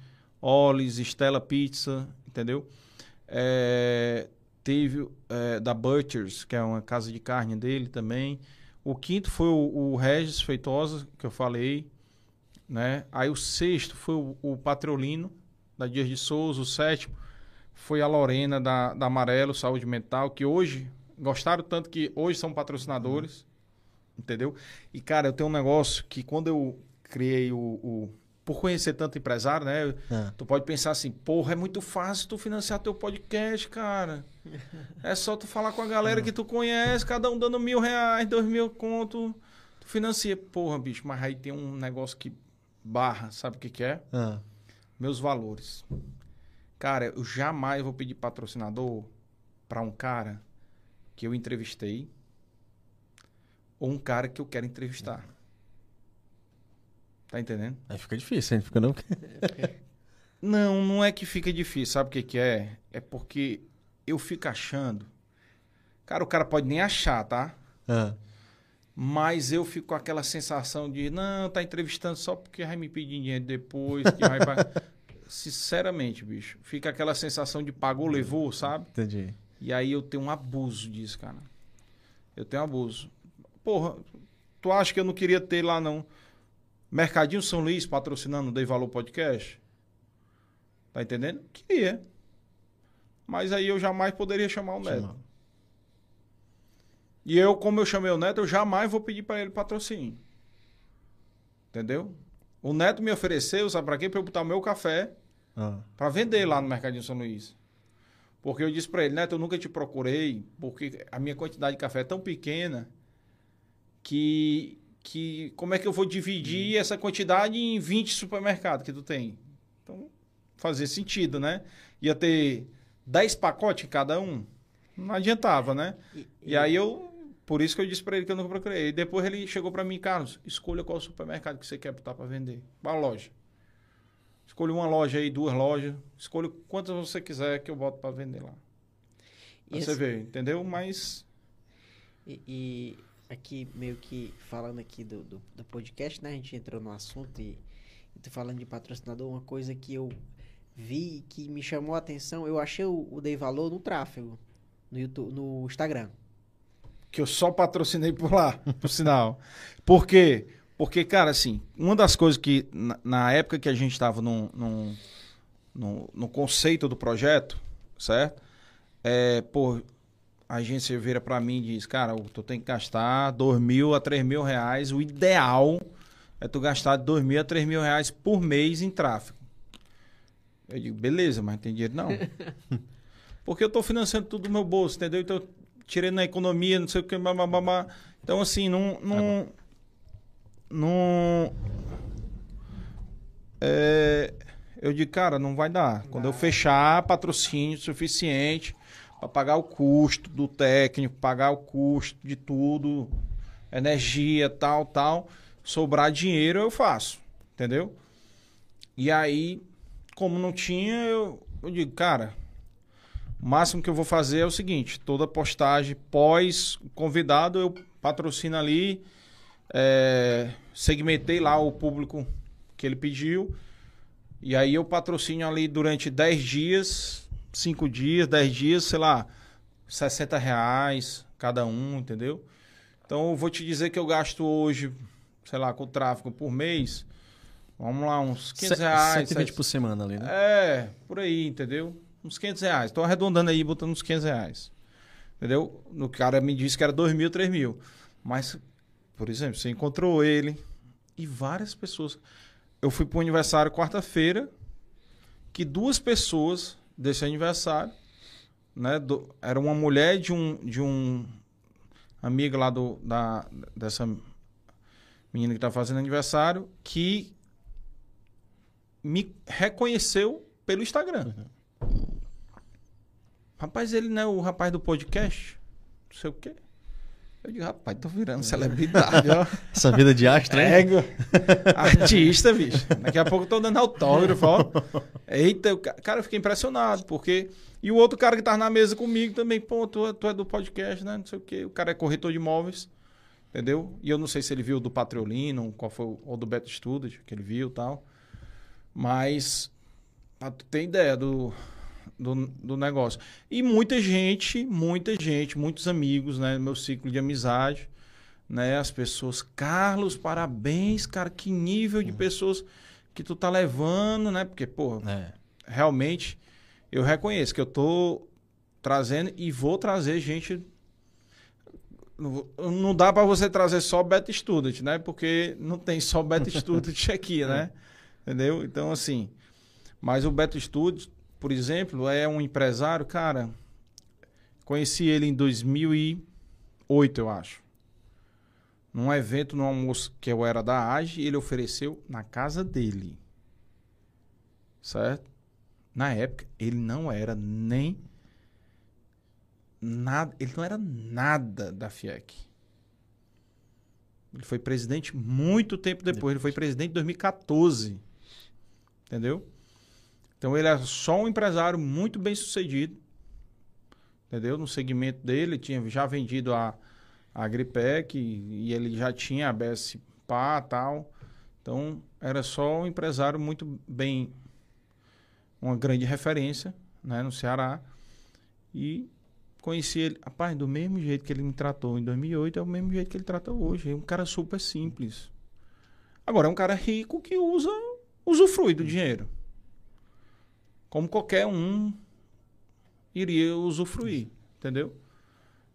Olis, Stella Pizza, entendeu? É, teve é, da Butchers, que é uma casa de carne dele também. O quinto foi o, o Regis Feitosa, que eu falei. Né? Aí o sexto foi o, o Patrolino, da Dias de Souza. O sétimo foi a Lorena, da, da Amarelo Saúde Mental, que hoje, gostaram tanto que hoje são patrocinadores. Entendeu? E, cara, eu tenho um negócio que quando eu criei o. o- por conhecer tanto empresário, né? É. Tu pode pensar assim, porra, é muito fácil tu financiar teu podcast, cara. É só tu falar com a galera que tu conhece, cada um dando mil reais, dois mil conto. Tu financia. Porra, bicho, mas aí tem um negócio que barra, sabe o que que é? Ah, Meus valores. Cara, eu jamais vou pedir patrocinador pra um cara que eu entrevistei ou um cara que eu quero entrevistar. Tá entendendo? aí fica difícil, hein? Fica não... [LAUGHS] Não, não é que fica difícil. Sabe o que, que é? É porque eu fico achando. Cara, o cara pode nem achar, tá? Ah, Mas eu fico com aquela sensação de, não, tá entrevistando só porque vai me pedir dinheiro depois. Que vai. [LAUGHS] Sinceramente, bicho, fica aquela sensação de pagou, levou, sabe? entendi. E aí eu tenho um abuso disso, cara. Eu tenho abuso. Porra, tu acha que eu não queria ter lá, não? Mercadinho São Luís patrocinando o Dei Valor Podcast? Tá entendendo? Queria. Mas aí eu jamais poderia chamar o Neto. Chama. E eu, como eu chamei o Neto, eu jamais vou pedir pra ele patrocínio. Entendeu? O Neto me ofereceu, sabe pra quê? Pra eu botar o meu café Ah, Pra vender lá no Mercadinho São Luís. Porque eu disse pra ele, Neto, eu nunca te procurei, porque a minha quantidade de café é tão pequena que, que como é que eu vou dividir essa quantidade em 20 supermercados que tu tem? Então, fazia sentido, né? Ia ter 10 pacotes em cada um, não adiantava, né? E aí eu, por isso que eu disse pra ele que eu nunca procurei. E depois ele chegou pra mim, Carlos, escolha qual supermercado que você quer botar pra vender. Qual loja? Escolha uma loja aí, duas lojas. Escolha quantas você quiser que eu boto pra vender lá. Pra E você ver, entendeu? Mas E, e aqui, meio que falando aqui do, do, do podcast, né? A gente entrou no assunto e, e tô falando de patrocinador, uma coisa que eu vi que me chamou a atenção, eu achei o, o Dei Valor no tráfego, no, YouTube, no Instagram. Que eu só patrocinei por lá, [LAUGHS] por sinal. Por quê? Porque, cara, assim, uma das coisas que, na, na época que a gente estava no, no, no, no conceito do projeto, certo? É, pô, a agência vira pra mim e diz, cara, tu tem que gastar 2 mil a 3 mil reais. O ideal é tu gastar 2 mil a 3 mil reais por mês em tráfego. Eu digo, beleza, mas não tem dinheiro não. [LAUGHS] Porque eu tô financiando tudo do meu bolso, entendeu? Então, tirei na economia, não sei o que, babá. Então, assim, não... não, não é, eu digo, cara, não vai dar. Quando eu fechar, patrocínio suficiente para pagar o custo do técnico, pagar o custo de tudo, energia, tal, tal. Sobrar dinheiro, eu faço, entendeu? E aí, como não tinha, eu, eu digo, cara, o máximo que eu vou fazer é o seguinte: toda postagem pós convidado, eu patrocino ali, é, segmentei lá o público que ele pediu. E aí eu patrocino ali durante 10 dias, 5 dias, 10 dias, sei lá, 60 reais cada um, entendeu? Então eu vou te dizer que eu gasto hoje, sei lá, com o tráfego por mês, vamos lá, uns 500 Se- reais. 120 por semana ali, né? É, por aí, entendeu? Uns 500 reais. Tô arredondando aí, botando uns 500 reais. Entendeu? O cara me disse que era 2 mil, 3 mil. Mas, por exemplo, você encontrou ele e várias pessoas. Eu fui para o aniversário quarta-feira, que duas pessoas desse aniversário, né? do- era uma mulher de um, de um amigo lá do, da, dessa menina que tá fazendo aniversário, que me reconheceu pelo Instagram. Rapaz, ele não é o rapaz do podcast? Não sei o quê. Eu digo, rapaz, tô virando celebridade, ó. [LAUGHS] Essa vida de astro, hein? Égua. Artista, bicho. Daqui a pouco eu tô dando autógrafo, ó. [LAUGHS] Eita, eu, ca- cara, eu fiquei impressionado, porque... E o outro cara que tava na mesa comigo também, pô, tu, é- tu é do podcast, né? Não sei o quê. O cara é corretor de imóveis, entendeu? E eu não sei se ele viu do Patriolino, qual foi, o- ou do Beto Studios, que ele viu e tal. Mas, pra tu ter ideia do, do, do negócio. E muita gente, muita gente, muitos amigos, né? Meu ciclo de amizade, né? As pessoas, Carlos, parabéns, cara, que nível de pessoas que tu tá levando, né? Porque, pô, É. realmente eu reconheço que eu tô trazendo e vou trazer gente. Não dá para você trazer só Beta Student, né? Porque não tem só Beta [LAUGHS] Student aqui, né? Entendeu? Então, assim. Mas o Beto Studios, por exemplo, é um empresário, cara. Conheci ele em 2008, eu acho. Num evento, num almoço que eu era da AGE, ele ofereceu na casa dele. Certo? Na época, ele não era nem nada, ele não era nada da FIEC. Ele foi presidente muito tempo depois, ele foi presidente em 2014. Entendeu? Então ele era só um empresário muito bem sucedido. Entendeu? No segmento dele, tinha já vendido a, a Agripec e, e ele já tinha a BS e tal. Então era só um empresário muito bem, uma grande referência né, no Ceará. E conheci ele, rapaz, do mesmo jeito que ele me tratou em 2008, é o mesmo jeito que ele trata hoje. É um cara super simples. Agora, é um cara rico que usa, usufrui do dinheiro. Como qualquer um iria usufruir, entendeu?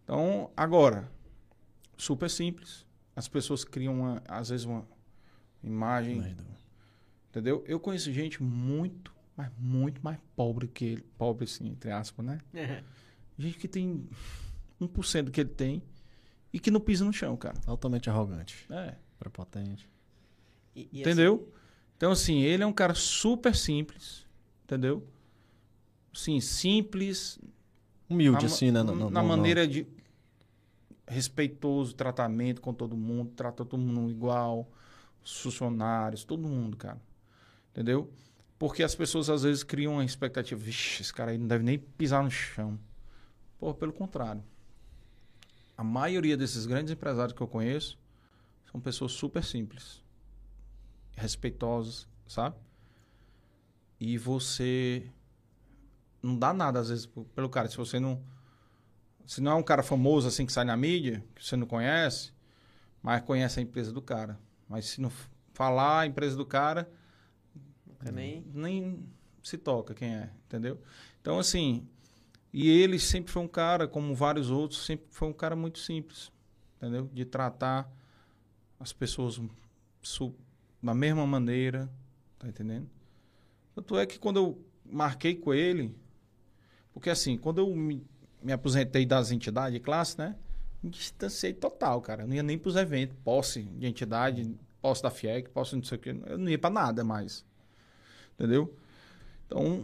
Então, agora, super simples. As pessoas criam, uma, às vezes, uma imagem, entendeu? Eu conheço gente muito, mas muito mais pobre que ele. Pobre, assim, entre aspas, né? Gente que tem 1% do que ele tem e que não pisa no chão, cara. Altamente arrogante. É. Prepotente. E- e entendeu? Então, assim, ele é um cara super simples, entendeu? Sim, simples. Humilde, na assim, né? Na maneira de respeitoso tratamento com todo mundo, trata todo mundo igual, os funcionários, todo mundo, cara. Entendeu? Porque as pessoas às vezes criam uma expectativa, vixe, esse cara aí não deve nem pisar no chão. Pô, pelo contrário. A maioria desses grandes empresários que eu conheço são pessoas super simples, respeitosas, sabe? E você não dá nada às vezes pelo cara. Se você não se não é um cara famoso assim que sai na mídia, que você não conhece, mas conhece a empresa do cara. Mas se não falar a empresa do cara, Nem... nem se toca quem é, entendeu? Então, assim, e ele sempre foi um cara, como vários outros, sempre foi um cara muito simples, entendeu? De tratar as pessoas da mesma maneira, tá entendendo? Tanto é que quando eu marquei com ele, porque assim, quando eu me, me aposentei das entidades de classe, né? Me distanciei total, cara. Eu não ia nem pros eventos, posse de entidade, posse da FIEC, posse não sei o quê. Eu não ia pra nada mais. Entendeu? Então,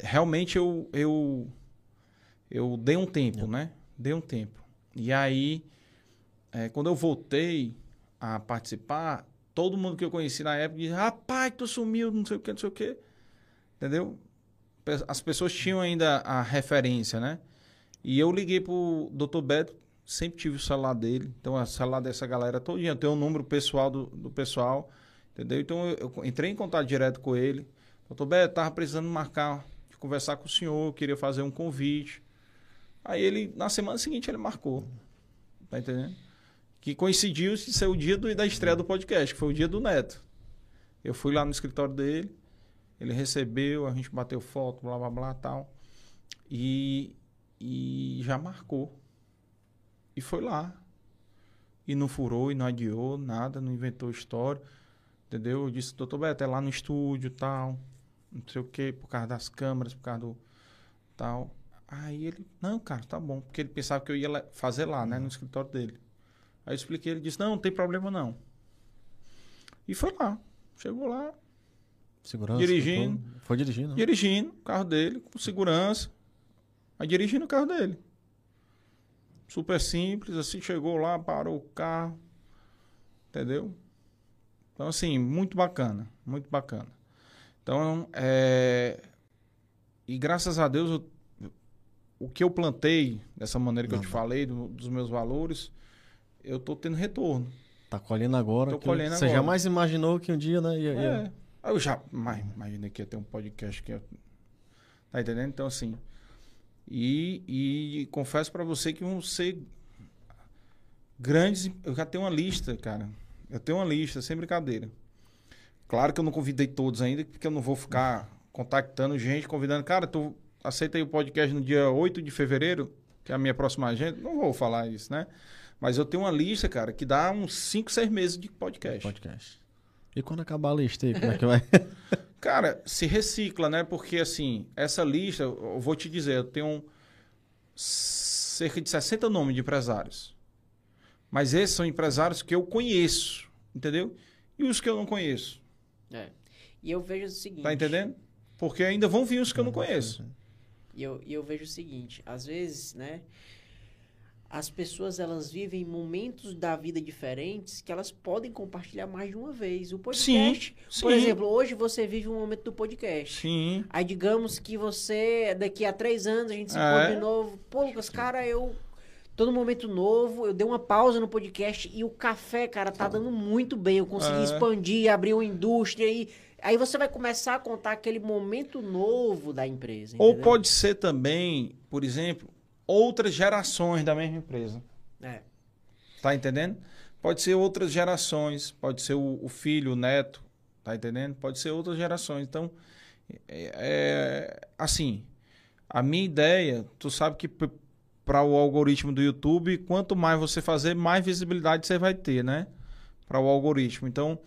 realmente eu, eu, eu dei um tempo, né? Dei um tempo. E aí, é, quando eu voltei a participar, todo mundo que eu conheci na época disse, rapaz, tu sumiu, não sei o que, não sei o que. Entendeu? As pessoas tinham ainda a referência, né? E eu liguei pro Dr. Beto, sempre tive o celular dele. Então, o celular dessa galera todinha. Eu tenho o número pessoal do, do pessoal, entendeu? Então, eu, eu entrei em contato direto com ele. Doutor Beto, tava precisando marcar, de conversar com o senhor, queria fazer um convite. Aí ele, na semana seguinte, ele marcou. Tá entendendo? Que coincidiu de ser o dia do- da estreia do podcast, que foi o dia do Neto. Eu fui lá no escritório dele, ele recebeu, a gente bateu foto, blá blá blá tal. E, e já marcou. E foi lá. E não furou, e não adiou, nada, não inventou história. Entendeu? Eu disse, doutor Beto, é lá no estúdio tal. Não sei o quê, por causa das câmeras, por causa do tal. Aí ele, não, cara, tá bom. Porque ele pensava que eu ia fazer lá, né, no escritório dele. Aí eu expliquei, ele disse, não, não tem problema não. E foi lá. Chegou lá, Segurança. Dirigindo. Foi dirigindo. né? dirigindo o carro dele, com segurança. Aí dirigindo o carro dele. Super simples, assim, chegou lá, parou o carro. Entendeu? Então, assim, muito bacana, muito bacana. Então, é... E graças a Deus, eu- o que eu plantei, dessa maneira que eu te falei, do- dos meus valores, eu tô tendo retorno. Tá colhendo agora. Tô colhendo Você agora. jamais imaginou que um dia, né? Ia, ia- É. Aí Eu já mas, imaginei que ia ter um podcast que ia... Tá entendendo? Então, assim. E, e confesso pra você que vão ser grandes. Eu já tenho uma lista, cara. Eu tenho uma lista, sem brincadeira. Claro que eu não convidei todos ainda, porque eu não vou ficar contactando gente, convidando. Cara, tu aceita aí o podcast no dia 8 de fevereiro, que é a minha próxima agenda. Não vou falar isso, né? Mas eu tenho uma lista, cara, que dá uns 5, 6 meses de podcast. podcast. E quando acabar a lista aí, como é que [LAUGHS] vai? Cara, se recicla, né? Porque, assim, essa lista, eu vou te dizer, eu tenho cerca de 60 nomes de empresários. Mas esses são empresários que eu conheço, entendeu? E os que eu não conheço. É. E eu vejo o seguinte. Tá entendendo? Porque ainda vão vir os que eu não conheço. E eu, e eu vejo o seguinte, às vezes, né, as pessoas elas vivem momentos da vida diferentes que elas podem compartilhar mais de uma vez. O podcast, Sim, por sim. exemplo, hoje você vive um momento do podcast. Sim. Aí digamos que você, daqui a três anos, a gente se É. encontra de novo. Pô, Lucas, cara, eu tô num momento novo, eu dei uma pausa no podcast e o café, cara, tá dando muito bem. Eu consegui É. expandir, abrir uma indústria e aí você vai começar a contar aquele momento novo da empresa. Ou entendeu? pode ser também, por exemplo, outras gerações da mesma empresa. É. Tá entendendo? Pode ser outras gerações, pode ser o, o filho, o neto, tá entendendo? Pode ser outras gerações. Então, é, é, assim, a minha ideia, tu sabe que para o algoritmo do YouTube, quanto mais você fazer, mais visibilidade você vai ter, né? Para o algoritmo. Então,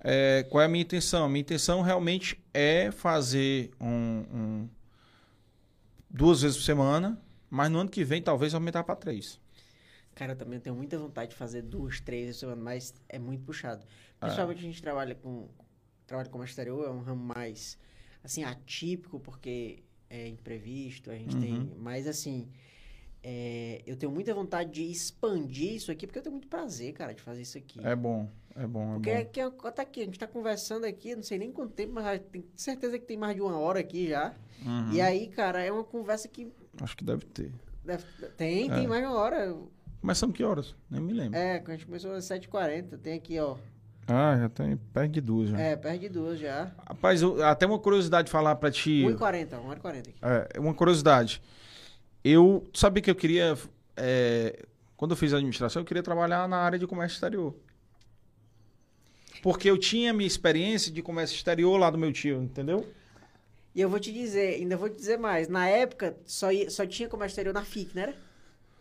é, qual é a minha intenção? A minha intenção realmente é fazer um, um- duas vezes por semana, mas no ano que vem talvez aumentar para três. Cara, eu também tenho muita vontade de fazer duas, três por semana, mas é muito puxado. Principalmente a gente trabalha com trabalho como exterior, é um ramo mais assim atípico porque é imprevisto, a gente Uhum. tem, mas assim, é, eu tenho muita vontade de expandir isso aqui porque eu tenho muito prazer, cara, de fazer isso aqui. É bom, é bom, é Porque bom. aqui, ó, tá aqui, a gente tá conversando aqui, não sei nem quanto tempo, mas tenho certeza que tem mais de uma hora aqui já. Uhum. E aí, cara, é uma conversa que Acho que deve ter. Deve- tem, tem É. mais uma hora. Começamos que horas? Nem me lembro. É, a gente começou às 7h40. Tem aqui, ó. Ah, já tem perto de duas já. É, perto de duas já. Rapaz, eu- até uma curiosidade de falar pra ti. 1h40, 1h40 aqui. É, uma curiosidade. Eu sabia que eu queria. é, quando eu fiz a administração, eu queria trabalhar na área de comércio exterior. Porque eu tinha minha experiência de comércio exterior lá do meu tio, entendeu? E eu vou te dizer, ainda vou te dizer mais. Na época, só, ia- só tinha comércio exterior na FIC, não era?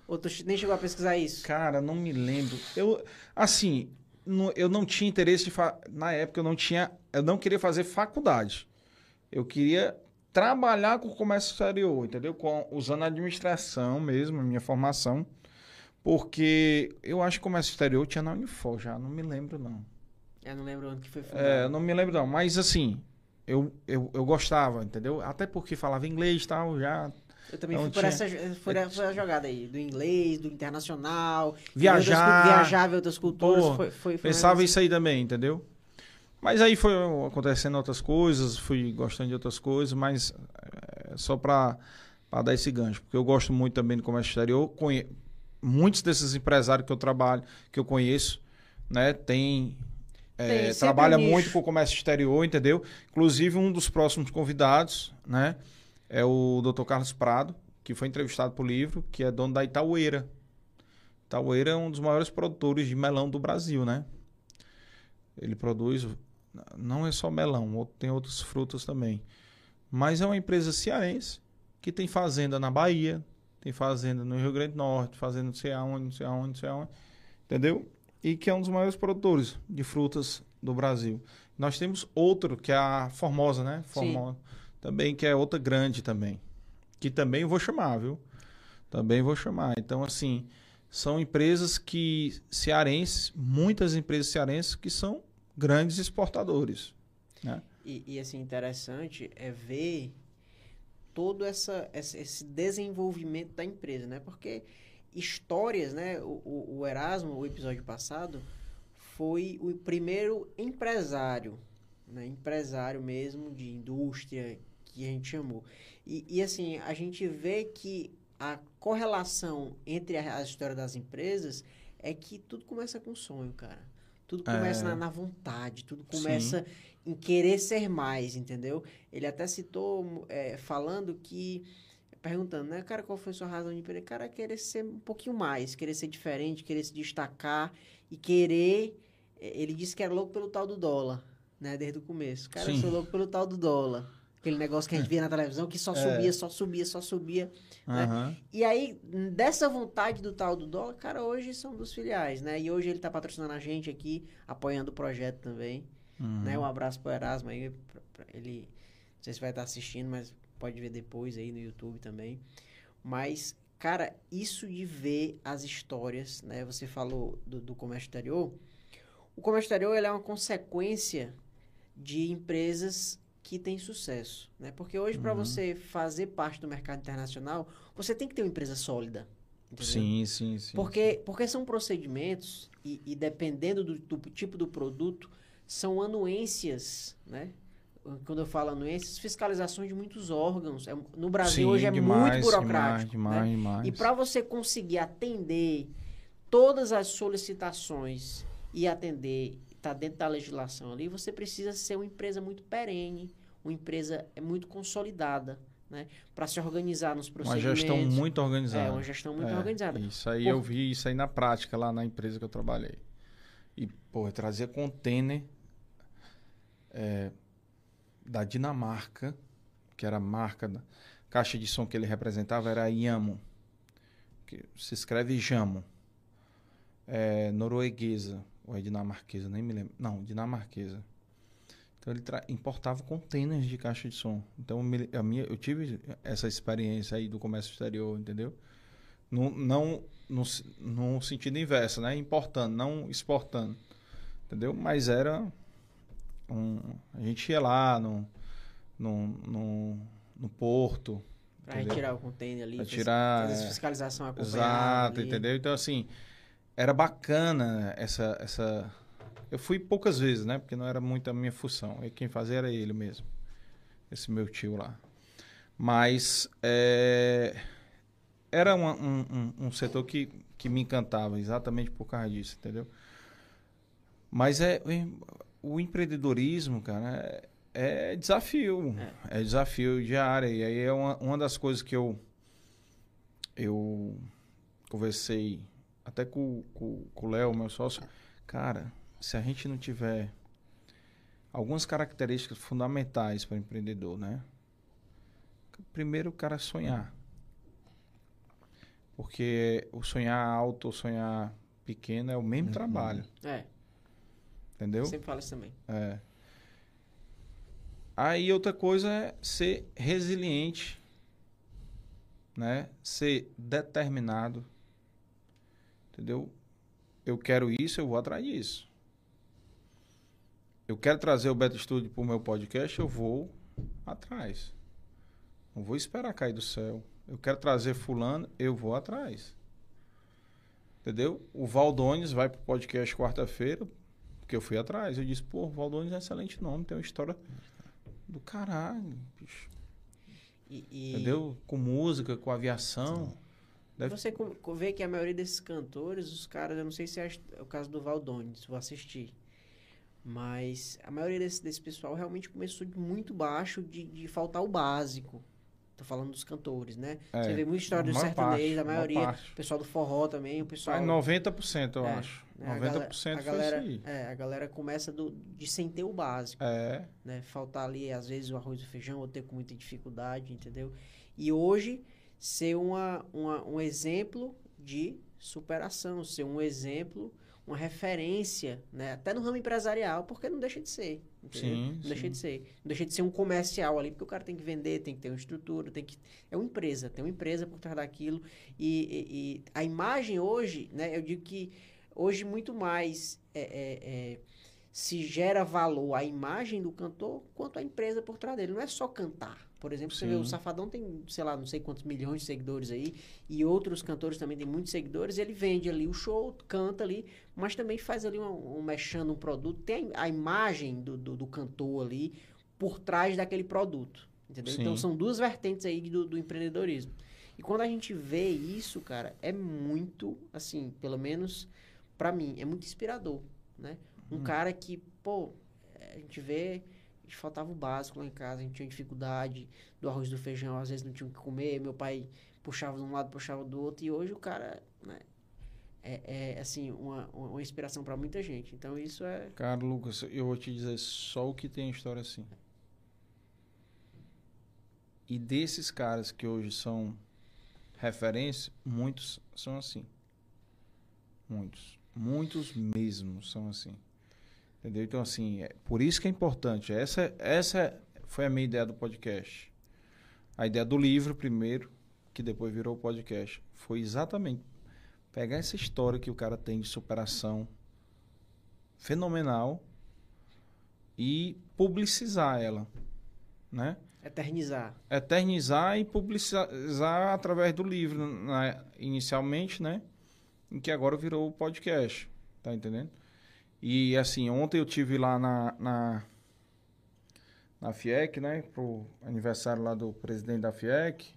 Ou tu nem chegou a pesquisar isso? Cara, não me lembro. Eu, assim, não- eu não tinha interesse de. Fa... Na época, eu não tinha. Eu não queria fazer faculdade. Eu queria trabalhar com comércio exterior, entendeu? Com, usando a administração mesmo, a minha formação. Porque eu acho que comércio exterior tinha na Unifor já, não me lembro não. Eu não lembro onde que foi fundado. É, não me lembro não, mas assim, eu, eu, eu gostava, entendeu? Até porque falava inglês e tal, já. Eu também fui por essa, por essa jogada aí, do inglês, do internacional. Viajar. Viajar, ver outras culturas. Pô, foi, foi, foi Pensava isso aí também, entendeu? Mas aí foi acontecendo outras coisas, fui gostando de outras coisas, mas é, só pra dar esse gancho, porque eu gosto muito também do comércio exterior. Conhe... Muitos desses empresários que eu trabalho, que eu conheço, né, tem. É, trabalha nicho. muito com o comércio exterior, entendeu? Inclusive, um dos próximos convidados, né, é o Dr. Carlos Prado, que foi entrevistado por livro, que é dono da Itaueira. Itaueira é um dos maiores produtores de melão do Brasil, né? Ele produz, não é só melão, tem outras frutas também. Mas é uma empresa cearense que tem fazenda na Bahia, tem fazenda no Rio Grande do Norte, fazenda não sei aonde, não sei aonde, não sei aonde, entendeu? E que é um dos maiores produtores de frutas do Brasil. Nós temos outro, que é a Formosa, né? Formosa. Também, que é outra grande também. Que também vou chamar, viu? Também vou chamar. Então, assim, são empresas que cearenses, muitas empresas cearenses que são grandes exportadores, né? E, e, assim, interessante é ver todo essa- esse desenvolvimento da empresa, né? Porque histórias, né? O, o- o Erasmo, o episódio passado, foi o primeiro empresário, né? Empresário mesmo de indústria que a gente chamou. E, e, assim, a gente vê que a correlação entre a, a história das empresas é que tudo começa com sonho, cara. Tudo começa É. na, na vontade, tudo começa em querer ser mais, entendeu? Ele até citou, é, falando que, perguntando, né, cara, qual foi a sua razão de empreender? Cara, querer ser um pouquinho mais, querer ser diferente, querer se destacar e querer. é, Ele disse que era louco pelo tal do dólar, né, desde o começo. Cara, eu Sim. sou louco pelo tal do dólar. Aquele negócio que a gente via na televisão que só É. subia, só subia, só subia. né? E aí, dessa vontade do tal do dólar, cara, hoje são dos filiais, né? E hoje ele tá patrocinando a gente aqui, apoiando o projeto também. Uhum. Né? Um abraço pro Erasmo aí. pra- pra ele. Não sei se vai estar assistindo, mas pode ver depois aí no YouTube também. Mas, cara, isso de ver as histórias, né? Você falou do, do comércio exterior. O comércio exterior é uma consequência de empresas que têm sucesso, né? Porque hoje, para Uhum. você fazer parte do mercado internacional, você tem que ter uma empresa sólida. entendeu? Sim, sim, sim. Porque, porque são procedimentos e, e dependendo do, do tipo do produto, são anuências, né? Quando eu falo anuências, fiscalizações de muitos órgãos. É- no Brasil Sim, hoje é demais, muito burocrático. Demais, né? demais. E para você conseguir atender todas as solicitações e atender, tá dentro da legislação ali, você precisa ser uma empresa muito perene, uma empresa é muito consolidada, né? Para se organizar nos Uma procedimentos. gestão muito organizada. É, uma gestão muito É, organizada. Isso aí Por- eu vi isso aí na prática lá na empresa que eu trabalhei. E, pô, eu trazia container é, da Dinamarca, que era a marca da caixa de som que ele representava, era a Yamo. Que se escreve Jamo. É, norueguesa, ou é dinamarquesa, nem me lembro. Não, dinamarquesa. Então ele importava containers de caixa de som. Então a minha, eu tive essa experiência aí do comércio exterior, entendeu? Não, não no, no sentido inverso, né? Importando, não exportando. Entendeu? Mas era um, a gente ia lá no, no, no, no porto. Pra entendeu? retirar o container ali. Pra tirar, fez é, fiscalização acompanhada Exato, ali. entendeu? Então, assim, era bacana essa, essa... Eu fui poucas vezes, né? Porque não era muito a minha função. E quem fazia era ele mesmo. Esse meu tio lá. Mas, é... era uma- um, um, um setor que, que me encantava, exatamente por causa disso, entendeu? Mas é, o empreendedorismo, cara, é, é desafio. É. desafio diário. E aí é uma, uma das coisas que eu, eu conversei até com, com, com o Léo, meu sócio. Cara, se a gente não tiver algumas características fundamentais para o empreendedor, né? Primeiro, o cara sonhar. Porque o sonhar alto ou sonhar pequeno é o mesmo trabalho. É. Entendeu? Sempre falo isso também. É. Aí outra coisa é ser resiliente, né? Ser determinado. Entendeu? Eu quero isso, eu vou atrás disso. Eu quero trazer o Beto Studio para o meu podcast, eu vou atrás. Não vou esperar cair do céu. Eu quero trazer fulano, eu vou atrás. Entendeu? O Valdones vai pro podcast quarta-feira, porque eu fui atrás. Eu disse, pô, Valdones é um excelente nome, tem uma história do caralho, bicho. E, e- Entendeu? Com música, com aviação. Deve- Você vê que a maioria desses cantores, os caras, eu não sei se é o caso do Valdones, vou assistir. Mas a maioria desse, desse pessoal realmente começou de muito baixo, de, de faltar o básico. Tô falando dos cantores, né? É, Você vê muita história do sertanejo, parte, a maior maioria. O pessoal do forró também, o pessoal. Ah, 90% eu É, acho. né, a galera- 90% a foi galera, isso aí. É, a galera começa do, de sem ter o básico. É. Né? Faltar ali, às vezes, o arroz e o feijão, ou ter com muita dificuldade, entendeu? E hoje, ser uma, uma, um exemplo de superação, ser um exemplo, uma referência, né? Até no ramo empresarial, porque não deixa de ser. Sim, não deixa sim. de ser. Não deixa de ser um comercial ali, porque o cara tem que vender, tem que ter uma estrutura, tem que. É uma empresa, tem uma empresa por trás daquilo. E, e- e a imagem hoje, né? Eu digo que hoje muito mais é, é, é, se gera valor à imagem do cantor quanto à empresa por trás dele. Não é só cantar. Por exemplo, você vê o Sim. Safadão tem, sei lá, não sei quantos milhões de seguidores aí, e outros cantores também têm muitos seguidores, ele vende ali o show, canta ali, mas também faz ali um, um mexendo um produto, tem a imagem do, do, do cantor ali por trás daquele produto. Entendeu? Então Sim. são duas vertentes aí do, do empreendedorismo. E quando a gente vê isso, cara, é muito, assim, pelo menos pra mim, é muito inspirador, né? Um cara que, pô, a gente vê, gente faltava o básico lá em casa, a gente tinha dificuldade do arroz do feijão, às vezes não tinha o que comer, meu pai puxava de um lado, puxava do outro, e hoje o cara, né, é, é assim, uma, uma inspiração pra muita gente. Então isso é... Cara, Lucas, eu vou te dizer só o que tem história assim. E desses caras que hoje são referência, muitos são assim. Muitos. Muitos mesmo são assim. Entendeu? Então, assim, é por isso que é importante. Essa, essa foi a minha ideia do podcast. A ideia do livro, primeiro, que depois virou o podcast, foi exatamente pegar essa história que o cara tem de superação fenomenal e publicizar ela, né? Eternizar. Eternizar e publicizar através do livro, né? inicialmente, né? Em que agora virou o podcast, tá entendendo? E assim, ontem eu tive lá na, na, na FIEC, né? Pro aniversário lá do presidente da FIEC,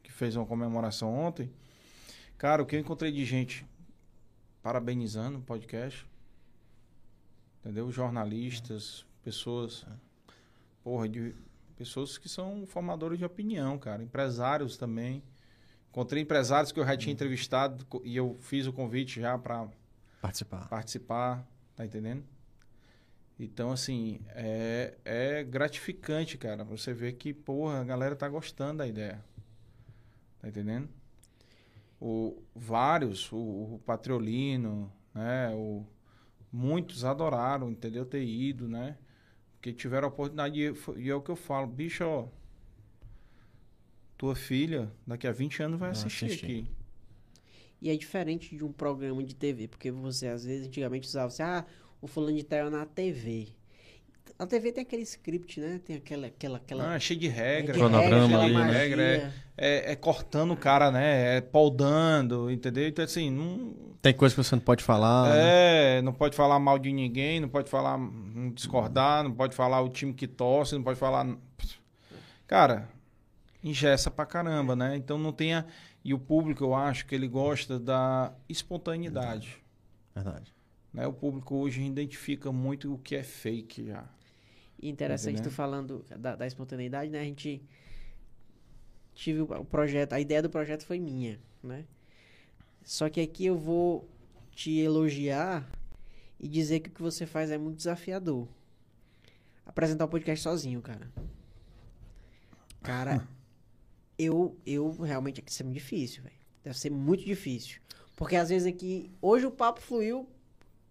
que fez uma comemoração ontem. Cara, o que eu encontrei de gente parabenizando o podcast, entendeu? Jornalistas, pessoas, porra, de, pessoas que são formadores de opinião, cara, empresários também. Encontrei empresários que eu já tinha entrevistado co- e eu fiz o convite já para Participar. participar, tá entendendo? Então, assim, é, é gratificante, cara, você ver que, porra, a galera tá gostando da ideia. Tá entendendo? O, vários, o, o Patriolino, né? O, muitos adoraram, entendeu? Ter ido, né? Porque tiveram a oportunidade, e é o que eu falo, bicho, ó, tua filha daqui a 20 anos vai Vai assistir, assistir. aqui. E é diferente de um programa de TV, porque você, às vezes, antigamente usava assim, ah, o fulano de tal é na TV. A TV tem aquele script, né? Tem aquela... aquela, aquela Ah, cheio de regra. de Cronograma ali, né? regra, é, é, é cortando o cara, né? É poldando, entendeu? Então, assim, não, Tem coisa que você não pode falar. né? é, não pode falar mal de ninguém, não pode falar, não discordar, não pode falar o time que torce, não pode falar. Cara, engessa pra caramba, né? Então não tenha. E o público, eu acho que ele gosta da espontaneidade. Verdade. Né? O público hoje identifica muito o que é fake já. E interessante Entendeu? tu falando da, da espontaneidade, né? A gente tive o, o projeto, a ideia do projeto foi minha, né? Só que aqui eu vou te elogiar e dizer que o que você faz é muito desafiador. Apresentar o podcast sozinho, cara. Cara, [LAUGHS] eu, eu realmente aqui isso é muito difícil, velho. Deve ser muito difícil. Porque às vezes aqui, hoje o papo fluiu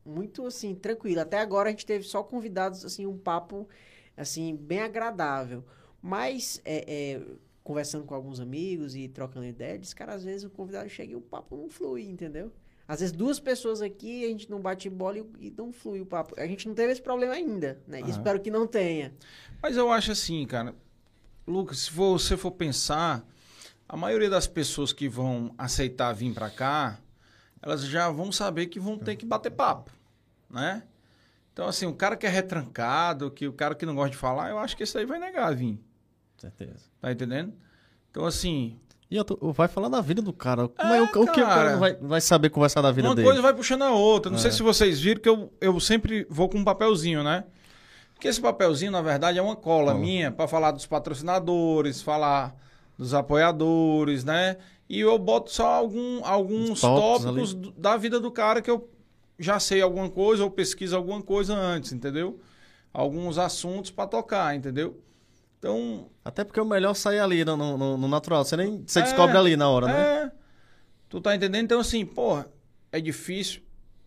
muito assim, tranquilo. Até agora a gente teve só convidados, assim, um papo, assim, bem agradável. Mas, é, é, conversando com alguns amigos e trocando ideia, diz, cara, às vezes o convidado chega e o papo não flui, entendeu? Às vezes duas pessoas aqui, a gente não bate bola e, e não flui o papo. A gente não teve esse problema ainda, né? Aham. Espero que não tenha. Mas eu acho assim, cara. Lucas, se você for pensar, a maioria das pessoas que vão aceitar vir pra cá, elas já vão saber que vão ter que bater papo, né? Então, assim, o cara que é retrancado, que o cara que não gosta de falar, eu acho que esse aí vai negar vir. Certeza. Tá entendendo? Então, assim, E outro, vai falar da vida do cara. Como é, o, o que o cara. cara não vai, vai saber conversar da vida uma dele? coisa vai puxando a outra. Não É. sei se vocês viram que eu, eu sempre vou com um papelzinho, né? Porque esse papelzinho, na verdade, é uma cola minha para falar dos patrocinadores, falar dos apoiadores, né? E eu boto só algum, alguns Uns tópicos do- da vida do cara que eu já sei alguma coisa ou pesquiso alguma coisa antes, entendeu? Alguns assuntos para tocar, entendeu? Então, Até porque é o melhor sair ali no, no- no natural. Você nem você É, descobre ali na hora, né? É. Tu tá entendendo? Então, assim, porra, é difícil.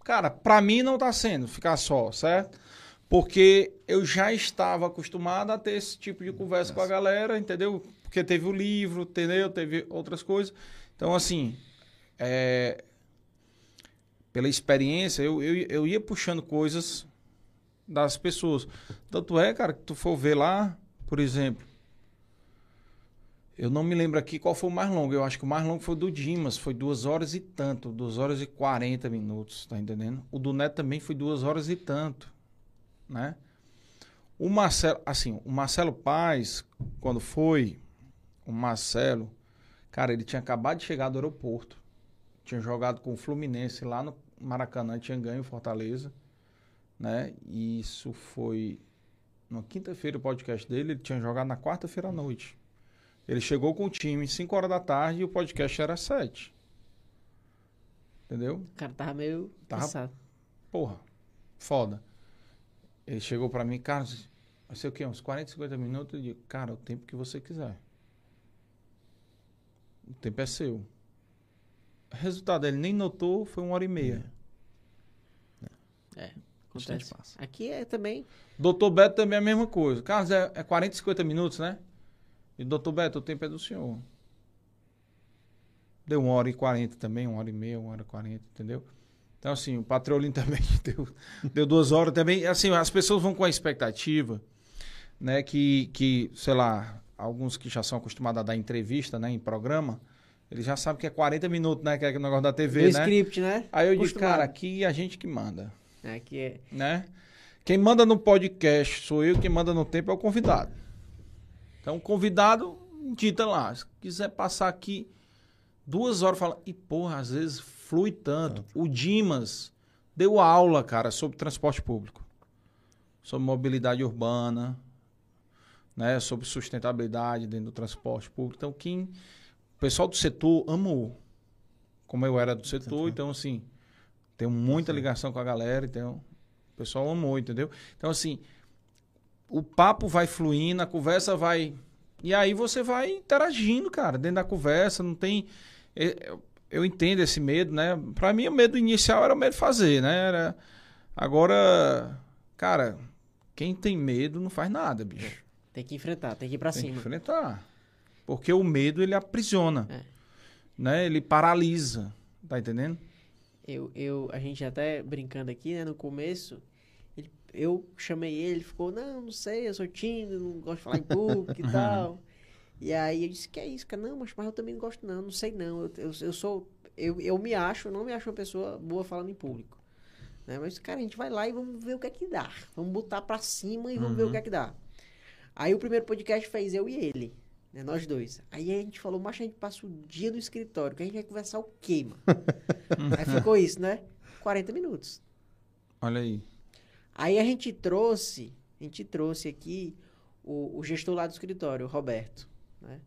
Cara, pra mim não tá sendo ficar só, certo? Porque eu já estava acostumado a ter esse tipo de conversa com a galera, entendeu? Porque teve o livro, entendeu? Teve outras coisas. Então, assim, é, pela experiência, eu, eu, eu ia puxando coisas das pessoas. Tanto é, cara, que tu for ver lá, por exemplo, eu não me lembro aqui qual foi o mais longo. Eu acho que o mais longo foi o do Dimas. Foi duas horas e tanto. Duas horas e 40 minutos, tá entendendo? O do Neto também foi duas horas e tanto, né? O Marcelo, assim, o Marcelo Paz, quando foi, o Marcelo, cara, ele tinha acabado de chegar do aeroporto. Tinha jogado com o Fluminense lá no Maracanã, tinha ganho Fortaleza, né? E isso foi na quinta-feira o podcast dele, ele tinha jogado na quarta-feira à noite. Ele chegou com o time 5 horas da tarde e o podcast era 7. Entendeu? O cara tava meio Tava- cansado. Porra, foda. Ele chegou pra mim, cara, vai ser o quê? Uns 40, 50 minutos? Eu digo, cara, o tempo que você quiser. O tempo é seu. Resultado, ele nem notou, foi uma hora e meia. É, Bastante acontece. Aqui é também. Doutor Beto também é a mesma coisa. Carlos, é, é 40, 50 minutos, né? E doutor Beto, o tempo é do senhor. Deu uma hora e 40 também, uma hora e meia, uma hora e 40, entendeu? Então, assim, o Patrolin [LAUGHS] também deu, deu duas horas também. Assim, as pessoas vão com a expectativa, né, que, que, sei lá, alguns que já são acostumados a dar entrevista, né, em programa, eles já sabem que é 40 minutos, né, que é o negócio da TV, do né? script, né? Aí eu digo, cara, aqui a gente que manda Aqui é. né? Quem manda no podcast sou eu, quem manda no tempo é o convidado. Então, o convidado dita lá. Se quiser passar aqui duas horas, fala. E, porra, às vezes flui tanto. O Dimas deu aula, cara, sobre transporte público, sobre mobilidade urbana, né? Sobre sustentabilidade dentro do transporte público. Então, quem. O pessoal do setor amou. Como eu era do setor, então, assim. Tenho muita ligação com a galera, então o pessoal amou, entendeu? Então, assim, o papo vai fluindo, a conversa vai. E aí você vai interagindo, cara, dentro da conversa, não tem. Eu, entendo esse medo, né? Pra mim, o medo inicial era o medo de fazer, né? Era... Agora, cara, quem tem medo não faz nada, bicho. Tem que enfrentar, tem que ir pra Tem que cima. enfrentar. Porque o medo, ele aprisiona. É. Né? Ele paralisa. Tá entendendo? Eu, eu, a gente até brincando aqui, né, no começo, ele- eu chamei ele, ele ficou, não, não sei, eu sou tímido, não gosto de falar em público e [LAUGHS] tal. E aí eu disse, que é isso, cara? Não, mas, mas eu também não gosto não, não sei não. Eu, eu, eu sou, eu, eu me acho, eu não me acho uma pessoa boa falando em público. Né? Mas, cara, a gente vai lá e vamos ver o que é que dá. Vamos botar pra cima e vamos ver o que é que dá. Aí o primeiro podcast fez eu e ele. Né, nós dois. Aí a gente falou, macho, a gente passa o dia no escritório, que a gente vai conversar o quê, mano? [LAUGHS] aí ficou isso, né? 40 minutos. Olha aí. Aí a gente trouxe, a gente trouxe aqui o, o gestor lá do escritório, o Roberto, né?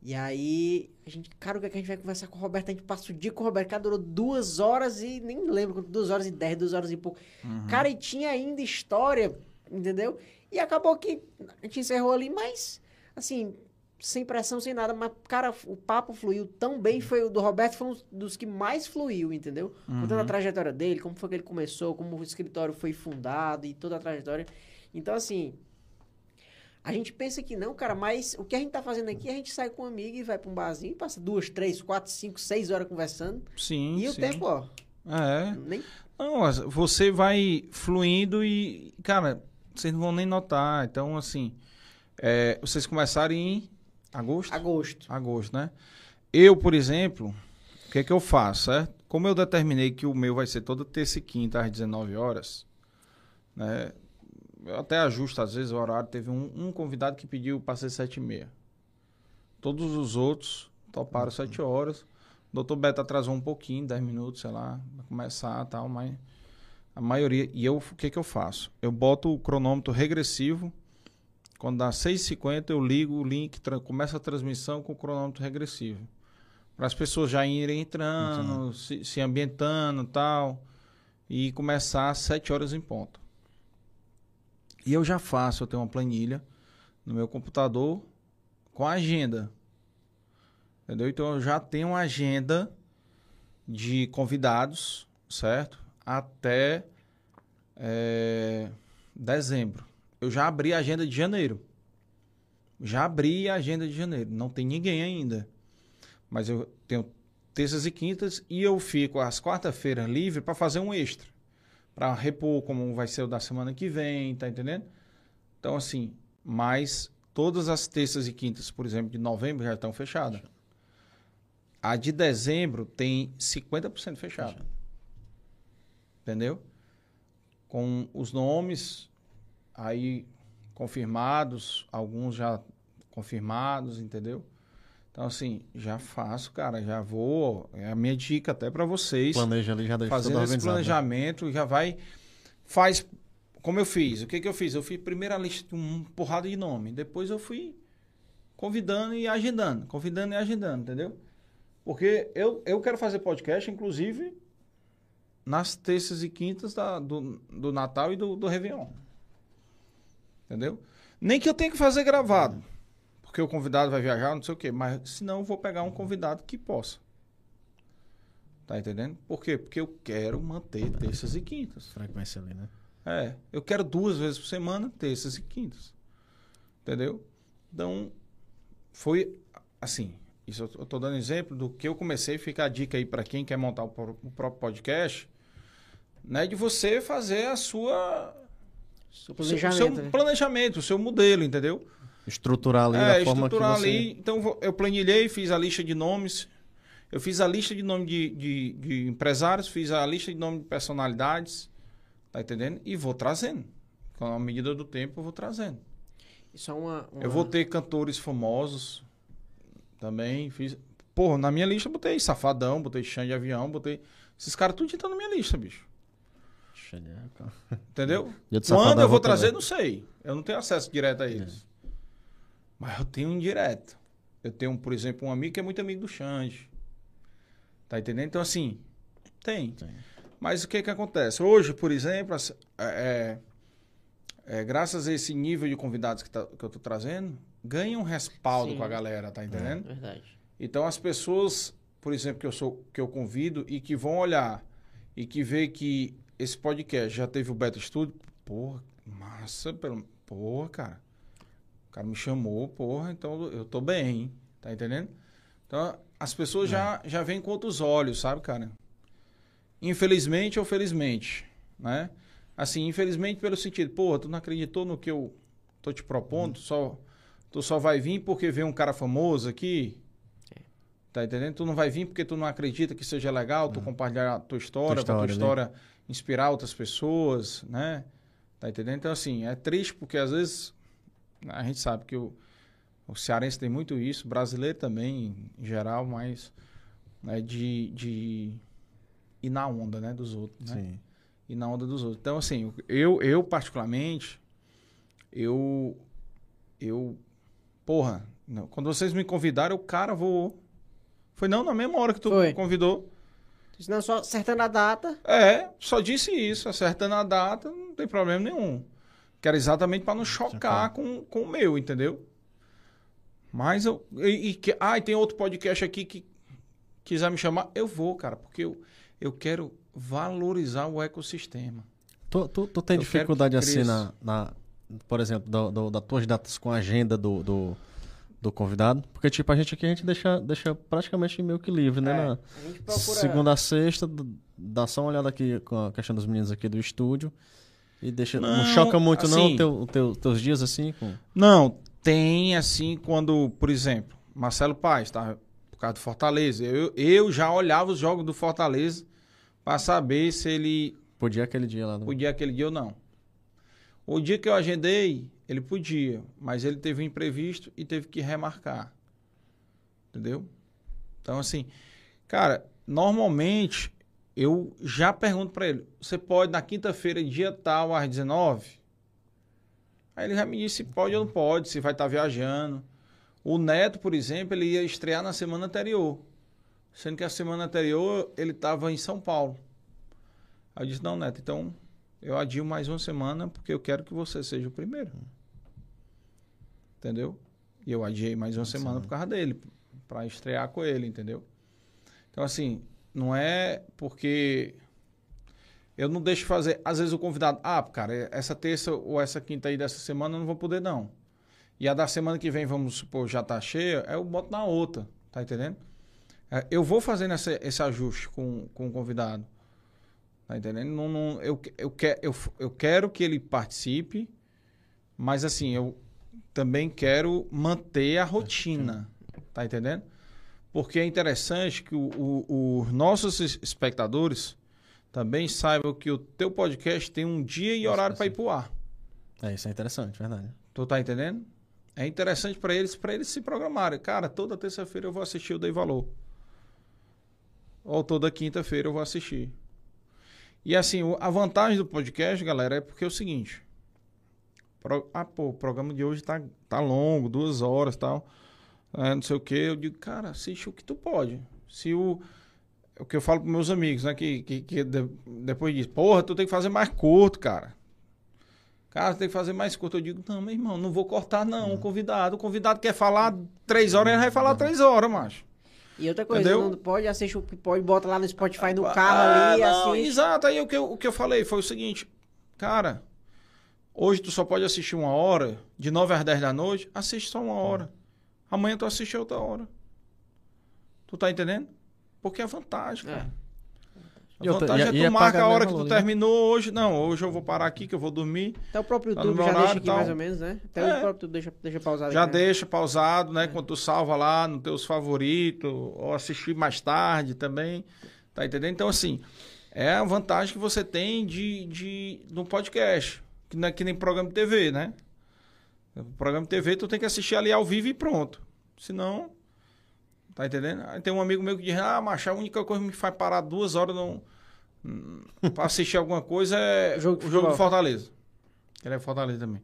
E aí, a gente, cara, o que, é que a gente vai conversar com o Roberto? A gente passa o dia com o Roberto, cara, durou duas horas e nem lembro, quanto, duas horas e dez, duas horas e pouco. Cara, e tinha ainda história, entendeu? E acabou que a gente encerrou ali, mas, assim, sem pressão, sem nada. Mas, cara, o papo fluiu tão bem. Foi o do Roberto foi um dos que mais fluiu, entendeu? Contando a trajetória dele, como foi que ele começou, como o escritório foi fundado e toda a trajetória. Então, assim, a gente pensa que não, cara, mas o que a gente tá fazendo aqui, a gente sai com um amigo e vai pra um barzinho, passa duas, três, quatro, cinco, seis horas conversando. Sim, E o sim. tempo, ó, É. nem Não, você vai fluindo e, cara, vocês não vão nem notar. Então, assim, é, vocês começaram em agosto? agosto. Agosto, né? Eu, por exemplo, o que é que eu faço, certo? Como eu determinei que o meu vai ser toda terça e quinta às 19 horas, né? Eu até ajusto às vezes o horário. Teve um, um convidado que pediu para ser 7 e meia. Todos os outros toparam 7 horas. O doutor Beto atrasou um pouquinho, 10 minutos, sei lá, vai começar e tal, mas a maioria. E eu, o que que eu faço? Eu boto o cronômetro regressivo. Quando dá 6h50, eu ligo o link, começa a transmissão com o cronômetro regressivo. Para as pessoas já irem entrando, se, se ambientando e tal. E começar às 7 horas em ponto. E eu já faço, eu tenho uma planilha no meu computador com a agenda. Entendeu? Então eu já tenho uma agenda de convidados, certo? Até eh, dezembro. Eu já abri a agenda de janeiro. Já abri a agenda de janeiro. Não tem ninguém ainda. Mas eu tenho terças e quintas e eu fico às quarta-feiras livre para fazer um extra. Para repor como vai ser o da semana que vem, tá entendendo? Então, assim, mas todas as terças e quintas, por exemplo, de novembro já estão fechadas. A de dezembro tem 50% fechada. Entendeu? Com os nomes aí confirmados, alguns já confirmados, entendeu? Então, assim, já faço, cara, já vou. É a minha dica até para vocês Planeja ali, já deixa fazendo esse né? planejamento, já vai. Faz como eu fiz. O que, que eu fiz? Eu fiz primeiro a lista de uma porrada de nome. Depois eu fui convidando e agendando. Convidando e agendando, entendeu? Porque eu, eu quero fazer podcast, inclusive, nas terças e quintas da- do, do Natal e do, do Réveillon. Entendeu? Nem que eu tenha que fazer gravado. Porque o convidado vai viajar, não sei o quê. Mas senão eu vou pegar um convidado que possa. Tá entendendo? Por quê? Porque eu quero manter terças e quintas. Frequência ali, né? É, eu quero duas vezes por semana, terças e quintas. Entendeu? Então, foi assim. Isso eu tô dando exemplo do que eu comecei. Fica a dica aí para quem quer montar o, o próprio podcast, né? De você fazer a sua Seu o planejamento, seu né? planejamento, o seu modelo, entendeu? Estruturar ali É, da forma que estruturar você... ali. Então, eu planilhei, fiz a lista de nomes. Eu fiz a lista de nome de, de, de empresários, fiz a lista de nome de personalidades. Tá entendendo? E vou trazendo. Com a medida do tempo, eu vou trazendo. Isso é uma, uma- Eu vou ter cantores famosos também. Fiz. Porra, na minha lista eu botei Safadão, botei Xande de Avião, botei. Esses caras tudo estão na minha lista, bicho. Entendeu? Quando eu vou trazer, também. não sei. Eu não tenho acesso direto a eles. Mas eu tenho um direto. Eu tenho, por exemplo, um amigo que é muito amigo do Xande. Tá entendendo? Então, assim, tem. Mas o que que acontece? Hoje, por exemplo, assim, é, é, graças a esse nível de convidados que, tá- que eu tô trazendo, ganha um respaldo Sim. com a galera, tá entendendo? Verdade. Então as pessoas, por exemplo, que eu sou que eu convido e que vão olhar e que vê que esse podcast já teve o Beta Studio, porra, massa, pelo, porra, cara. O cara me chamou, porra, então eu tô bem, tá entendendo? Então as pessoas já já vêm com outros olhos, sabe, cara? Infelizmente ou felizmente, né? Assim, infelizmente pelo sentido, porra, tu não acreditou no que eu tô te propondo, tu só tu só vai vir porque vê um cara famoso aqui, Tá entendendo? Tu não vai vir porque tu não acredita que seja legal tu compartilhar a tua história, Tua pra tua história, história inspirar outras pessoas, né? Tá entendendo? Então, assim, é triste porque às vezes a gente sabe que o, O cearense tem muito isso, o brasileiro também, em geral, mas né, de, de ir na onda, né, dos outros, né? Sim. E na onda dos outros. Então, assim, eu, eu particularmente, eu, eu, porra, não, quando vocês me convidaram, o cara vou. Foi não, na mesma hora que tu Foi. me convidou. Senão só acertando a data. É, só disse isso, acertando a data, não tem problema nenhum. Que era exatamente para não chocar com, com o meu, entendeu? Mas eu. E, e que, ah, e tem outro podcast aqui que quiser me chamar, eu vou, cara, porque eu, eu quero valorizar o ecossistema. Tu, tu, tu tem Eu dificuldade assim na, na- por exemplo, do, do- das tuas datas com a agenda do, do, do convidado? Porque, tipo, a gente aqui a gente deixa, deixa praticamente meio que livre, né? É, Na- a gente procura- Segunda a sexta, dá só uma olhada aqui com a questão dos meninos aqui do estúdio. E deixa. Não, Não, choca muito, não, assim- o teu, teu- teus dias assim? Com... Não, tem assim quando, por exemplo, Marcelo Paes, tá? Por causa do Fortaleza. Eu, eu já olhava os jogos do Fortaleza para saber se ele Podia aquele dia lá. né? podia aquele dia ou não. O dia que eu agendei, ele podia, mas ele teve um imprevisto e teve que remarcar. Entendeu? Então, assim, cara, normalmente eu já pergunto para ele: você pode na quinta-feira, dia tal, às 19? Aí ele já me disse se pode ou não pode, se vai estar viajando. O Neto, por exemplo, ele ia estrear na semana anterior. Sendo que a semana anterior ele estava em São Paulo. Aí eu disse, não, Neto, então eu adio mais uma semana porque eu quero que você seja o primeiro. Entendeu? E eu adiei mais uma semana por causa dele, para estrear com ele, entendeu? Então, assim, não é porque eu não deixo fazer. Às vezes o convidado, ah, cara, essa terça ou essa quinta aí dessa semana eu não vou poder, não. E a da semana que vem, vamos supor, já tá cheia, eu boto na outra, tá entendendo? É, Eu vou fazendo essa, esse ajuste com, com o convidado. Tá entendendo? Não, não, eu, eu, quer, eu, eu quero que ele participe, mas assim, eu também quero manter a rotina. Tá entendendo? Porque é interessante que os nossos es- espectadores também saibam que o teu podcast tem um dia e horário para ir pro ar. É, isso é interessante, verdade. Tu tá entendendo? É interessante para eles, para eles se programarem. Cara, toda terça-feira eu vou assistir o Dei Valor. Ou toda quinta-feira eu vou assistir. E assim, a vantagem do podcast, galera, é porque é o seguinte. Pro- ah, pô, o programa de hoje tá, tá longo, duas horas e tal. É, não sei o que. Eu digo, cara, assiste o que tu pode. Se o. O que eu falo pros meus amigos, né? Que, que, que de- depois diz, porra, tu tem que fazer mais curto, cara. Cara, tem que fazer mais curto. Eu digo, não, meu irmão, não vou cortar, não. O convidado. O convidado quer falar três horas, ele vai falar três horas, macho. E outra coisa, Entendeu? não pode assistir o que pode, bota lá no Spotify no carro Ah, ali e não, assiste. Exato. Aí o que, eu, o que eu falei foi o seguinte, cara, hoje tu só pode assistir uma hora, de 9 às 10 da noite, assiste só uma hora. Amanhã tu assiste outra hora. Tu tá entendendo? Porque é vantagem, cara. A E outra- vantagem e- é tu é marca a hora que tu valor, né? terminou hoje. Não, hoje eu vou parar aqui que eu vou dormir. Até o próprio Tá no YouTube meu já deixa aqui mais ou menos, né? Até É. o próprio YouTube deixa, deixa pausado Já aqui, né? deixa pausado, né? Quando tu salva lá nos teus favoritos, ou assistir mais tarde também. Tá entendendo? Então, assim, é a vantagem que você tem de, de, de um podcast. Que não é que nem programa de TV, né? Programa de TV, tu tem que assistir ali ao vivo e pronto. Senão. Tá entendendo? Aí tem um amigo meu que diz: Ah, macho, a única coisa que me faz parar duas horas não, hum, pra assistir alguma coisa é O [LAUGHS] jogo o jogo do Fortaleza. Ele é Fortaleza também.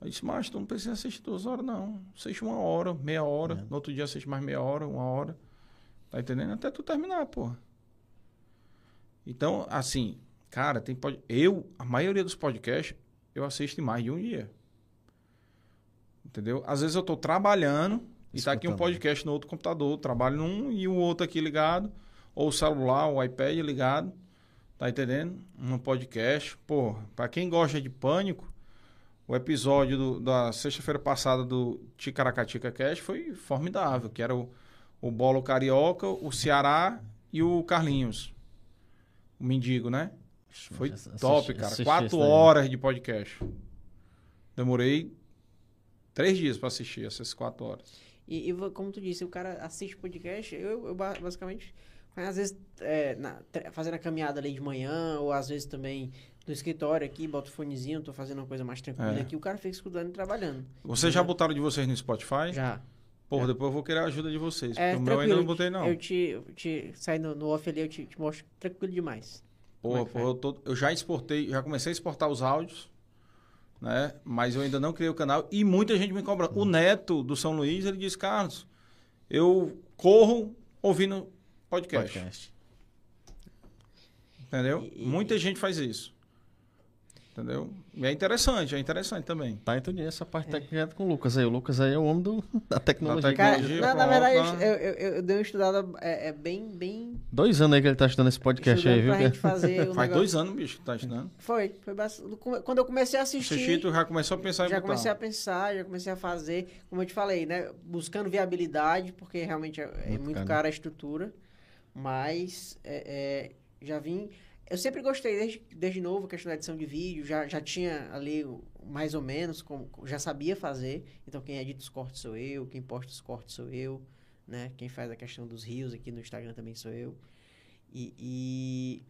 Eu disse, mas tu não precisa assistir duas horas, não. Assiste uma hora, meia hora. No outro dia assiste mais meia hora, uma hora. Tá entendendo? Até tu terminar, porra. Então, assim, cara, tem pod... Eu, a maioria dos podcasts, eu assisto em mais de um dia. Entendeu? Às vezes eu tô trabalhando e tá aqui um podcast no outro computador. Trabalho num e o outro aqui ligado. Ou o celular, o iPad ligado. Tá entendendo? Um podcast. Pô, pra quem gosta de pânico, o episódio do- da sexta-feira passada do Ticaracatica Cash foi formidável, que era o, o Bolo Carioca, o Ceará e o Carlinhos. O mendigo, né? Foi Assisti- top, cara. assisti Quatro horas de podcast. Demorei três dias pra assistir essas quatro horas. E, e como tu disse, o cara assiste podcast, eu, eu ba- basicamente às vezes, é, na- fazendo a caminhada ali de manhã, ou às vezes também no escritório aqui, bota o fonezinho, tô fazendo uma coisa mais tranquila É. aqui, o cara fica escutando e trabalhando. Vocês já botaram de vocês no Spotify? Já. Porra, depois eu vou querer a ajuda de vocês. É, porque o meu ainda não botei, não. Eu te, eu te sai no, no off ali, eu te, te mostro tranquilo demais. Porra, é porra, eu, tô- eu já exportei, já comecei a exportar os áudios, né? Mas eu ainda não criei o canal e muita gente me cobra. O neto do São Luís, ele diz, Carlos, eu corro ouvindo podcast. Podcast. Entendeu? Muita gente faz isso. Entendeu? E é interessante, é interessante também. Tá, entendi essa parte técnica com o Lucas aí. O Lucas aí é o homem do, [LAUGHS] da tecnologia. Da Cara, Tecnologia, na, na pronto, verdade, né? eu, eu, eu, eu dei uma estudada é, é bem, bem Dois anos aí que ele tá estudando esse podcast aí, estudando viu? pra gente [LAUGHS] fazer o Faz negócio. dois anos, bicho, que tá estudando. Foi, foi bastante. Quando eu comecei a assistir, Assistir, tu já começou a pensar em já botar. comecei a pensar, já comecei a fazer, como eu te falei, né? Buscando viabilidade, porque realmente é, é Muito muito caro. cara a estrutura. Mas é, é, já vim. Eu sempre gostei, desde, desde novo, a questão da edição de vídeo, já, já tinha ali mais ou menos, como, já sabia fazer. Então quem edita os cortes sou eu, quem posta os cortes sou eu, né? Quem faz a questão dos rios aqui no Instagram também sou eu. E, e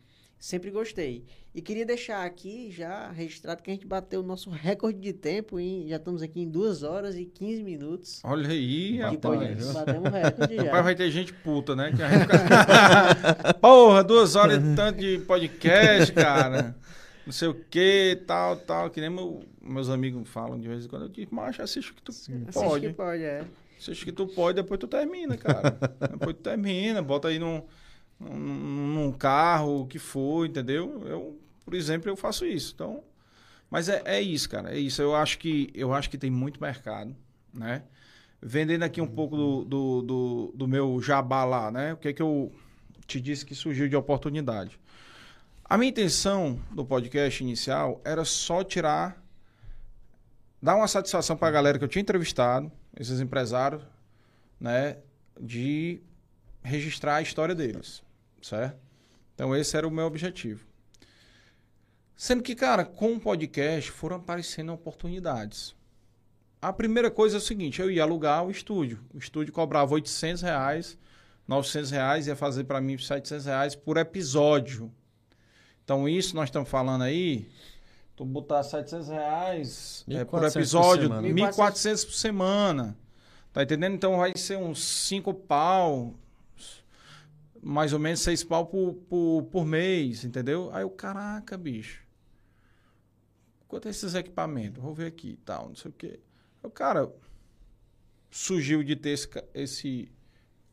sempre gostei. E queria deixar aqui já registrado que a gente bateu o nosso recorde de tempo em. Já estamos aqui em 2 horas e 15 minutos. Olha aí, rapaz. Batemos o recorde já. Rapaz, vai ter gente puta, né? Que a gente fica- [LAUGHS] Porra, duas horas e tanto de podcast, cara. Não sei o que, tal, tal. Que nem meu- meus amigos falam de vez em quando. Eu digo, macho, assiste o que tu Assiste pode. que pode, é. Assiste o que tu pode, depois tu termina, cara. depois tu termina, bota aí num, num, num carro, o que for, entendeu? Eu, por exemplo, eu faço isso. Então, mas é, é isso, cara. É isso. Eu acho que eu acho que tem muito mercado, né? Vendendo aqui um pouco do, do, do, do meu jabá lá, né? O que é que eu te disse que surgiu de oportunidade. A minha intenção do podcast inicial era só tirar, dar uma satisfação para a galera que eu tinha entrevistado, esses empresários, né? De registrar a história deles, certo? Então esse era o meu objetivo. Sendo que, cara, com o podcast foram aparecendo oportunidades. A primeira coisa é o seguinte, eu ia alugar o estúdio. O estúdio cobrava 800 reais, 900 reais, ia fazer para mim 700 reais por episódio. Então isso nós estamos falando aí, tu botar 700 reais é, por 1.400 por episódio, semana. 1.400 por semana. Tá entendendo? Então vai ser uns 5 pau, mais ou menos 6 pau por, por, por mês, entendeu? Aí o caraca, bicho. Quanto é esses equipamentos? Vou ver aqui tal, não sei o quê. O cara surgiu de ter esse, esse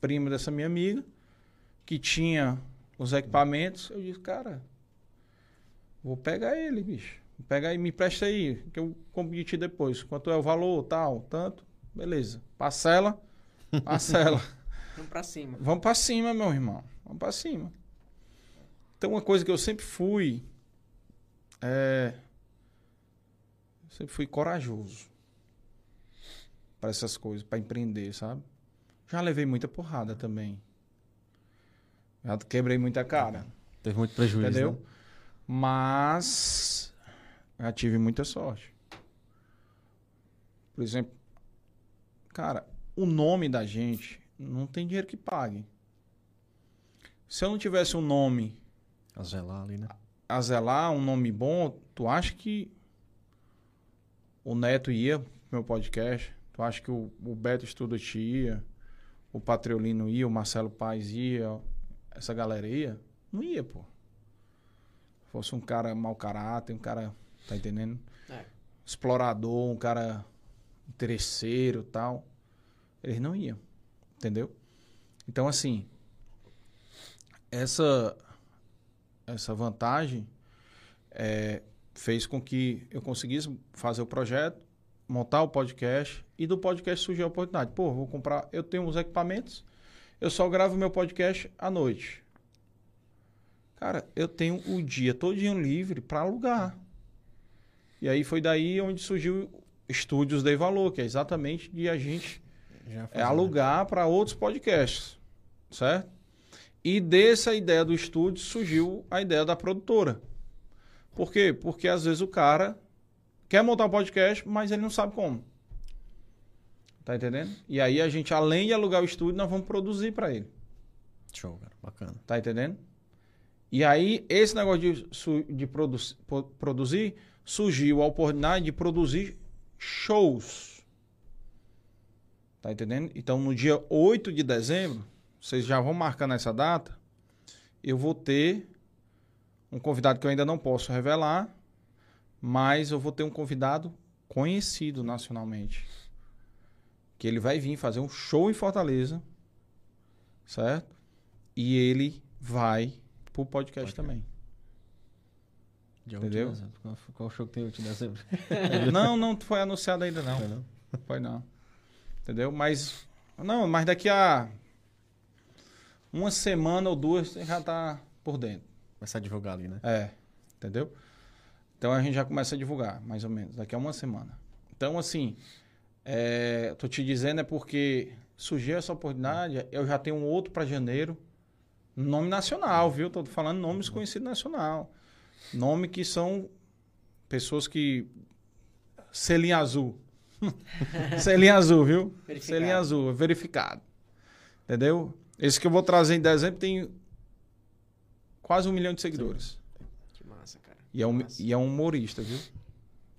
primo dessa minha amiga, que tinha os equipamentos. Eu disse, cara, vou pegar ele, bicho. Vou pegar aí, me presta aí, que eu compro de ti depois. Quanto é o valor, tal, tanto. Beleza. Parcela, [LAUGHS] parcela. Vamos pra cima. Vamos pra cima, meu irmão. Vamos pra cima. Então, uma coisa que eu sempre fui. É. eu Sempre fui corajoso. Pra essas coisas, pra empreender, sabe? Já levei muita porrada também. Já quebrei muita cara. Teve muito prejuízo, Entendeu? né? Mas. Já tive muita sorte. Por exemplo, cara, o nome da gente não tem dinheiro que pague. Se eu não tivesse um nome A zelar ali, né? a zelar, um nome bom, tu acha que o Neto ia pro meu podcast? Tu acha que o, o Beto Student ia? O Patriolino ia? O Marcelo Paz ia? Essa galera ia? Não ia, pô. Fosse um cara mau caráter, um cara, tá entendendo? É. Explorador, um cara interesseiro tal. Eles não iam, entendeu? Então, assim, essa essa vantagem é, fez com que eu conseguisse fazer o projeto, montar o podcast e do podcast surgiu a oportunidade. Pô, vou comprar, eu tenho uns equipamentos, eu só gravo meu podcast à noite. Cara, eu tenho o dia todinho livre para alugar. E aí foi daí onde surgiu Estúdios Dei Valor, que é exatamente de a gente é alugar para outros podcasts, certo? E dessa ideia do estúdio surgiu a ideia da produtora. Por quê? Porque às vezes o cara quer montar um podcast, mas ele não sabe como. Tá entendendo? E aí a gente, além de alugar o estúdio, nós vamos produzir para ele. Show, cara. Bacana. Tá entendendo? E aí, esse negócio de, de produ- produzir, surgiu a oportunidade de produzir shows. Tá entendendo? Então, no dia 8 de dezembro, vocês já vão marcar nessa data, eu vou ter um convidado que eu ainda não posso revelar, mas eu vou ter um convidado conhecido nacionalmente. Que ele vai vir fazer um show em Fortaleza, certo? E ele vai pro podcast também. Dia 8 de Entendeu? dezembro. Qual, qual show que tem 8 de dezembro? [LAUGHS] não, [LAUGHS] não foi anunciado ainda não. Foi não? Foi não. Entendeu? Mas não, mas daqui a uma semana ou duas você já tá por dentro. Começar a divulgar ali, né? É, entendeu? Então a gente já começa a divulgar, mais ou menos, daqui a uma semana. Então, assim, é, tô te dizendo é porque surgiu essa oportunidade, eu já tenho um outro para janeiro, nome nacional, viu? Tô falando nomes conhecidos nacional. Nome que são pessoas que. Selinho azul. [LAUGHS] Selinho azul, viu? Verificado. Selinho azul, verificado. Entendeu? Esse que eu vou trazer em dezembro tem quase um milhão de seguidores. Que massa, cara. E é, um, e é um humorista, viu?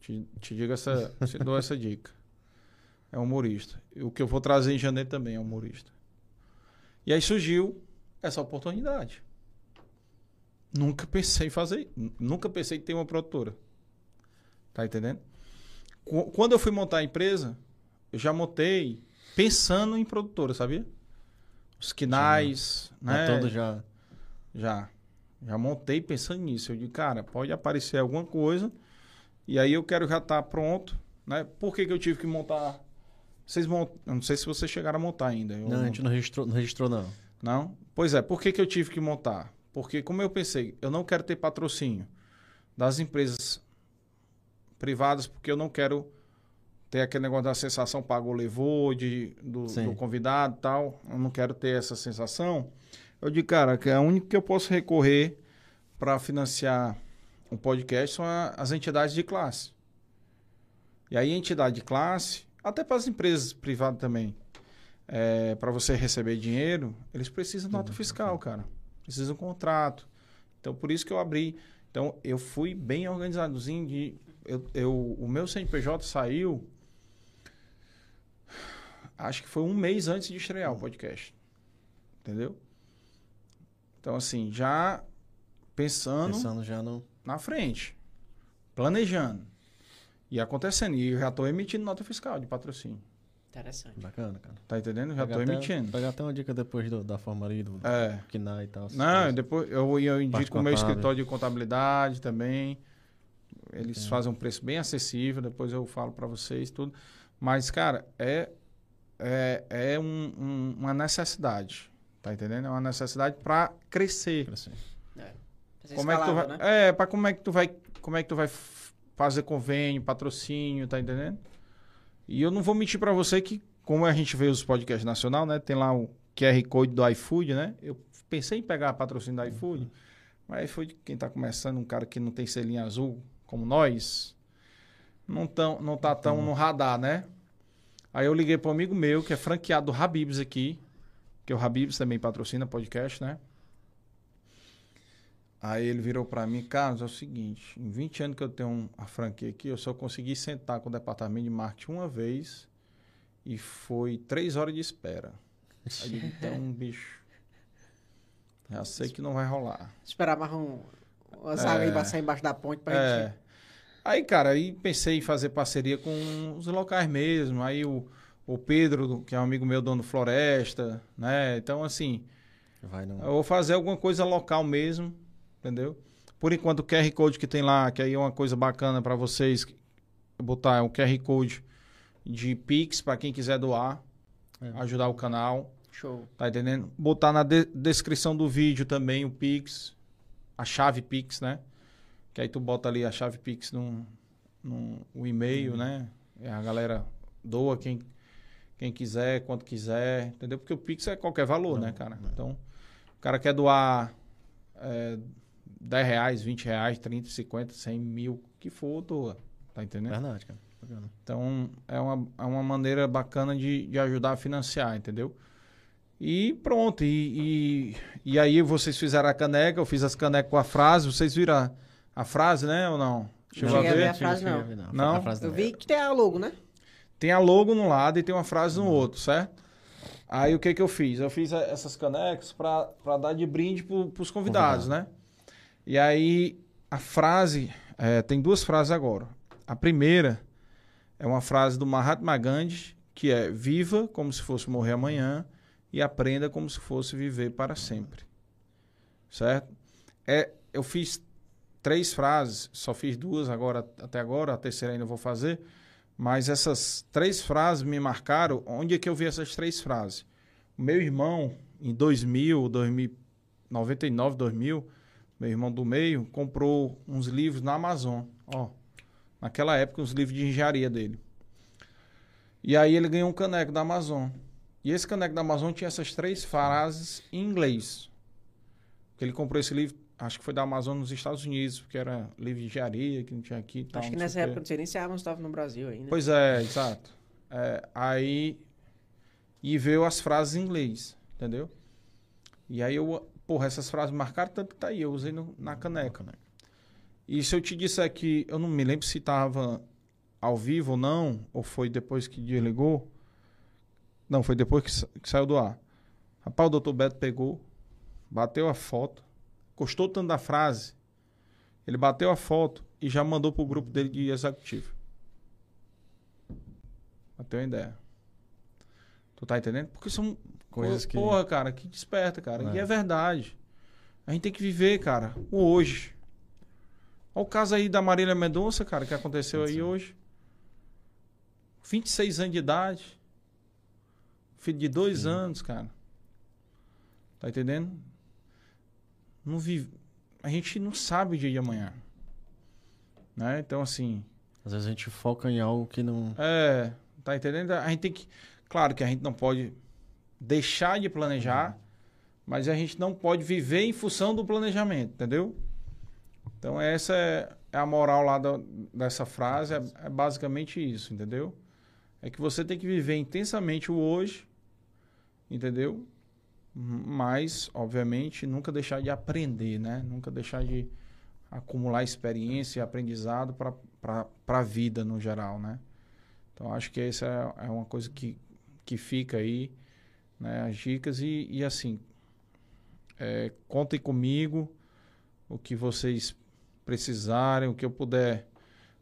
Te, te digo essa. Te dou essa dica. É um humorista. O que eu vou trazer em janeiro também é um humorista. E aí surgiu essa oportunidade. Nunca pensei em fazer. nu- Nunca pensei em ter uma produtora. Tá entendendo? Qu- Quando eu fui montar a empresa, eu já montei pensando em produtora, sabia? Os quinais, né? Tá todo já. Já. Já montei pensando nisso. Eu digo, cara, pode aparecer alguma coisa. E aí eu quero já estar pronto. Né? Por que, que eu tive que montar? Vocês mont... Eu não sei se vocês chegaram a montar ainda. Eu Não, a gente não registrou, não registrou, não. não? Pois é, por que, que eu tive que montar? Porque, como eu pensei, eu não quero ter patrocínio das empresas privadas, porque eu não quero ter aquele negócio da sensação pagou, levou, de, do, do convidado e tal. Eu não quero ter essa sensação. Eu digo, cara, que a única que eu posso recorrer para financiar um podcast são a- as entidades de classe. E aí, entidade de classe, até para as empresas privadas também, para você receber dinheiro, eles precisam de nota fiscal, cara. Precisam de um contrato. Então, por isso que eu abri. Então, eu fui bem organizadozinho. De, eu, eu, o meu CNPJ saiu, acho que foi um mês antes de estrear o podcast. Entendeu? Então, assim, já pensando Pensando já no. na frente, planejando e acontecendo. E eu já estou emitindo nota fiscal de patrocínio. Interessante. Bacana, cara. Tá entendendo? Já estou emitindo. Pegar até uma dica depois do- da forma ali do É. KINAI e tal. Não, coisas. depois eu, eu indico o meu contábil. escritório de contabilidade também. Eles fazem um preço bem acessível, depois eu falo para vocês tudo. Mas, cara, é, é, é um- um- uma necessidade. Tá entendendo? É uma necessidade para crescer. Assim. Pra Como é que tu vai, né? é, para como é que tu vai, como é que tu vai fazer convênio, patrocínio, tá entendendo? E eu não vou mentir para você que como a gente vê os podcasts nacional, né, tem lá o QR Code do iFood, né? Eu pensei em pegar patrocínio do iFood, mas iFood, quem tá começando, um cara que não tem selinho azul como nós, não tão, não tá tão no radar, né? Aí eu liguei para um amigo meu que é franqueado do Habibs aqui, que o Habibs também patrocina podcast, né? Aí ele virou para mim, Carlos, é o seguinte, em 20 anos que eu tenho a franquia aqui, eu só consegui sentar com o departamento de marketing uma vez e foi três horas de espera. Aí eu então, [LAUGHS] bicho, já sei que não vai rolar. Esperar mais um, umas É. águas aí passar embaixo da ponte pra É. gente. Aí, cara, aí pensei em fazer parceria com os locais mesmo. Aí o, o Pedro, que é um amigo meu, dono Floresta, né? Então, assim, Vai no. eu vou fazer alguma coisa local mesmo, entendeu? Por enquanto, o QR Code que tem lá, que aí é uma coisa bacana para vocês botar, é um QR Code de Pix para quem quiser doar, É. ajudar o canal. Show. Tá entendendo? Botar na de- descrição do vídeo também o Pix, a chave Pix, né? Que aí tu bota ali a chave Pix no, no o e-mail, né? E a galera doa quem, quem quiser, quanto quiser, entendeu? Porque o Pix é qualquer valor, né, cara? Então, o cara quer doar é, 10 reais, 20 reais, 30, 50, 100 mil, o que for, doa. Tá entendendo? Verdade, cara. Bacana. Então, é uma, é uma maneira bacana de, de ajudar a financiar, entendeu? E pronto. E, e, e aí vocês fizeram a caneca, eu fiz as canecas com a frase. Vocês viram a, frase, né? Ou não? Chegou cheguei a ver a frase, não. Não? A frase Eu não. vi que tem a logo, né? Tem a logo no lado e tem uma frase no outro, certo? Aí o que que eu fiz? Eu fiz a- essas canecas pra pra dar de brinde pro, pros convidados, né? E aí a frase, é, tem duas frases agora. A primeira é uma frase do Mahatma Gandhi, que é viva como se fosse morrer amanhã e aprenda como se fosse viver para sempre. Certo? É, eu fiz três frases, só fiz duas agora até agora, a terceira ainda vou fazer. Mas essas três frases me marcaram. Onde é que eu vi essas três frases? Meu irmão, em 2000, 2000 99, 2000, meu irmão do meio, comprou uns livros na Amazon. Ó, naquela época, uns livros de engenharia dele. E aí ele ganhou um caneco da Amazon. E esse caneco da Amazon tinha essas três frases em inglês. Ele comprou esse livro, acho que foi da Amazon nos Estados Unidos, porque era livro de engenharia, que não tinha aqui tal. Acho que nessa época, não sei nem se a Amazon estava no Brasil ainda. Pois é, exato. É, aí. E veio as frases em inglês, entendeu? E aí eu. Porra, essas frases marcaram tanto que tá aí. Eu usei no- na caneca, né? E se eu te disser que. Eu não me lembro se tava ao vivo ou não, ou foi depois que desligou. Não, foi depois que, sa- que saiu do ar. Rapaz, o doutor Beto pegou, bateu a foto, gostou tanto da frase, ele bateu a foto e já mandou pro grupo dele de executivo. Pra ter uma ideia. Tu tá entendendo? Porque são Coisas que- Porra, cara, que desperta, cara. E É. é verdade. A gente tem que viver, cara, o hoje. Olha o caso aí da Marília Mendonça, cara, que aconteceu aí hoje. 26 anos de idade. Filho de dois anos, cara. Tá entendendo? Não vive. A gente não sabe o dia de amanhã. Né? Então, assim. Às vezes a gente foca em algo que não. É, tá entendendo? A gente tem que. Claro que a gente não pode deixar de planejar, mas a gente não pode viver em função do planejamento, entendeu? Então, essa é, é a moral lá da- dessa frase, é, é basicamente isso, entendeu? É que você tem que viver intensamente o hoje, entendeu? Mas, obviamente, nunca deixar de aprender, né? Nunca deixar de acumular experiência e aprendizado para a vida no geral, né? Então, acho que essa é, é uma coisa que, que fica aí, né? As dicas e, e assim, é, contem comigo o que vocês precisarem, o que eu puder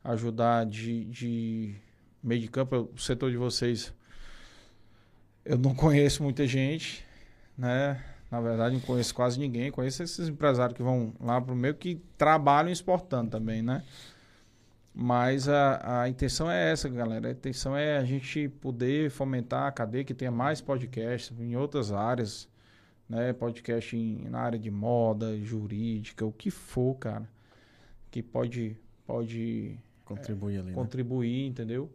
ajudar de, de meio de campo, o setor de vocês, eu não [LAUGHS] conheço muita gente, né? Na verdade, não conheço quase ninguém. Conheço esses empresários que vão lá pro meio que trabalham exportando também, né? Mas a, a intenção é essa, galera. A intenção é a gente poder fomentar a cadeia que tenha mais podcasts em outras áreas, né? Podcast em- na área de moda, jurídica, o que for, cara, que pode pode Contribuir ali, né? contribuir, entendeu?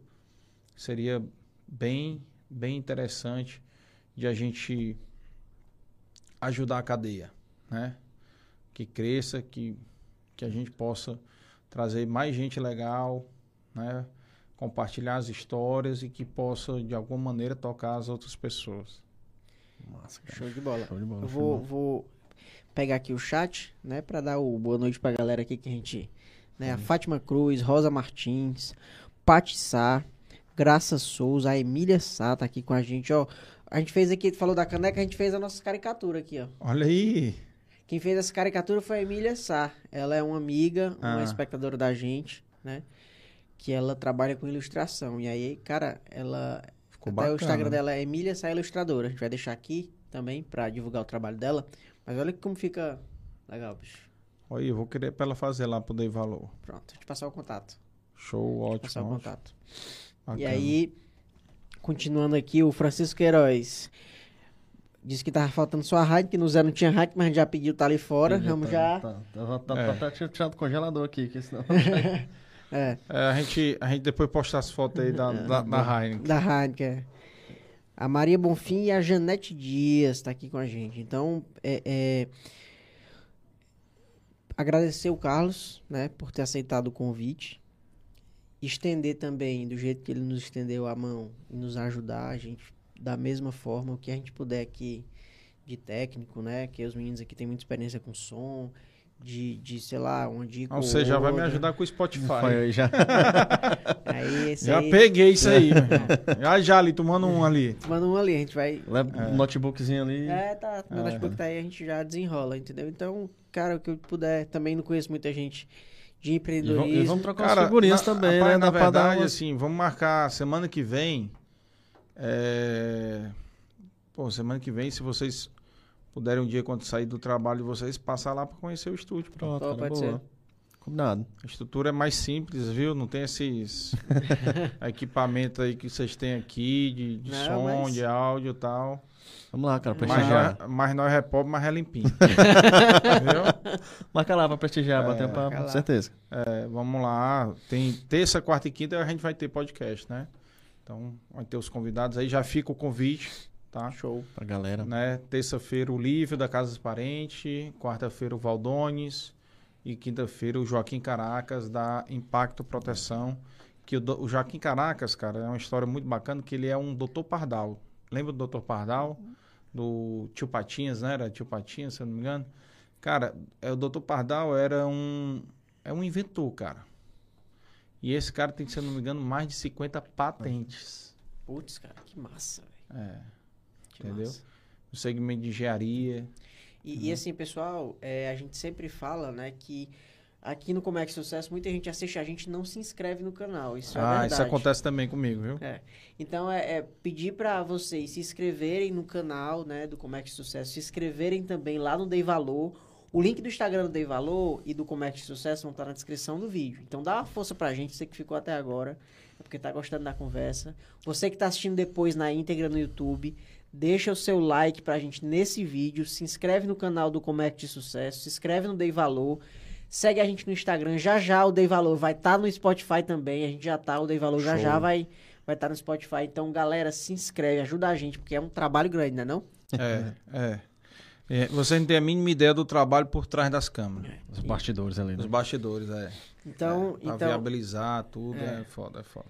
Seria bem bem interessante de a gente ajudar a cadeia, né? Que cresça, que que a gente possa trazer mais gente legal, né? Compartilhar as histórias e que possa de alguma maneira tocar as outras pessoas. Massa, cara. Show de bola. Show de bola, Eu vou, vou pegar aqui o chat, né, pra dar o boa noite pra galera aqui que a gente, né, a Fátima Cruz, Rosa Martins, Pati Sá, Graça Souza, a Emília Sá tá aqui com a gente, ó. A gente fez aqui, falou da caneca, a gente fez a nossa caricatura aqui, ó. Olha aí. Quem fez essa caricatura foi a Emília Sá. Ela é uma amiga, uma Ah. espectadora da gente, né? Que ela trabalha com ilustração. E aí, cara, ela. Ficou até o bacana. Instagram dela é Emília Sá Ilustradora. A gente vai deixar aqui também pra divulgar o trabalho dela. Mas olha como fica legal, bicho. Olha aí, eu vou querer pra ela fazer lá pro Dei Valor. Pronto, deixa eu te passar o contato. Show, ótimo. Passar o ótimo. contato. E Bacana. aí, continuando aqui, o Francisco Queiroz. Disse que tava faltando só a rádio, que no Zé não tinha rádio, mas a gente já pediu, tá ali fora. Entendi, Vamos tá- já. Tá, tá, tá, É. tá, tá, tirado o congelador aqui, que senão. [LAUGHS] É. É, a, gente, a gente depois posta as fotos aí da, da, da Heineken. Da Heineken. é. A Maria Bonfim e a Janete Dias tá aqui com a gente. Então, é, é, agradecer o Carlos, né, por ter aceitado o convite. Estender também, do jeito que ele nos estendeu a mão e nos ajudar, a gente, da mesma forma, o que a gente puder aqui de técnico, né? Que os meninos aqui têm muita experiência com som, de, de sei lá, dica. Ah, Você ou já vai me outra. ajudar com o Spotify. Foi, já. [LAUGHS] Aí, esse Já aí, peguei isso aí. [LAUGHS] Já, já ali, tomando um ali. Manda um ali, a gente vai. Leva um notebookzinho ali. É, tá. Meu É. notebook tá aí, a gente já desenrola, entendeu? Então, cara, o que eu puder, também não conheço muita gente de E vamos, empreendedorismo. e vamos trocar Cara, figurinhas na- também, rapaz, né? Na Dá verdade, umas- assim, vamos marcar semana que vem. É... Pô, semana que vem, se vocês puderem um dia, quando sair do trabalho de vocês, passar lá para conhecer o estúdio. Pronto, Pô, cara, pode boa. ser. Combinado. A estrutura é mais simples, viu? Não tem esses [LAUGHS] equipamentos aí que vocês têm aqui, de, de Não, som, mas- de áudio e tal. Vamos lá, cara, prestigiar. mas nós é pobre, mas é limpinho. [LAUGHS] Viu? Marca lá pra prestigiar, É, bater um papo, com certeza. É, vamos lá. Tem terça, quarta e quinta a gente vai ter podcast, né? Então vai ter os convidados aí. Já fica o convite, tá? Show. Pra galera. Né? Terça-feira o Lívio da Casa dos Parentes, quarta-feira o Valdones e quinta-feira o Joaquim Caracas da Impacto Proteção. Que o, do- o Joaquim Caracas, cara, é uma história muito bacana que ele é um doutor Pardal. Lembra do doutor Pardal? Do tio Patinhas, né? Era tio Patinhas, se eu não me engano. Cara, é, o doutor Pardal era um, é um inventor, cara. E esse cara tem, se eu não me engano, mais de 50 patentes. Putz, cara, que massa, velho. É, Que Entendeu? massa. no segmento de engenharia. E, e assim, pessoal, é, a gente sempre fala, né, que aqui no Comex Sucesso, muita gente assiste a gente e não se inscreve no canal. Isso é ah, verdade. isso acontece também comigo, viu? É. Então é, é pedir para vocês se inscreverem no canal, né, do Comex Sucesso, se inscreverem também lá no Dei Valor. O link do Instagram do Dei Valor e do Comex Sucesso vão estar na descrição do vídeo. Então dá uma força pra gente, você que ficou até agora, é porque tá gostando da conversa. Você que tá assistindo depois na íntegra no YouTube, deixa o seu like pra gente nesse vídeo, se inscreve no canal do Comex de Sucesso, se inscreve no Dei Valor. Segue a gente no Instagram, já já o Dei Valor vai estar no Spotify também, a gente já tá, o Dei Valor já Show. já vai vai estar no Spotify. Então, galera, se inscreve, ajuda a gente, porque é um trabalho grande, né não? É, é. É, Você não tem a mínima ideia do trabalho por trás das câmeras. Os bastidores ali, né? Os bastidores, é. Então, é, pra então, viabilizar tudo, É. é. foda, é foda.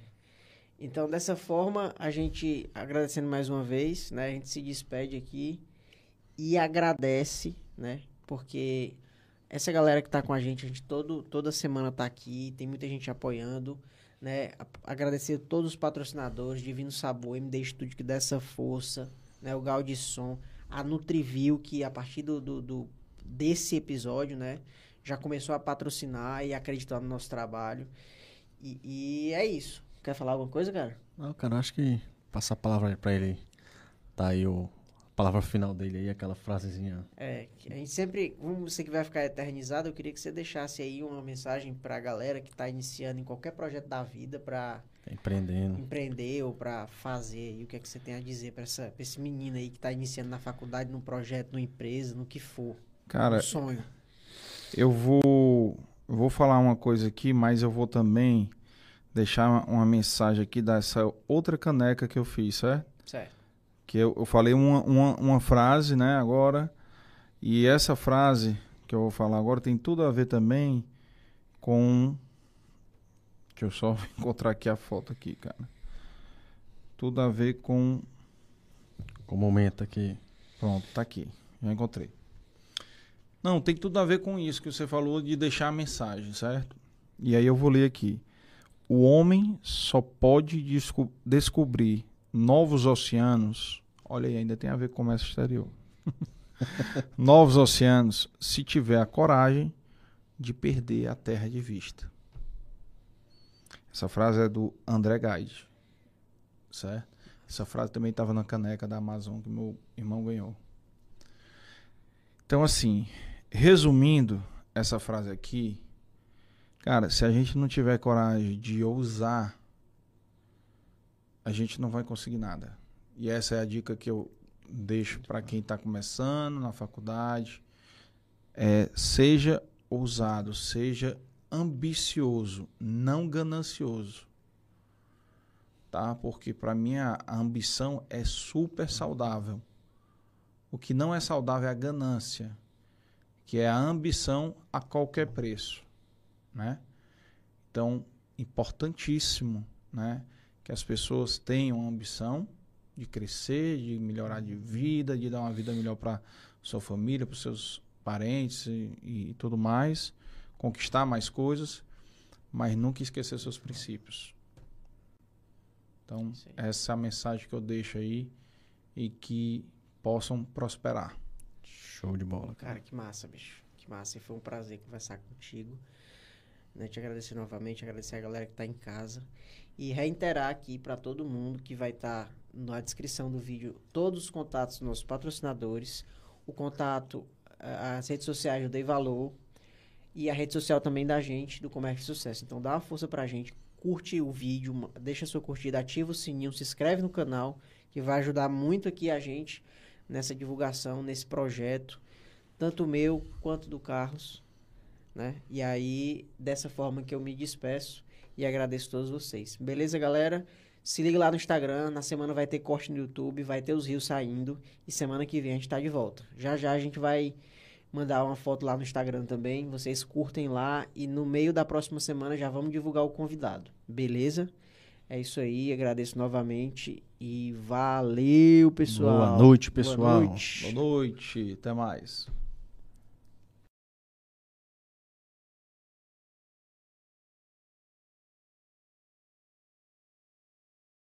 Então, dessa forma, a gente, agradecendo mais uma vez, né? A gente se despede aqui e agradece, né? Porque essa galera que tá com a gente, a gente todo, toda semana tá aqui, tem muita gente apoiando, né? Agradecer a todos os patrocinadores, Divino Sabor, MD Studio que dá essa força, né? O Gaudi Som, a Nutrivil, que a partir do, do, do- desse episódio, né? Já começou a patrocinar e acreditar no nosso trabalho. E, e é isso. Quer falar alguma coisa, cara? Não, cara, acho que passar a palavra aí pra ele. Tá aí o, a palavra final dele aí, aquela frasezinha. É, que a gente sempre, como você que vai ficar eternizado, eu queria que você deixasse aí uma mensagem pra galera que tá iniciando em qualquer projeto da vida pra Tá empreendendo. empreender ou pra fazer aí. O que é que você tem a dizer pra, essa, pra esse menino aí que tá iniciando na faculdade, num projeto, numa empresa, no que for. Cara, um sonho. eu vou, eu vou falar uma coisa aqui, mas eu vou também deixar uma, uma mensagem aqui dessa outra caneca que eu fiz, certo? Certo. Que eu, eu falei uma, uma, uma frase, né, agora. E essa frase que eu vou falar agora tem tudo a ver também com. Deixa eu só [LAUGHS] encontrar aqui a foto aqui, cara. Tudo a ver com. Com o momento aqui. Pronto, tá aqui. Já encontrei. Não, tem tudo a ver com isso que você falou de deixar a mensagem, certo? E aí eu vou ler aqui. O homem só pode desco- descobrir novos oceanos. Olha aí, ainda tem a ver com o comércio exterior. [LAUGHS] novos oceanos se tiver a coragem de perder a terra de vista. Essa frase é do André Guide. Certo? Essa frase também estava na caneca da Amazon que meu irmão ganhou. Então, assim, resumindo essa frase aqui, cara, se a gente não tiver coragem de ousar, a gente não vai conseguir nada. E essa é a dica que eu deixo para quem está começando na faculdade. É, seja ousado, seja ambicioso, não ganancioso tá? Porque para mim a, ambição é super saudável. O que não é saudável é a ganância, que é a ambição a qualquer preço, né? Então, importantíssimo, né, que as pessoas tenham ambição, de crescer, de melhorar de vida, de dar uma vida melhor para sua família, para seus parentes e, e tudo mais, conquistar mais coisas, mas nunca esquecer seus princípios. Então, essa é a mensagem que eu deixo aí e que possam prosperar. Show de bola, cara. Cara, que massa, bicho. Que massa. E foi um prazer conversar contigo. Né? Te agradecer novamente, agradecer a galera que tá em casa. E reiterar aqui para todo mundo que vai estar tá na descrição do vídeo todos os contatos dos nossos patrocinadores, o contato, as redes sociais do Dei Valor e a rede social também da gente, do Comércio e Sucesso. Então dá uma força pra gente, curte o vídeo, deixa sua curtida, ativa o sininho, se inscreve no canal, que vai ajudar muito aqui a gente nessa divulgação, nesse projeto, tanto meu quanto do Carlos, né? E aí, dessa forma que eu me despeço e agradeço a todos vocês. Beleza, galera? Se liga lá no Instagram, na semana vai ter corte no YouTube, vai ter os rios saindo e semana que vem a gente tá de volta. Já já a gente vai mandar uma foto lá no Instagram também, vocês curtem lá e no meio da próxima semana já vamos divulgar o convidado. Beleza? É isso aí, agradeço novamente e valeu, pessoal. Boa noite, pessoal. Boa noite, Boa noite. até mais.